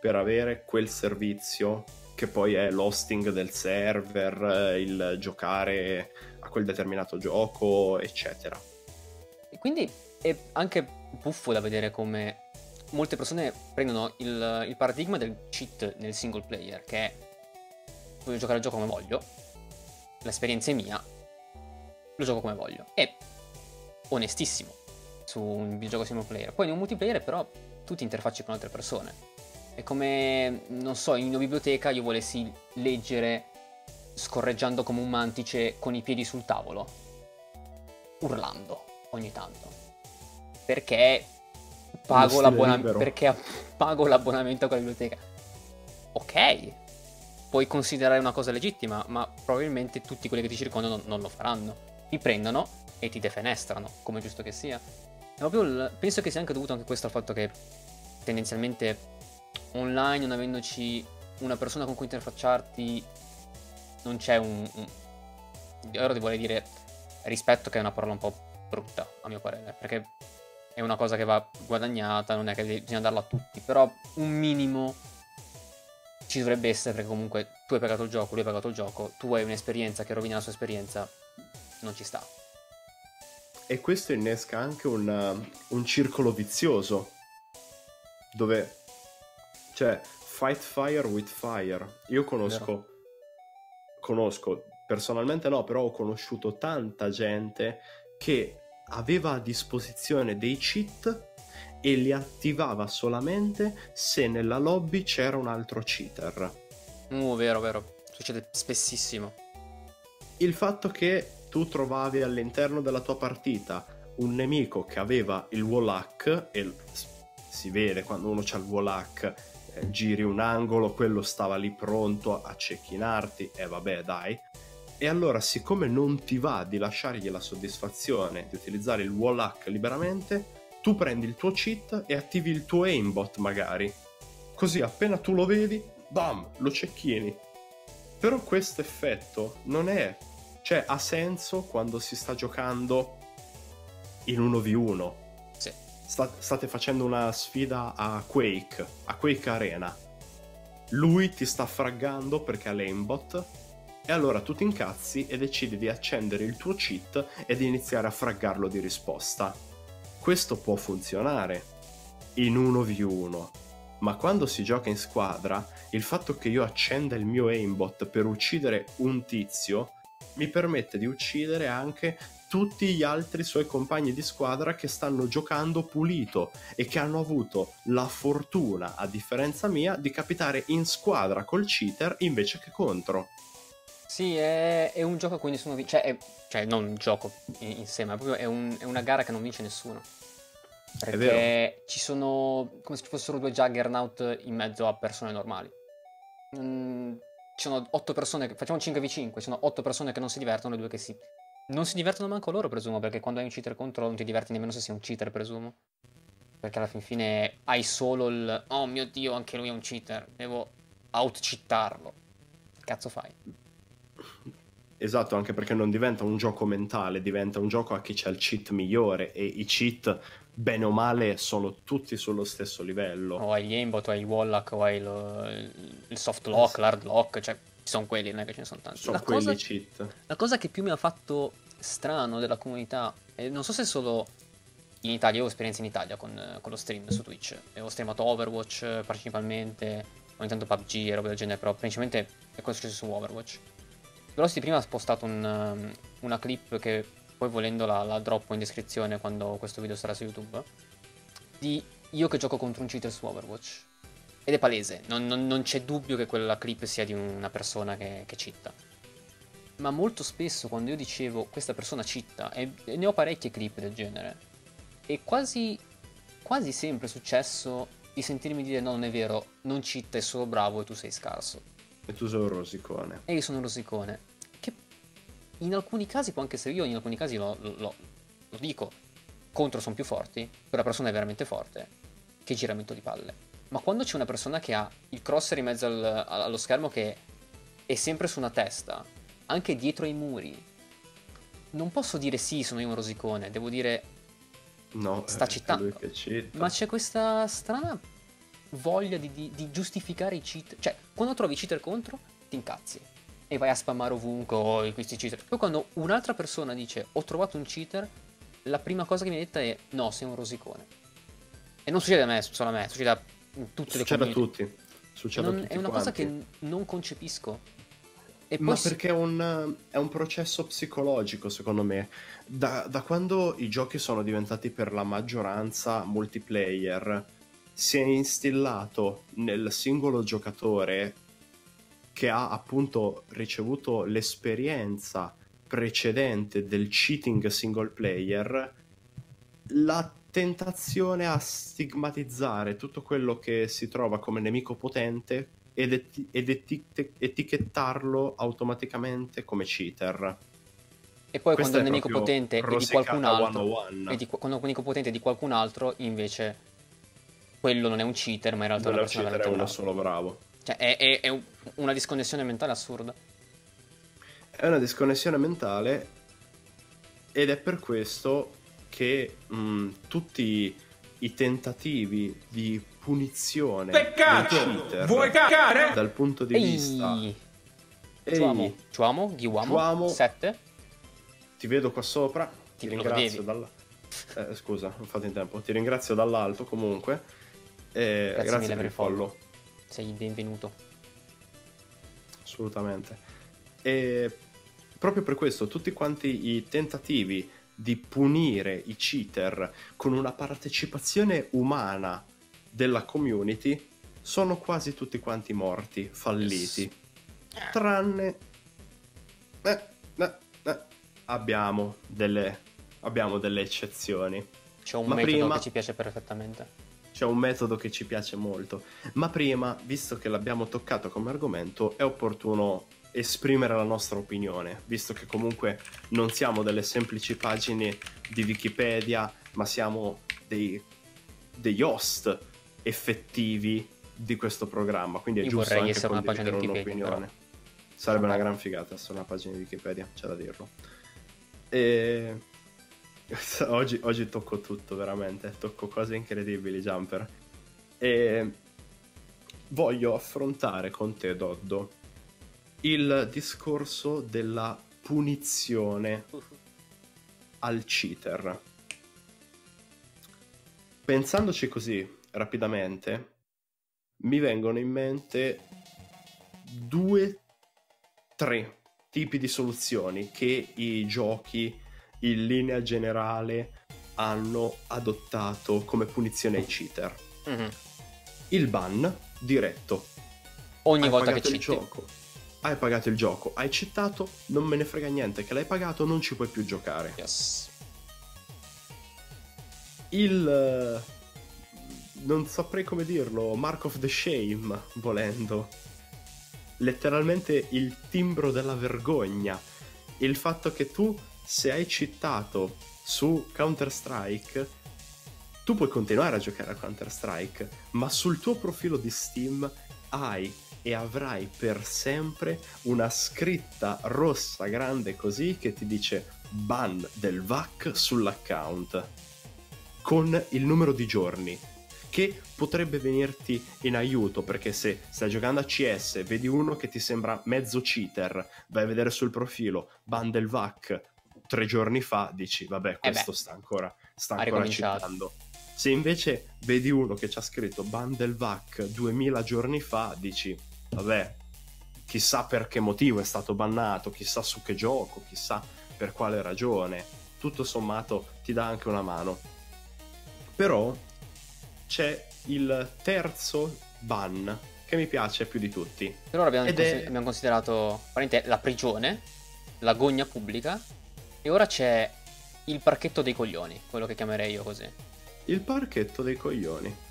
per avere quel servizio che poi è l'hosting del server, il giocare a quel determinato gioco, eccetera. E quindi è anche buffo da vedere come molte persone prendono il, il paradigma del cheat nel single player, che è voglio giocare il gioco come voglio, l'esperienza è mia, lo gioco come voglio. È onestissimo su un videogioco single player. Poi in un multiplayer però tu ti interfacci con altre persone. È come, non so, in una biblioteca io volessi leggere scorreggiando come un mantice con i piedi sul tavolo, urlando ogni tanto. Perché pago, l'abbonam- perché pago l'abbonamento a quella biblioteca. Ok, puoi considerare una cosa legittima, ma probabilmente tutti quelli che ti circondano non lo faranno. Ti prendono e ti defenestrano, come giusto che sia. Il... penso che sia anche dovuto anche questo al fatto che tendenzialmente online, non avendoci una persona con cui interfacciarti, non c'è un, un... Ora ti vorrei dire rispetto, che è una parola un po' brutta, a mio parere, perché è una cosa che va guadagnata, non è che bisogna darla a tutti, però un minimo ci dovrebbe essere perché comunque tu hai pagato il gioco, lui ha pagato il gioco, tu hai un'esperienza che rovina la sua esperienza, non ci sta. E questo innesca anche un, un circolo vizioso, dove, cioè, fight fire with fire. Io conosco, conosco personalmente no, però ho conosciuto tanta gente che aveva a disposizione dei cheat e li attivava solamente se nella lobby c'era un altro cheater. Uh, vero, vero. Succede spessissimo. Il fatto che tu trovavi all'interno della tua partita un nemico che aveva il wall e si vede quando uno c'ha il wall eh, giri un angolo, quello stava lì pronto a cecchinarti e vabbè dai. E allora siccome non ti va di lasciargli la soddisfazione di utilizzare il wall liberamente, tu prendi il tuo cheat e attivi il tuo aimbot magari. Così appena tu lo vedi, bam, lo cecchini. Però questo effetto non è... cioè ha senso quando si sta giocando in 1v1. Sta, state facendo una sfida a Quake, a Quake Arena. Lui ti sta fraggando perché ha l'aimbot e allora tu ti incazzi e decidi di accendere il tuo cheat e di iniziare a fraggarlo di risposta questo può funzionare in 1v1, ma quando si gioca in squadra, il fatto che io accenda il mio aimbot per uccidere un tizio mi permette di uccidere anche tutti gli altri suoi compagni di squadra che stanno giocando pulito e che hanno avuto la fortuna, a differenza mia, di capitare in squadra col cheater invece che contro. Sì, è, è un gioco a cui nessuno vince, cioè, è, cioè non un gioco insieme, è, è, un, è una gara che non vince nessuno. Perché ci sono come se ci fossero due Juggernaut in mezzo a persone normali. Mm, ci sono otto persone, facciamo 5v5, ci sono otto persone che non si divertono e due che si... Non si divertono manco loro, presumo, perché quando hai un cheater contro non ti diverti nemmeno se sei un cheater, presumo. Perché alla fin fine hai solo il... Oh mio Dio, anche lui è un cheater, devo out-cheatarlo. Che cazzo fai? Esatto, anche perché non diventa un gioco mentale, diventa un gioco a chi c'ha il cheat migliore e i cheat bene o male sono tutti sullo stesso livello. O hai gli aimbot, o hai il wallach, o hai lo, il soft lock, l'hard lock, cioè ci sono quelli, non è che ce ne sono tanti. Sono la quelli cosa, cheat. La cosa che più mi ha fatto strano della comunità, e non so se solo in Italia, io ho esperienza in Italia con, con lo stream su Twitch, e ho streamato Overwatch principalmente, ogni tanto PUBG e roba del genere, però principalmente è quello successo su Overwatch. Velocity prima ha spostato un, um, una clip che poi volendo la, la droppo in descrizione quando questo video sarà su YouTube, di io che gioco contro un cheater su Overwatch. Ed è palese, non, non, non c'è dubbio che quella clip sia di una persona che, che citta. Ma molto spesso quando io dicevo questa persona citta, e, e ne ho parecchie clip del genere, è quasi, quasi sempre successo di sentirmi dire no non è vero, non citta, è solo bravo e tu sei scarso. E tu sei un rosicone. E io sono un rosicone in alcuni casi può anche essere io, in alcuni casi lo, lo, lo dico, contro sono più forti, quella persona è veramente forte, che giramento di palle. Ma quando c'è una persona che ha il crosser in mezzo al, allo schermo che è sempre su una testa, anche dietro ai muri, non posso dire sì, sono io un rosicone, devo dire no, sta citando. Ma c'è questa strana voglia di, di, di, giustificare i cheat. Cioè, quando trovi i cheater contro, ti incazzi e vai a spammare ovunque oh, questi cheater. Poi quando un'altra persona dice ho trovato un cheater, la prima cosa che mi detta è no, sei un rosicone. E non succede a me, solo a me, succede a tutte succede le community. Succede a tutti. Succede non, a tutti è una quanti. cosa che non concepisco. E Ma poi... perché è un, è un, processo psicologico, secondo me. Da, da quando i giochi sono diventati per la maggioranza multiplayer, si è instillato nel singolo giocatore che ha appunto ricevuto l'esperienza precedente del cheating single player, la tentazione a stigmatizzare tutto quello che si trova come nemico potente ed, eti- ed eti- etichettarlo automaticamente come cheater. E poi quando il nemico potente è di qualcun altro, e di, quando il nemico potente è di qualcun altro, invece quello non è un cheater, ma in realtà non è una persona cheater, è uno solo bravo. Cioè, è, è, è una disconnessione mentale assurda. È una disconnessione mentale ed è per questo che mh, tutti i tentativi di punizione Peccato! Vuoi cagare? dal punto di Ehi. vista Ehi. Chuamo, Ghiuamo, 7 ti vedo qua sopra ti, ti ringrazio dalla... eh, scusa, ho fatto in tempo ti ringrazio dall'alto comunque eh, grazie, grazie per il follow sei benvenuto. Assolutamente. E proprio per questo tutti quanti i tentativi di punire i cheater con una partecipazione umana della community sono quasi tutti quanti morti, falliti. Tranne... Eh, eh, eh, abbiamo, delle, abbiamo delle eccezioni. C'è un Ma metodo prima... che ci piace perfettamente. C'è un metodo che ci piace molto. Ma prima, visto che l'abbiamo toccato come argomento, è opportuno esprimere la nostra opinione, visto che comunque non siamo delle semplici pagine di Wikipedia, ma siamo dei, degli host effettivi di questo programma. Quindi è Io giusto anche essere una pagina di Wikipedia, un'opinione. Sarebbe una gran figata essere una pagina di Wikipedia, c'è da dirlo. E... *laughs* oggi, oggi tocco tutto, veramente. Tocco cose incredibili, Jumper. E voglio affrontare con te, Doddo, il discorso della punizione al cheater. Pensandoci così rapidamente, mi vengono in mente due, tre tipi di soluzioni che i giochi in linea generale hanno adottato come punizione ai cheater. Mm-hmm. Il ban diretto. Ogni Hai volta che cheati. gioco hai pagato il gioco, hai citato, non me ne frega niente che l'hai pagato, non ci puoi più giocare. Yes. Il... Eh, non saprei come dirlo, Mark of the Shame, volendo. Letteralmente il timbro della vergogna. Il fatto che tu, se hai citato su Counter-Strike, tu puoi continuare a giocare a Counter-Strike, ma sul tuo profilo di Steam hai e avrai per sempre una scritta rossa grande così che ti dice ban del VAC sull'account con il numero di giorni che potrebbe venirti in aiuto perché se stai giocando a CS vedi uno che ti sembra mezzo cheater vai a vedere sul profilo ban del VAC tre giorni fa dici vabbè questo eh sta ancora sta ancora citando. Se invece vedi uno che ci ha scritto ban del VAC 2000 giorni fa dici vabbè, chissà per che motivo è stato bannato, chissà su che gioco, chissà per quale ragione. Tutto sommato ti dà anche una mano. Però c'è il terzo ban che mi piace più di tutti. Per ora abbiamo, consider- è... abbiamo considerato la prigione, la gogna pubblica e ora c'è il parchetto dei coglioni, quello che chiamerei io così. Il parchetto dei coglioni.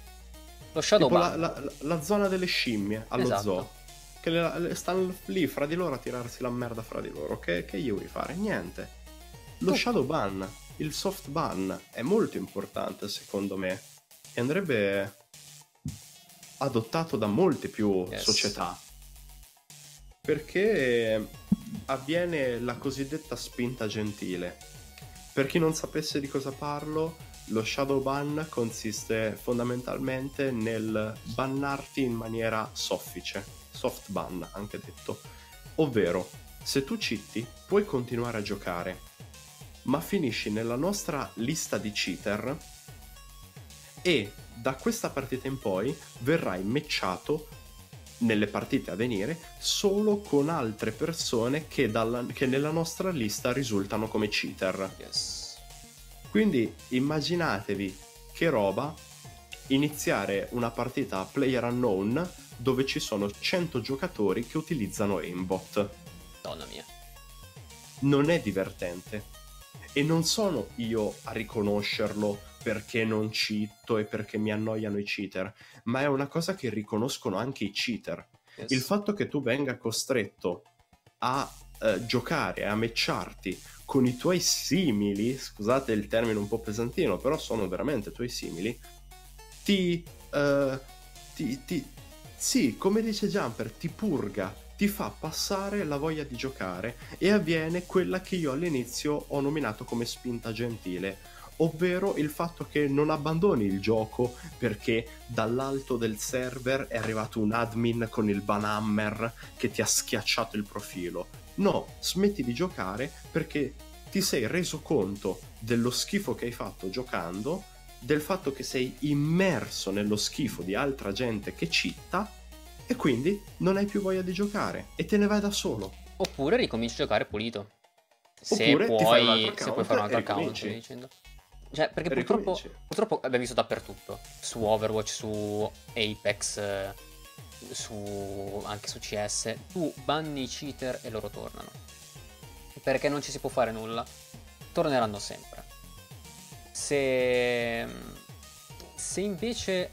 Lo Shadow la, la, la, zona delle scimmie allo esatto. zoo. Che le, le, stanno lì fra di loro a tirarsi la merda fra di loro. Che, che gli vuoi fare? Niente. Lo oh. shadow ban, il soft ban, è molto importante secondo me. E andrebbe adottato da molte più yes. società. Perché avviene la cosiddetta spinta gentile. Per chi non sapesse di cosa parlo, lo shadow ban consiste fondamentalmente nel bannarti in maniera soffice, soft ban anche detto, ovvero se tu cheati puoi continuare a giocare, ma finisci nella nostra lista di cheater e da questa partita in poi verrai matchato nelle partite a venire solo con altre persone che, dalla, che nella nostra lista risultano come cheater. Yes. Quindi immaginatevi che roba iniziare una partita a player unknown dove ci sono 100 giocatori che utilizzano aimbot. Donna mia. Non è divertente. E non sono io a riconoscerlo perché non cheato e perché mi annoiano i cheater, ma è una cosa che riconoscono anche i cheater. Yes. Il fatto che tu venga costretto a eh, giocare, a matcharti con i tuoi simili, scusate il termine un po' pesantino, però sono veramente tuoi simili, ti, uh, ti, ti, sì, come dice Jumper, ti purga, ti fa passare la voglia di giocare e avviene quella che io all'inizio ho nominato come spinta gentile, ovvero il fatto che non abbandoni il gioco perché dall'alto del server è arrivato un admin con il banhammer che ti ha schiacciato il profilo. No, smetti di giocare perché ti sei reso conto dello schifo che hai fatto giocando, del fatto che sei immerso nello schifo di altra gente che citta e quindi non hai più voglia di giocare e te ne vai da solo. Oppure ricominci a giocare pulito. Se puoi, se puoi fare un altro account, dicendo. Cioè, perché purtroppo, purtroppo, abbiamo visto dappertutto. Su Overwatch, su Apex, su, anche su CS. Tu banni i cheater e loro tornano. Perché non ci si può fare nulla. Torneranno sempre. Se... Se invece...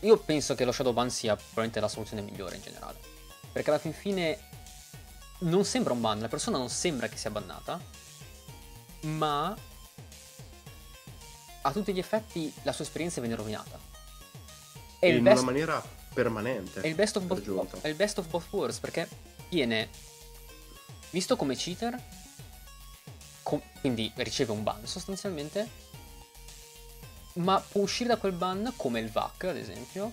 Io penso che lo Shadow Ban sia probabilmente la soluzione migliore in generale. Perché alla fin fine non sembra un ban, la persona non sembra che sia bannata, ma a tutti gli effetti la sua esperienza viene rovinata. È in best... una maniera permanente. È il, best of both... è il best of both worlds perché viene visto come cheater, com... quindi riceve un ban sostanzialmente, ma può uscire da quel ban come il VAC ad esempio,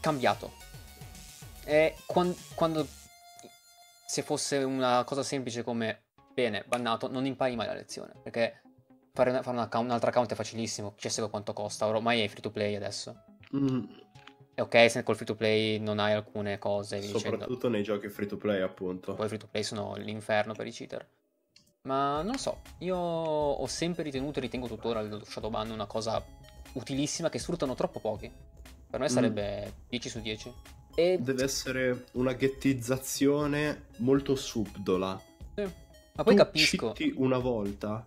cambiato. E quando, quando se fosse una cosa semplice come bene, bannato, non impari mai la lezione perché fare, una, fare un, account, un, altro account è facilissimo. CSGO quanto costa? Ormai è free to play adesso. Mm. È ok se col free to play non hai alcune cose. Soprattutto dicendo. nei giochi free to play, appunto. Poi free to play sono l'inferno per i cheater. Ma non so, io ho sempre ritenuto e ritengo tuttora lo Shadowban una cosa utilissima che sfruttano troppo pochi. Per me mm. sarebbe mm. 10 su 10. E... Deve essere una ghettizzazione molto subdola. Sì. Ma poi tu capisco. una volta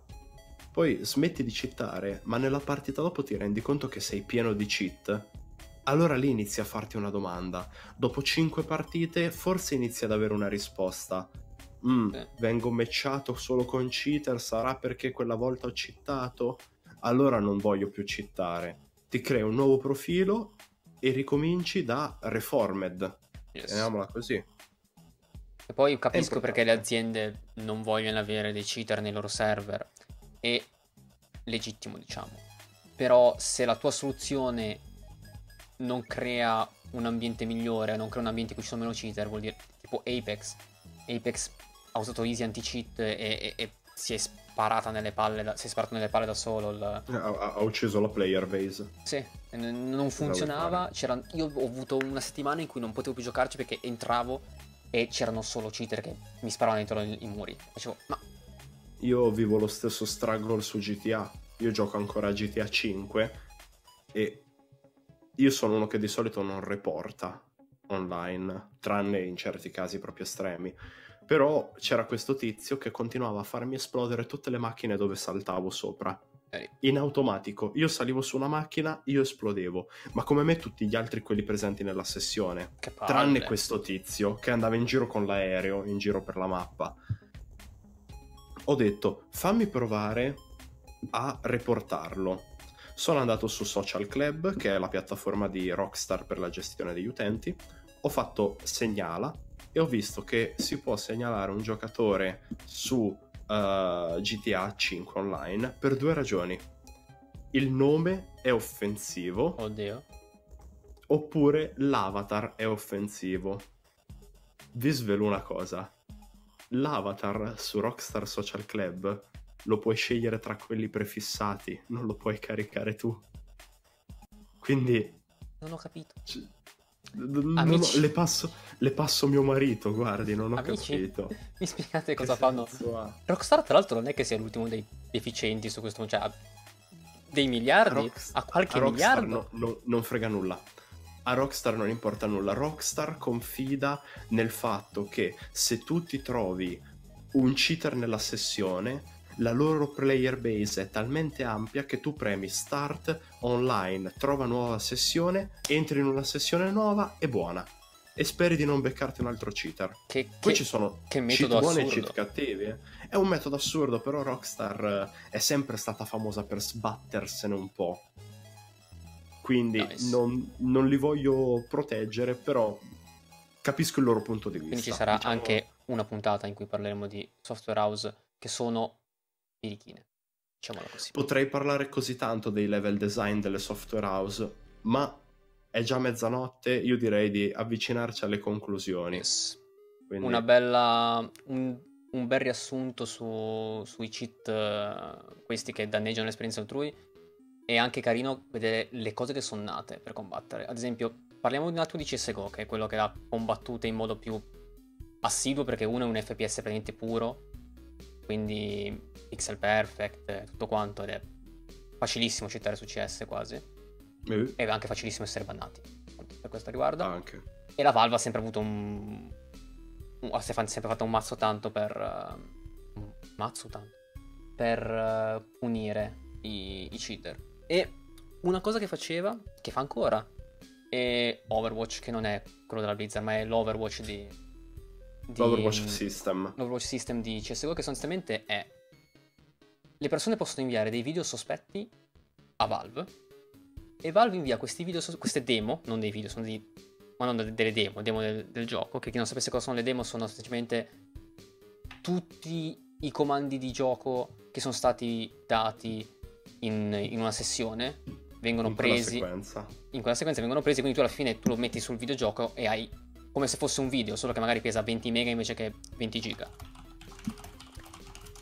poi smetti di cheatare, ma nella partita dopo ti rendi conto che sei pieno di cheat. Allora lì inizi a farti una domanda. Dopo 5 partite forse inizi ad avere una risposta. Mm, eh. Vengo matchato solo con cheater, sarà perché quella volta ho cheatato? Allora non voglio più cheatare. Ti crei un nuovo profilo e ricominci da reformed. Yes. Chiamiamola così. E poi capisco perché le aziende non vogliono avere dei cheater nei loro server è legittimo, diciamo. Però se la tua soluzione non crea un ambiente migliore, non crea un ambiente in cui ci sono meno cheater, vuol dire tipo Apex. Apex ha usato easy anti-cheat e, e, e si è sparata nelle palle da, si è sparato nelle palle da solo. Il... Ha, ha, ucciso la player base. Sì, non funzionava. io ho avuto una settimana in cui non potevo più giocarci perché entravo e c'erano solo cheater che mi sparavano dentro i, i muri. Facevo, ma io vivo lo stesso struggle su GTA. Io gioco ancora a GTA 5 e io sono uno che di solito non reporta online, tranne in certi casi proprio estremi. Però c'era questo tizio che continuava a farmi esplodere tutte le macchine dove saltavo sopra. In automatico, io salivo su una macchina, io esplodevo, ma come me tutti gli altri quelli presenti nella sessione. Tranne questo tizio che andava in giro con l'aereo, in giro per la mappa ho detto fammi provare a reportarlo. Sono andato su Social Club, che è la piattaforma di Rockstar per la gestione degli utenti, ho fatto segnala e ho visto che si può segnalare un giocatore su uh, GTA 5 online per due ragioni. Il nome è offensivo. Oddio. Oppure l'avatar è offensivo. Vi svelo una cosa l'avatar su Rockstar Social Club lo puoi scegliere tra quelli prefissati, non lo puoi caricare tu. Quindi... Non ho capito. C- non ho, le, passo, le passo mio marito, guardi, non ho Amici, capito. *laughs* Mi spiegate cosa fanno? Rockstar, tra l'altro, non è che sia l'ultimo dei deficienti su questo, cioè dei miliardi, Rocks- a qualche a miliardo. No, no, non frega nulla a Rockstar non importa nulla. Rockstar confida nel fatto che se tu ti trovi un cheater nella sessione, la loro player base è talmente ampia che tu premi start online, trova nuova sessione, entri in una sessione nuova e buona. E speri di non beccarti un altro cheater. Che, Poi che, ci sono che cheat buoni e cheat cattivi. Eh. È un metodo assurdo, però Rockstar eh, è sempre stata famosa per sbattersene un po' quindi nice. non, non, li voglio proteggere, però capisco il loro punto di vista. Quindi ci sarà diciamo... anche una puntata in cui parleremo di software house che sono birichine. Diciamola così. Potrei parlare così tanto dei level design delle software house, ma è già mezzanotte, io direi di avvicinarci alle conclusioni. Yes. Quindi... Una bella... Un, un, bel riassunto su, sui cheat, uh, questi che danneggiano l'esperienza altrui è anche carino vedere le cose che sono nate per combattere. Ad esempio, parliamo di un attimo di CSGO, che è quello che ha combattuto in modo più assiduo perché uno è un FPS praticamente puro, quindi pixel perfect, tutto quanto, ed è facilissimo citare su CS quasi. Eh. È anche facilissimo essere bannati, per questo riguarda. Anche. E la Valve ha sempre avuto un... ha sempre fatto un mazzo tanto per... Uh... un mazzo tanto? Per uh, punire i, i cheater. E una cosa che faceva, che fa ancora, è Overwatch, che non è quello della Blizzard, ma è l'Overwatch di... di L'Overwatch System. L'Overwatch System di CSGO, che sostanzialmente è... Le persone possono inviare dei video sospetti a Valve, e Valve invia questi video, queste demo, non dei video, sono dei... ma non delle demo, demo del, del gioco, che chi non sapesse cosa sono le demo sono semplicemente tutti i comandi di gioco che sono stati dati in, in una sessione vengono in presi quella in quella sequenza vengono presi quindi tu alla fine tu lo metti sul videogioco e hai come se fosse un video solo che magari pesa 20 mega invece che 20 giga.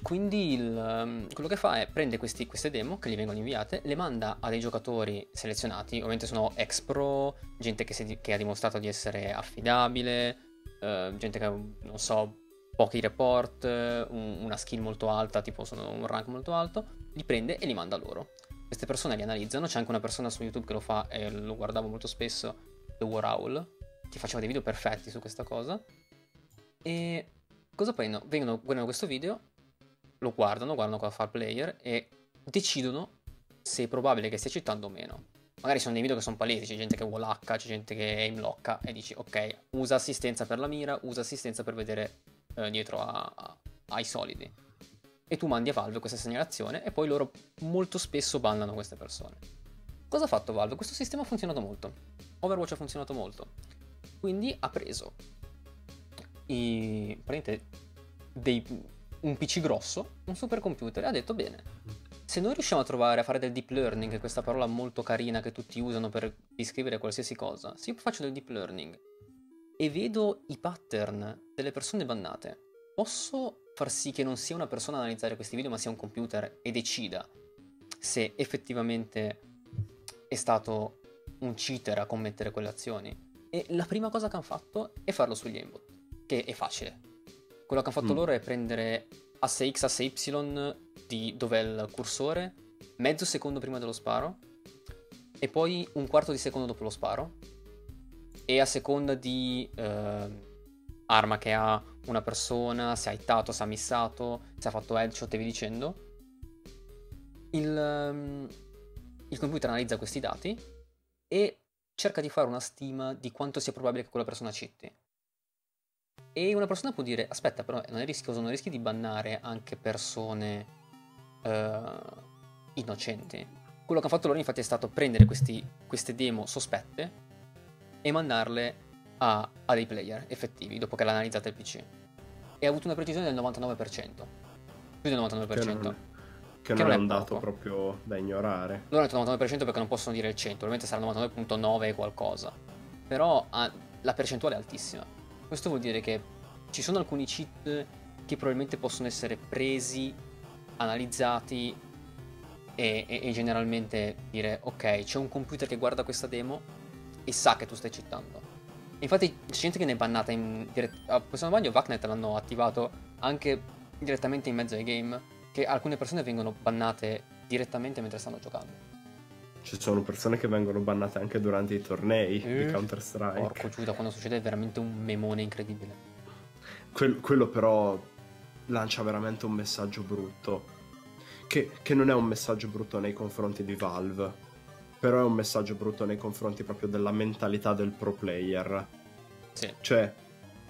Quindi il, um, quello che fa è prende questi, queste demo che gli vengono inviate le manda a dei giocatori selezionati ovviamente sono ex pro gente che, si, che ha dimostrato di essere affidabile uh, gente che ha non so pochi report un, una skill molto alta tipo sono un rank molto alto li prende e li manda loro. Queste persone li analizzano, c'è anche una persona su YouTube che lo fa e lo guardavo molto spesso, The War Owl, che faceva dei video perfetti su questa cosa. E cosa prendono? Vengono, guardano questo video, lo guardano, guardano cosa fa il player e decidono se è probabile che stia citando o meno. Magari sono dei video che sono palesi, c'è gente che wall H, c'è gente che aim locka e dici ok, usa assistenza per la mira, usa assistenza per vedere eh, dietro a, a, ai solidi e tu mandi a Valve questa segnalazione e poi loro molto spesso bannano queste persone. Cosa ha fatto Valve? Questo sistema ha funzionato molto. Overwatch ha funzionato molto. Quindi ha preso i, dei, un PC grosso, un supercomputer, e ha detto bene, se noi riusciamo a trovare a fare del deep learning, questa parola molto carina che tutti usano per descrivere qualsiasi cosa, se io faccio del deep learning e vedo i pattern delle persone bannate, posso far sì che non sia una persona a analizzare questi video, ma sia un computer e decida se effettivamente è stato un cheater a commettere quelle azioni. E la prima cosa che hanno fatto è farlo sugli aimbot, che è facile. Quello che hanno fatto mm. loro è prendere asse X, asse Y di dove è il cursore, mezzo secondo prima dello sparo, e poi un quarto di secondo dopo lo sparo, e a seconda di eh, arma che ha una persona, se ha hittato, se ha missato, se ha fatto headshot e via dicendo, il, um, il computer analizza questi dati e cerca di fare una stima di quanto sia probabile che quella persona citti. E una persona può dire, aspetta però non è rischioso, non rischi di bannare anche persone uh, innocenti. Quello che hanno fatto loro infatti è stato prendere questi, queste demo sospette e mandarle a, a dei player effettivi dopo che l'ha analizzata il PC. E ha avuto una precisione del 99%. Più del 99%. Che non, che non è un dato proprio da ignorare. Loro hanno detto 99% perché non possono dire il 100, probabilmente sarà 99.9 e qualcosa. Però ha, la percentuale è altissima. Questo vuol dire che ci sono alcuni cheat che probabilmente possono essere presi, analizzati e, e, e generalmente dire ok, c'è un computer che guarda questa demo e sa che tu stai citando Infatti c'è gente che ne è bannata in diretta. Ah, se non sbaglio, Vacnet l'hanno attivato anche direttamente in mezzo ai game. Che alcune persone vengono bannate direttamente mentre stanno giocando. Ci sono persone che vengono bannate anche durante i tornei eh, di Counter Strike. Porco Giuda, quando succede è veramente un memone incredibile. Quel, quello però lancia veramente un messaggio brutto. Che, che non è un messaggio brutto nei confronti di Valve però è un messaggio brutto nei confronti proprio della mentalità del pro player. Sì. Cioè...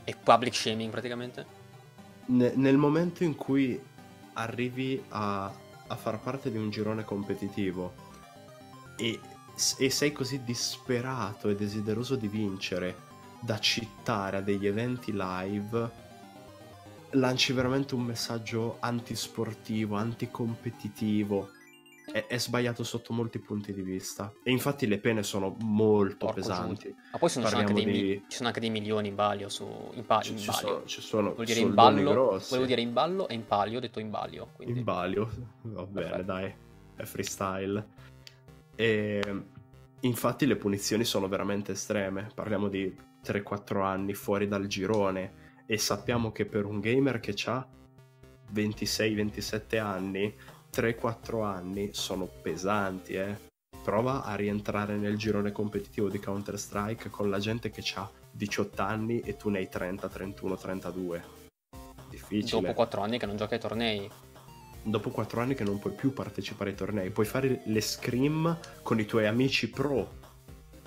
È public shaming praticamente? Ne, nel momento in cui arrivi a, a, far parte di un girone competitivo e, e sei così disperato e desideroso di vincere da citare a degli eventi live, lanci veramente un messaggio antisportivo, anticompetitivo è, è, sbagliato sotto molti punti di vista. E infatti le pene sono molto Porco pesanti. Giuti. Ma poi sono anche dei, di... ci sono anche dei milioni in balio su in, pa- ci, in ci Sono, ci sono Vuol dire in ballo, volevo dire in ballo e in palio, ho detto in balio. Quindi... In balio, va bene, Perfetto. dai, è freestyle. E infatti le punizioni sono veramente estreme. Parliamo di 3-4 anni fuori dal girone e sappiamo che per un gamer che ha 26-27 anni, 3-4 anni sono pesanti, eh. Prova a rientrare nel girone competitivo di Counter-Strike con la gente che ha 18 anni e tu ne hai 30, 31, 32. Difficile. Dopo 4 anni che non giochi ai tornei. Dopo 4 anni che non puoi più partecipare ai tornei, puoi fare le scrim con i tuoi amici pro,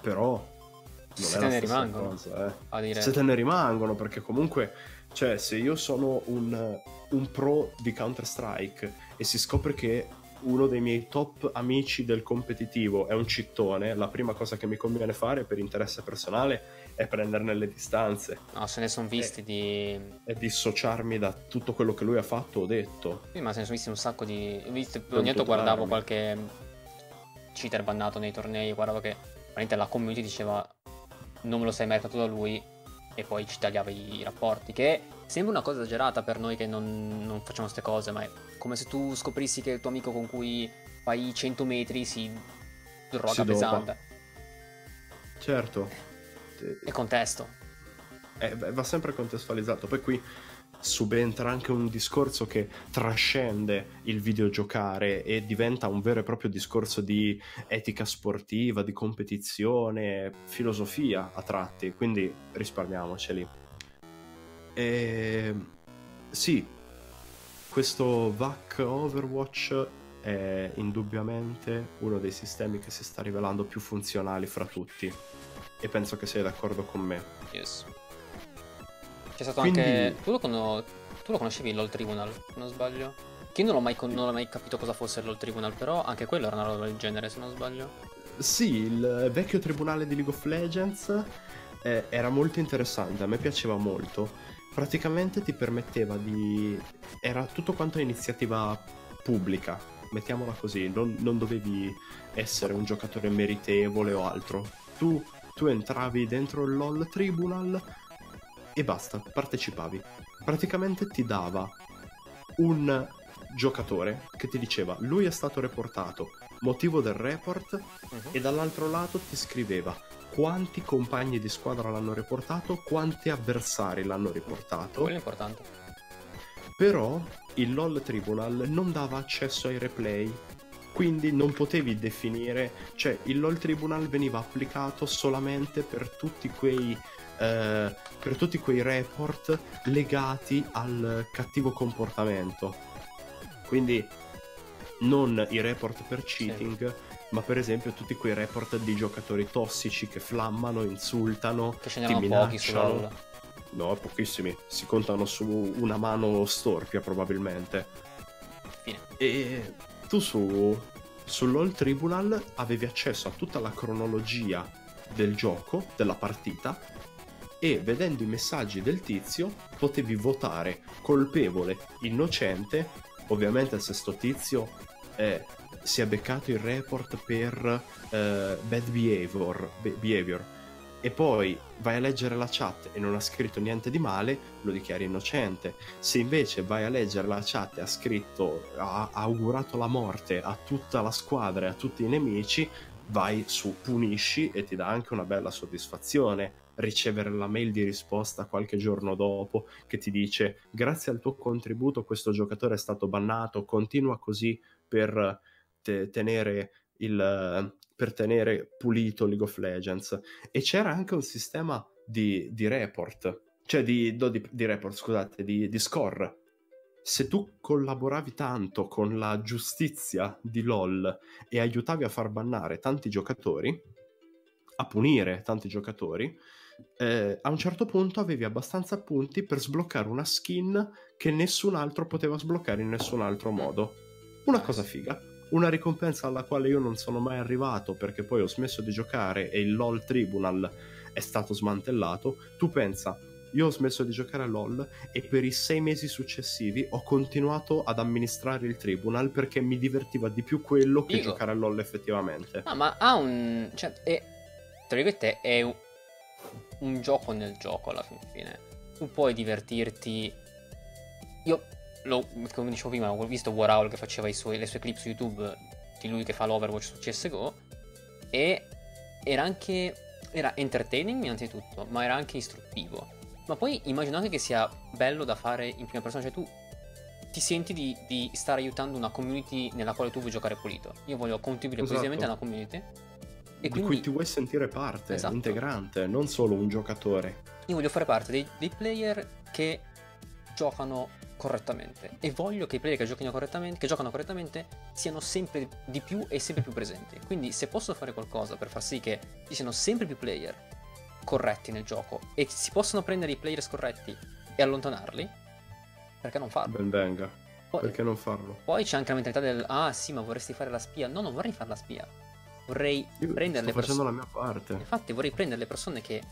però non se te ne rimangono. Cosa, eh. Se te ne rimangono, perché comunque, cioè, se io sono un, un pro di Counter-Strike e si scopre che uno dei miei top amici del competitivo è un cittone, la prima cosa che mi conviene fare per interesse personale è prenderne le distanze. No, se ne sono visti e, di... E dissociarmi da tutto quello che lui ha fatto o detto. Sì, ma se ne sono visti un sacco di... Visto, ogni tanto guardavo qualche cheater bannato nei tornei, guardavo che veramente la community diceva non me lo sei meritato da lui e poi ci tagliava i, rapporti, che sembra una cosa esagerata per noi che non, non facciamo queste cose, ma è come se tu scoprissi che il tuo amico con cui fai 100 metri si droga si pesante. Certo. E contesto. Eh, va sempre contestualizzato. Poi qui subentra anche un discorso che trascende il videogiocare e diventa un vero e proprio discorso di etica sportiva, di competizione, filosofia a tratti, quindi risparmiamoceli. E... Sì, questo VAC Overwatch è indubbiamente uno dei sistemi che si sta rivelando più funzionali fra tutti e penso che sei d'accordo con me. Yes. C'è stato Quindi... anche. Tu lo, con... tu lo conoscevi LOL Tribunal, se non sbaglio? Che io non l'ho, mai, con... non ho mai capito cosa fosse LOL Tribunal, però anche quello era una roba del genere, se non sbaglio. Sì, il vecchio tribunale di League of Legends eh, era molto interessante, a me piaceva molto. Praticamente ti permetteva di... era tutto quanto iniziativa pubblica, mettiamola così, non, non dovevi essere un giocatore meritevole o altro. Tu, tu entravi dentro il LOL Tribunal e basta, partecipavi. Praticamente ti dava un giocatore che ti diceva lui è stato reportato, motivo del report uh-huh. e dall'altro lato ti scriveva quanti compagni di squadra l'hanno reportato, quanti avversari l'hanno riportato. Quello è importante. Però il LOL Tribunal non dava accesso ai replay, quindi non potevi definire, cioè il LOL Tribunal veniva applicato solamente per tutti quei eh, per tutti quei report legati al cattivo comportamento. Quindi non i report per cheating, sì. Ma per esempio tutti quei report di giocatori tossici che flammano, insultano, che ti LOL. No, pochissimi. Si contano su una mano storpia probabilmente. Fine. E tu su, su LOL Tribunal avevi accesso a tutta la cronologia del gioco, della partita, e vedendo i messaggi del tizio potevi votare colpevole, innocente, ovviamente se sto tizio eh, si è beccato il report per eh, bad behavior, behavior e poi vai a leggere la chat e non ha scritto niente di male, lo dichiari innocente. Se invece vai a leggere la chat e ha scritto, ha, ha augurato la morte a tutta la squadra e a tutti i nemici, vai su punisci e ti dà anche una bella soddisfazione ricevere la mail di risposta qualche giorno dopo che ti dice grazie al tuo contributo questo giocatore è stato bannato, continua così per te- tenere il per tenere pulito League of Legends e c'era anche un sistema di, di report cioè di, no, di, di report scusate di, di score se tu collaboravi tanto con la giustizia di LOL e aiutavi a far bannare tanti giocatori, a punire tanti giocatori, eh, a un certo punto avevi abbastanza punti per sbloccare una skin che nessun altro poteva sbloccare in nessun altro modo. Una cosa figa. Una ricompensa alla quale io non sono mai arrivato perché poi ho smesso di giocare e il LOL Tribunal è stato smantellato. Tu pensa, io ho smesso di giocare a LOL e per i sei mesi successivi ho continuato ad amministrare il Tribunal perché mi divertiva di più quello che Dico. giocare a LOL effettivamente. Ah, ma ha un... cioè, è... tra virgolette, è un un gioco nel gioco alla fine. Tu puoi divertirti. Io, lo, come dicevo prima, ho visto War che faceva suoi, le sue clip su YouTube di lui che fa l'Overwatch su CSGO. E era anche. Era entertaining innanzitutto, ma era anche istruttivo. Ma poi immagino anche che sia bello da fare in prima persona, cioè tu ti senti di, di stare aiutando una community nella quale tu vuoi giocare pulito. Io voglio contribuire esatto. positivamente alla community. E di quindi... cui ti vuoi sentire parte, esatto. integrante, non solo un giocatore. Io voglio fare parte dei, dei player che giocano correttamente e voglio che i player che giochino correttamente, che giocano correttamente siano sempre di più e sempre più presenti. Quindi se posso fare qualcosa per far sì che ci siano sempre più player corretti nel gioco e si possono prendere i player scorretti e allontanarli, perché non farlo? Ben venga. Poi, perché non farlo? Poi c'è anche la mentalità del ah sì, ma vorresti fare la spia. No, non vorrei fare la spia. Vorrei Io prendere le persone. facendo la mia parte. Infatti, vorrei prendere le persone che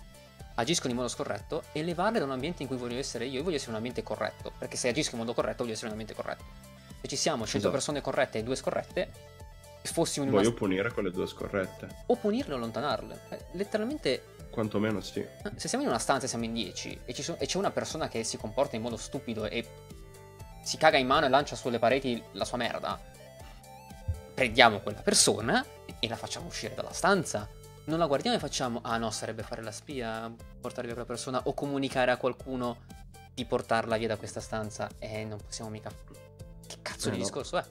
agiscono in modo scorretto e levarle da un ambiente in cui voglio essere io. Io voglio essere un ambiente corretto. Perché se agisco in modo corretto, voglio essere un ambiente corretto. Se ci siamo 100 esatto. persone corrette e due scorrette, fossimo in una. Voglio punire quelle due scorrette. O punirle o allontanarle. Eh, letteralmente. Quantomeno sì. Eh, se siamo in una stanza e siamo in 10 e, so- e c'è una persona che si comporta in modo stupido e si caga in mano e lancia sulle pareti la sua merda, prendiamo quella persona e la facciamo uscire dalla stanza. Non la guardiamo e facciamo, ah no, sarebbe fare la spia, portare via quella persona o comunicare a qualcuno di portarla via da questa stanza e non possiamo mica... Che cazzo eh di no. discorso è?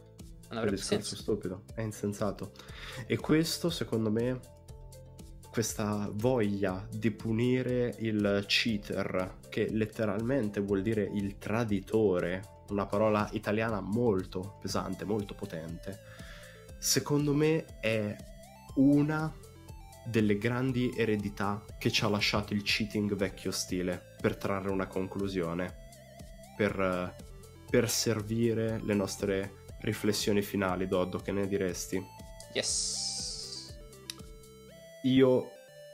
Non avrebbe senso. È un discorso stupido, è insensato. E questo, secondo me, questa voglia di punire il cheater, che letteralmente vuol dire il traditore, una parola italiana molto pesante, molto potente, secondo me è una delle grandi eredità che ci ha lasciato il cheating vecchio stile per trarre una conclusione, per, per servire le nostre riflessioni finali, Doddo, che ne diresti? Yes. Io...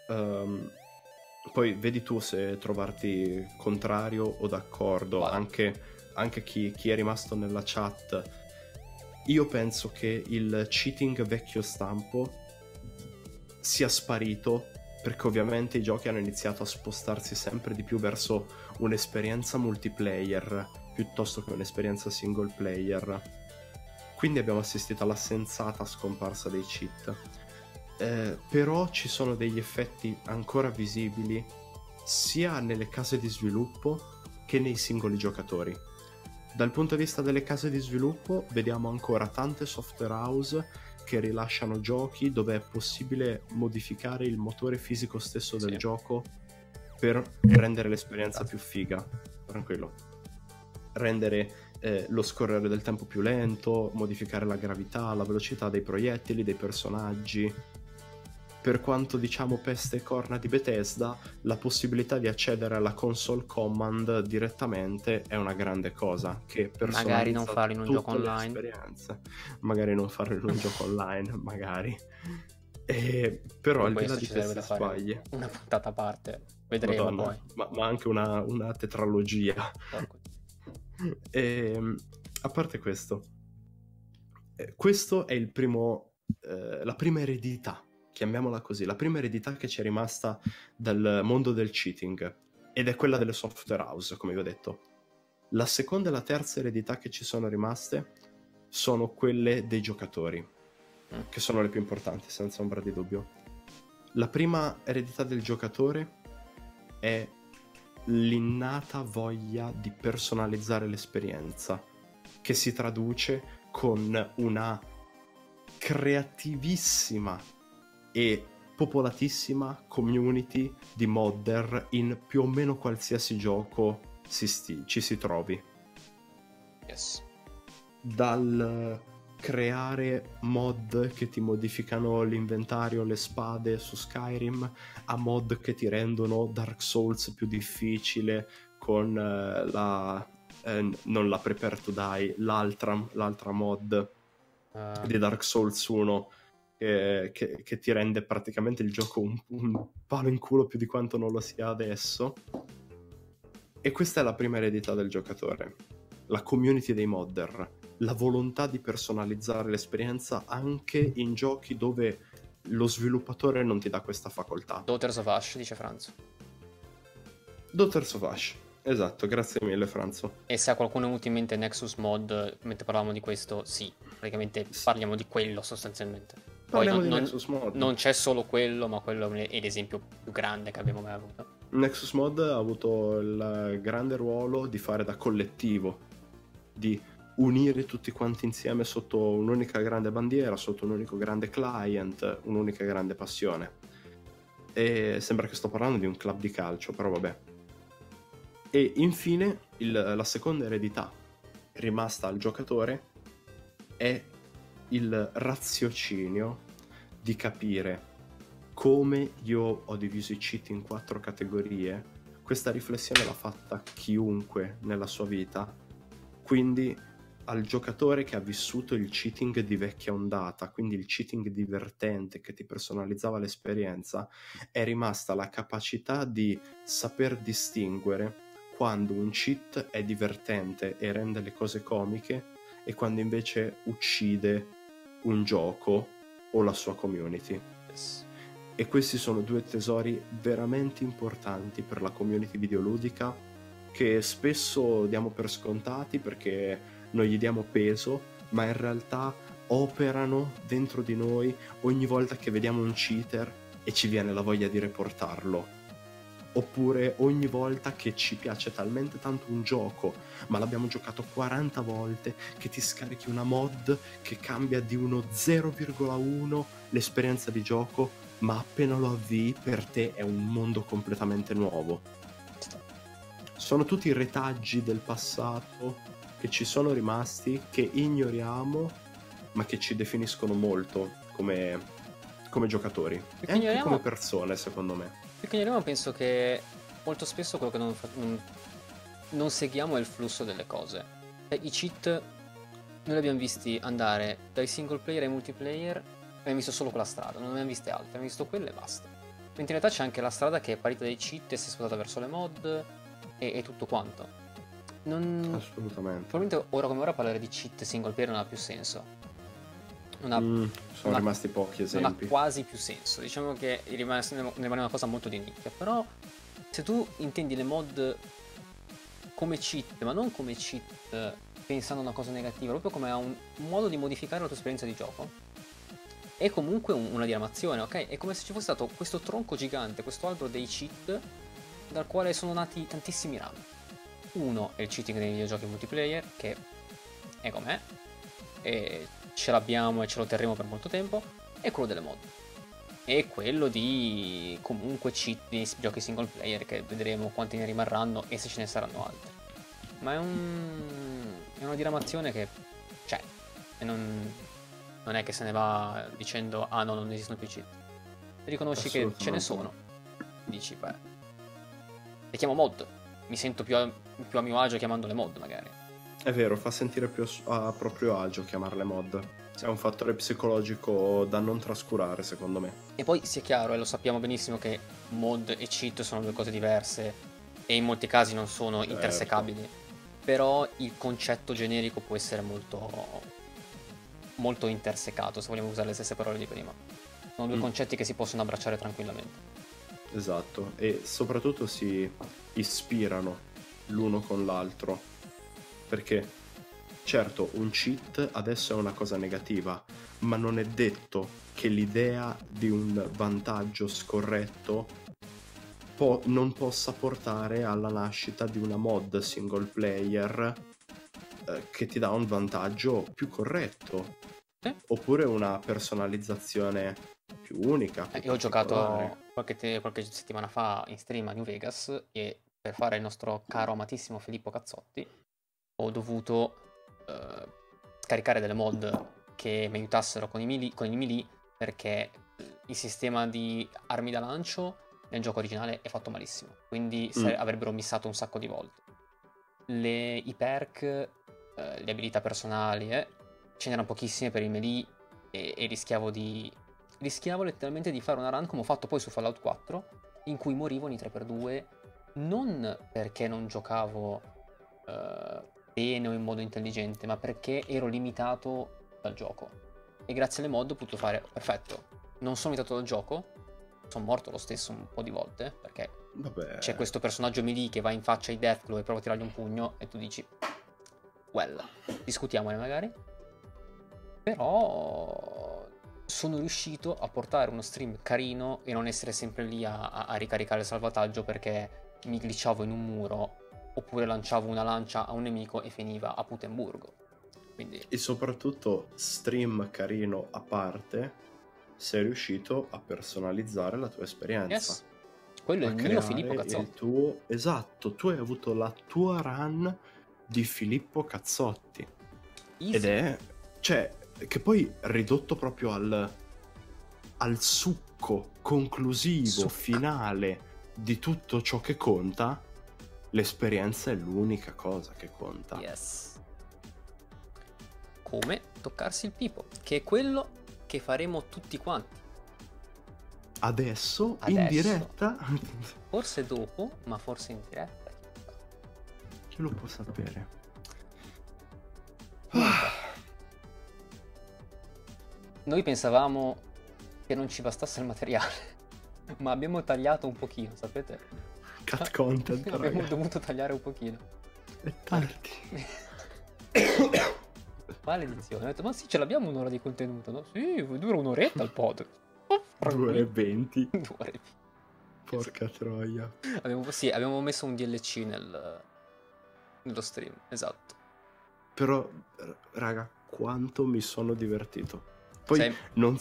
Um, poi vedi tu se trovarti contrario o d'accordo, vale. anche, anche chi, chi è rimasto nella chat. Io penso che il cheating vecchio stampo sia sparito perché ovviamente i giochi hanno iniziato a spostarsi sempre di più verso un'esperienza multiplayer piuttosto che un'esperienza single player quindi abbiamo assistito alla sensata scomparsa dei cheat. Eh, però ci sono degli effetti ancora visibili sia nelle case di sviluppo che nei singoli giocatori. Dal punto di vista delle case di sviluppo vediamo ancora tante software house che rilasciano giochi dove è possibile modificare il motore fisico stesso del sì. gioco per rendere l'esperienza più figa. Tranquillo. Rendere eh, lo scorrere del tempo più lento, modificare la gravità, la velocità dei proiettili, dei personaggi. Per quanto diciamo peste e corna di Bethesda, la possibilità di accedere alla console command direttamente è una grande cosa. Che magari non farlo in un gioco online. Magari non farlo in un *laughs* gioco online, magari. E, però al di là di queste sbaglie, una puntata a parte, vedremo Madonna, poi. Ma, ma anche una, una tetralogia. E, ehm, a parte questo, eh, questo è il primo, eh, la prima eredità, chiamiamola così, la prima eredità che ci è rimasta dal mondo del cheating ed è quella delle software house, come vi ho detto. La seconda e la terza eredità che ci sono rimaste sono quelle dei giocatori, mm. che sono le più importanti, senza ombra di dubbio. La prima eredità del giocatore è l'innata voglia di personalizzare l'esperienza, che si traduce con una creativissima e popolatissima community di modder in più o meno qualsiasi gioco si sti- ci si trovi. Yes. Dal creare mod che ti modificano l'inventario, le spade su Skyrim, a mod che ti rendono Dark Souls più difficile con eh, la... Eh, non la Prepare to Die, l'altra, l'altra mod uh... di Dark Souls 1 che, che, che, ti rende praticamente il gioco un, un palo in culo più di quanto non lo sia adesso. E questa è la prima eredità del giocatore, la community dei modder la volontà di personalizzare l'esperienza anche in giochi dove lo sviluppatore non ti dà questa facoltà. Daughters of Ash, dice Franzo. Daughters of Ash, esatto, grazie mille Franzo. E se a qualcuno è venuto in mente Nexus Mod, mentre parlavamo di questo, sì, praticamente parliamo di quello sostanzialmente. Poi non, non, non, c'è solo quello, ma quello è l'esempio più grande che abbiamo mai avuto. Nexus Mod ha avuto il grande ruolo di fare da collettivo, di unire tutti quanti insieme sotto un'unica grande bandiera, sotto un unico grande client, un'unica grande passione. E sembra che sto parlando di un club di calcio, però vabbè. E infine il, la seconda eredità rimasta al giocatore è il raziocinio di capire come io ho diviso i cheat in quattro categorie. Questa riflessione l'ha fatta chiunque nella sua vita, quindi al giocatore che ha vissuto il cheating di vecchia ondata, quindi il cheating divertente che ti personalizzava l'esperienza, è rimasta la capacità di saper distinguere quando un cheat è divertente e rende le cose comiche e quando invece uccide un gioco o la sua community. E questi sono due tesori veramente importanti per la community videoludica che spesso diamo per scontati perché non gli diamo peso, ma in realtà operano dentro di noi ogni volta che vediamo un cheater e ci viene la voglia di reportarlo. Oppure ogni volta che ci piace talmente tanto un gioco, ma l'abbiamo giocato 40 volte, che ti scarichi una mod che cambia di uno 0,1 l'esperienza di gioco, ma appena lo avvii per te è un mondo completamente nuovo. Sono tutti retaggi del passato che ci sono rimasti, che ignoriamo, ma che ci definiscono molto come, come giocatori e anche come persone, secondo me. Più che ignoriamo, penso che molto spesso quello che non, non, non seguiamo è il flusso delle cose. Cioè, I cheat noi li abbiamo visti andare dai single player ai multiplayer, abbiamo visto solo quella strada, non abbiamo viste altre, abbiamo visto quelle e basta. Mentre in realtà c'è anche la strada che è partita dai cheat e si è spostata verso le mod e, e tutto quanto. Non... Assolutamente. Probabilmente ora come ora parlare di cheat single player non ha più senso. Non ha, mm, sono non rimasti ha, pochi esempi. Non ha quasi più senso. Diciamo che rimane, rimane una cosa molto di nicchia. Però se tu intendi le mod come cheat, ma non come cheat pensando a una cosa negativa, proprio come a un modo di modificare la tua esperienza di gioco, è comunque un, una diramazione, ok? È come se ci fosse stato questo tronco gigante, questo albero dei cheat, dal quale sono nati tantissimi rami. Uno è il cheating nei videogiochi multiplayer, che è com'è, e ce l'abbiamo e ce lo terremo per molto tempo, e quello delle mod. E quello di comunque cheat nei giochi single player, che vedremo quanti ne rimarranno e se ce ne saranno altri. Ma è, un... è una diramazione che c'è, e non, non è che se ne va dicendo ah no, non esistono più cheat. Riconosci che ce ne sono, dici beh, le chiamo mod, mi sento più a, più a mio agio chiamandole mod magari. È vero, fa sentire più a proprio agio chiamarle mod. È un fattore psicologico da non trascurare, secondo me. E poi sia chiaro, e lo sappiamo benissimo, che mod e cheat sono due cose diverse e in molti casi non sono certo. intersecabili. Però il concetto generico può essere molto, molto intersecato, se vogliamo usare le stesse parole di prima. Sono due mm. concetti che si possono abbracciare tranquillamente. Esatto, e soprattutto si ispirano l'uno con l'altro. Perché, certo, un cheat adesso è una cosa negativa, ma non è detto che l'idea di un vantaggio scorretto po- non possa portare alla nascita di una mod single player eh, che ti dà un vantaggio più corretto. Eh? Oppure una personalizzazione più unica. Eh, io ho giocato qualche, te- qualche, settimana fa in stream a New Vegas e per fare il nostro caro amatissimo Filippo Cazzotti ho dovuto eh, scaricare delle mod che mi aiutassero con i, melee, con i melee perché il sistema di armi da lancio nel gioco originale è fatto malissimo, quindi mm. avrebbero missato un sacco di volte. Le, I perk, eh, le abilità personali, eh, ce n'erano pochissime per i melee e, e rischiavo di rischiavo letteralmente di fare una run come ho fatto poi su Fallout 4, in cui morivo in 3x2 non perché non giocavo uh, bene o in modo intelligente, ma perché ero limitato dal gioco. E grazie alle mod ho potuto fare, perfetto, non sono limitato dal gioco, sono morto lo stesso un po' di volte, perché Vabbè. c'è questo personaggio melee che va in faccia ai Deathglow e prova a tirargli un pugno e tu dici, well, discutiamone magari. Però sono riuscito a portare uno stream carino e non essere sempre lì a, a ricaricare il salvataggio perché mi glitchavo in un muro oppure lanciavo una lancia a un nemico e finiva a Putemburgo. Quindi... E soprattutto stream carino a parte, sei riuscito a personalizzare la tua esperienza. Yes. Quello è il mio Filippo Cazzotti. Tuo... Esatto, tu hai avuto la tua run di Filippo Cazzotti. Easy. Ed è... Cioè, che poi ridotto proprio al, al succo conclusivo, Succa. finale di tutto ciò che conta, l'esperienza è l'unica cosa che conta. Yes. Come toccarsi il pipo, che è quello che faremo tutti quanti. Adesso, Adesso in diretta? Forse dopo, ma forse in diretta. Chi lo può sapere? Noi pensavamo che non ci bastasse il materiale, *laughs* ma abbiamo tagliato un pochino, sapete? Cut content. abbiamo dovuto tagliare un pochino. È tardi. *coughs* Maledizione. Ho detto, ma sì, ce l'abbiamo un'ora di contenuto, no? Sì, dura un'oretta il pod. Due ore e venti. *laughs* Due ore e Porca troia. Abbiamo, sì, abbiamo messo un DLC nel, nello stream, esatto. Però, raga, quanto mi sono divertito. Poi Sei... non,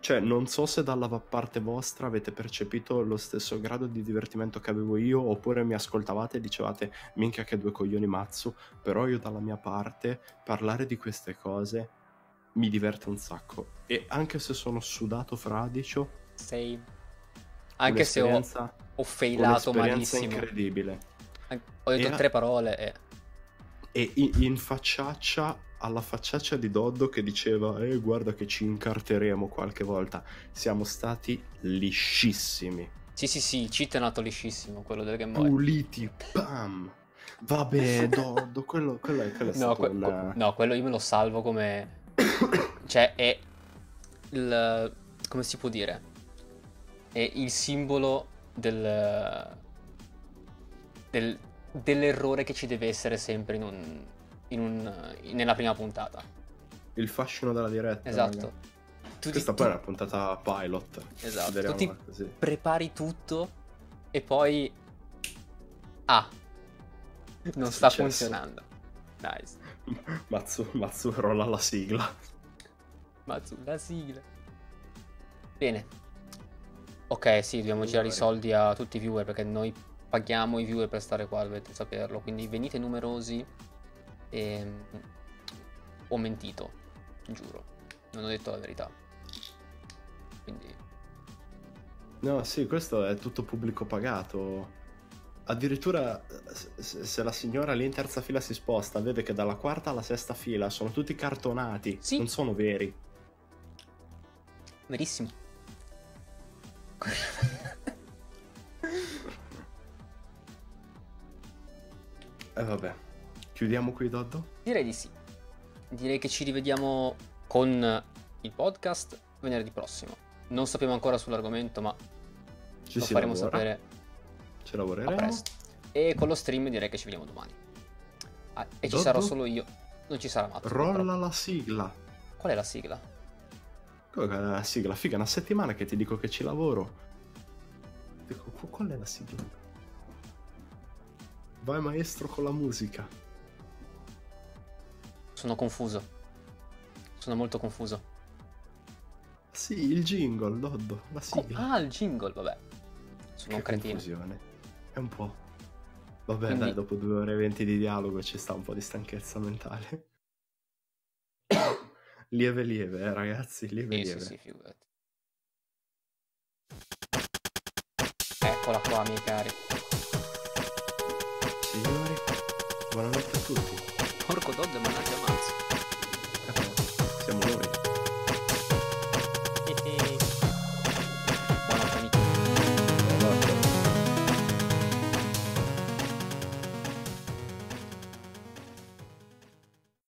cioè, non so se dalla parte vostra avete percepito lo stesso grado di divertimento che avevo io, oppure mi ascoltavate e dicevate minchia che due coglioni mazzo, però io dalla mia parte parlare di queste cose mi diverte un sacco. E anche se sono sudato fradicio, sei anche se ho, ho failato malissimo. incredibile. Ho detto Era... tre parole e... E in, in facciaccia alla facciaccia di Doddo che diceva eh guarda che ci incarteremo qualche volta. Siamo stati liscissimi. Sì sì sì il cheat è nato liscissimo quello del Game Boy. Puliti pam! Vabbè *laughs* Doddo quello, quello, è, quello è no, que- una... no quello io me lo salvo come *coughs* cioè è il come si può dire? È il simbolo del, del dell'errore che ci deve essere sempre in un un, nella prima puntata. Il fascino della diretta. Esatto. Tu Questa ti, poi tu... è una puntata pilot. Esatto. Tu ti così. prepari tutto e poi... Ah, non sta funzionando. Nice. *laughs* Mazzu, Mazzu rolla la sigla. Mazzu, la sigla. Bene. Ok, sì, dobbiamo girare i soldi a tutti i viewer perché noi paghiamo i viewer per stare qua, dovete saperlo. Quindi venite numerosi e ehm, ho mentito, giuro, non ho detto la verità. Quindi... No, sì, questo è tutto pubblico pagato. Addirittura se la signora lì in terza fila si sposta, vede che dalla quarta alla sesta fila sono tutti cartonati, sì. non sono veri. Verissimo. E eh, vabbè. Chiudiamo qui, Doddo? Direi di sì. Direi che ci rivediamo con il podcast venerdì prossimo. Non sappiamo ancora sull'argomento, ma ci lo faremo lavora. sapere. Ci lavoreremo. A presto. E con lo stream direi che ci vediamo domani. Ah, e Doddo? ci sarò solo io. Non ci sarà Matto. Rolla però. la sigla. Qual è la sigla? Qual è la sigla? Figa, una settimana che ti dico che ci lavoro. Dico, qual è la sigla? Vai maestro con la musica. Sono confuso. Sono molto confuso. Sì, il jingle, Doddo, la sigla. Oh, ah, il jingle, vabbè. Sono che un cretino. confusione. È un po'. Vabbè, Quindi... dai, dopo due ore e venti di dialogo ci sta un po' di stanchezza mentale. *coughs* lieve lieve, eh, ragazzi, lieve sì, lieve. Sì, sì, figurati. Eccola qua, miei cari. Signori, buonanotte a tutti. Porco, ¿dónde me la llamas? Se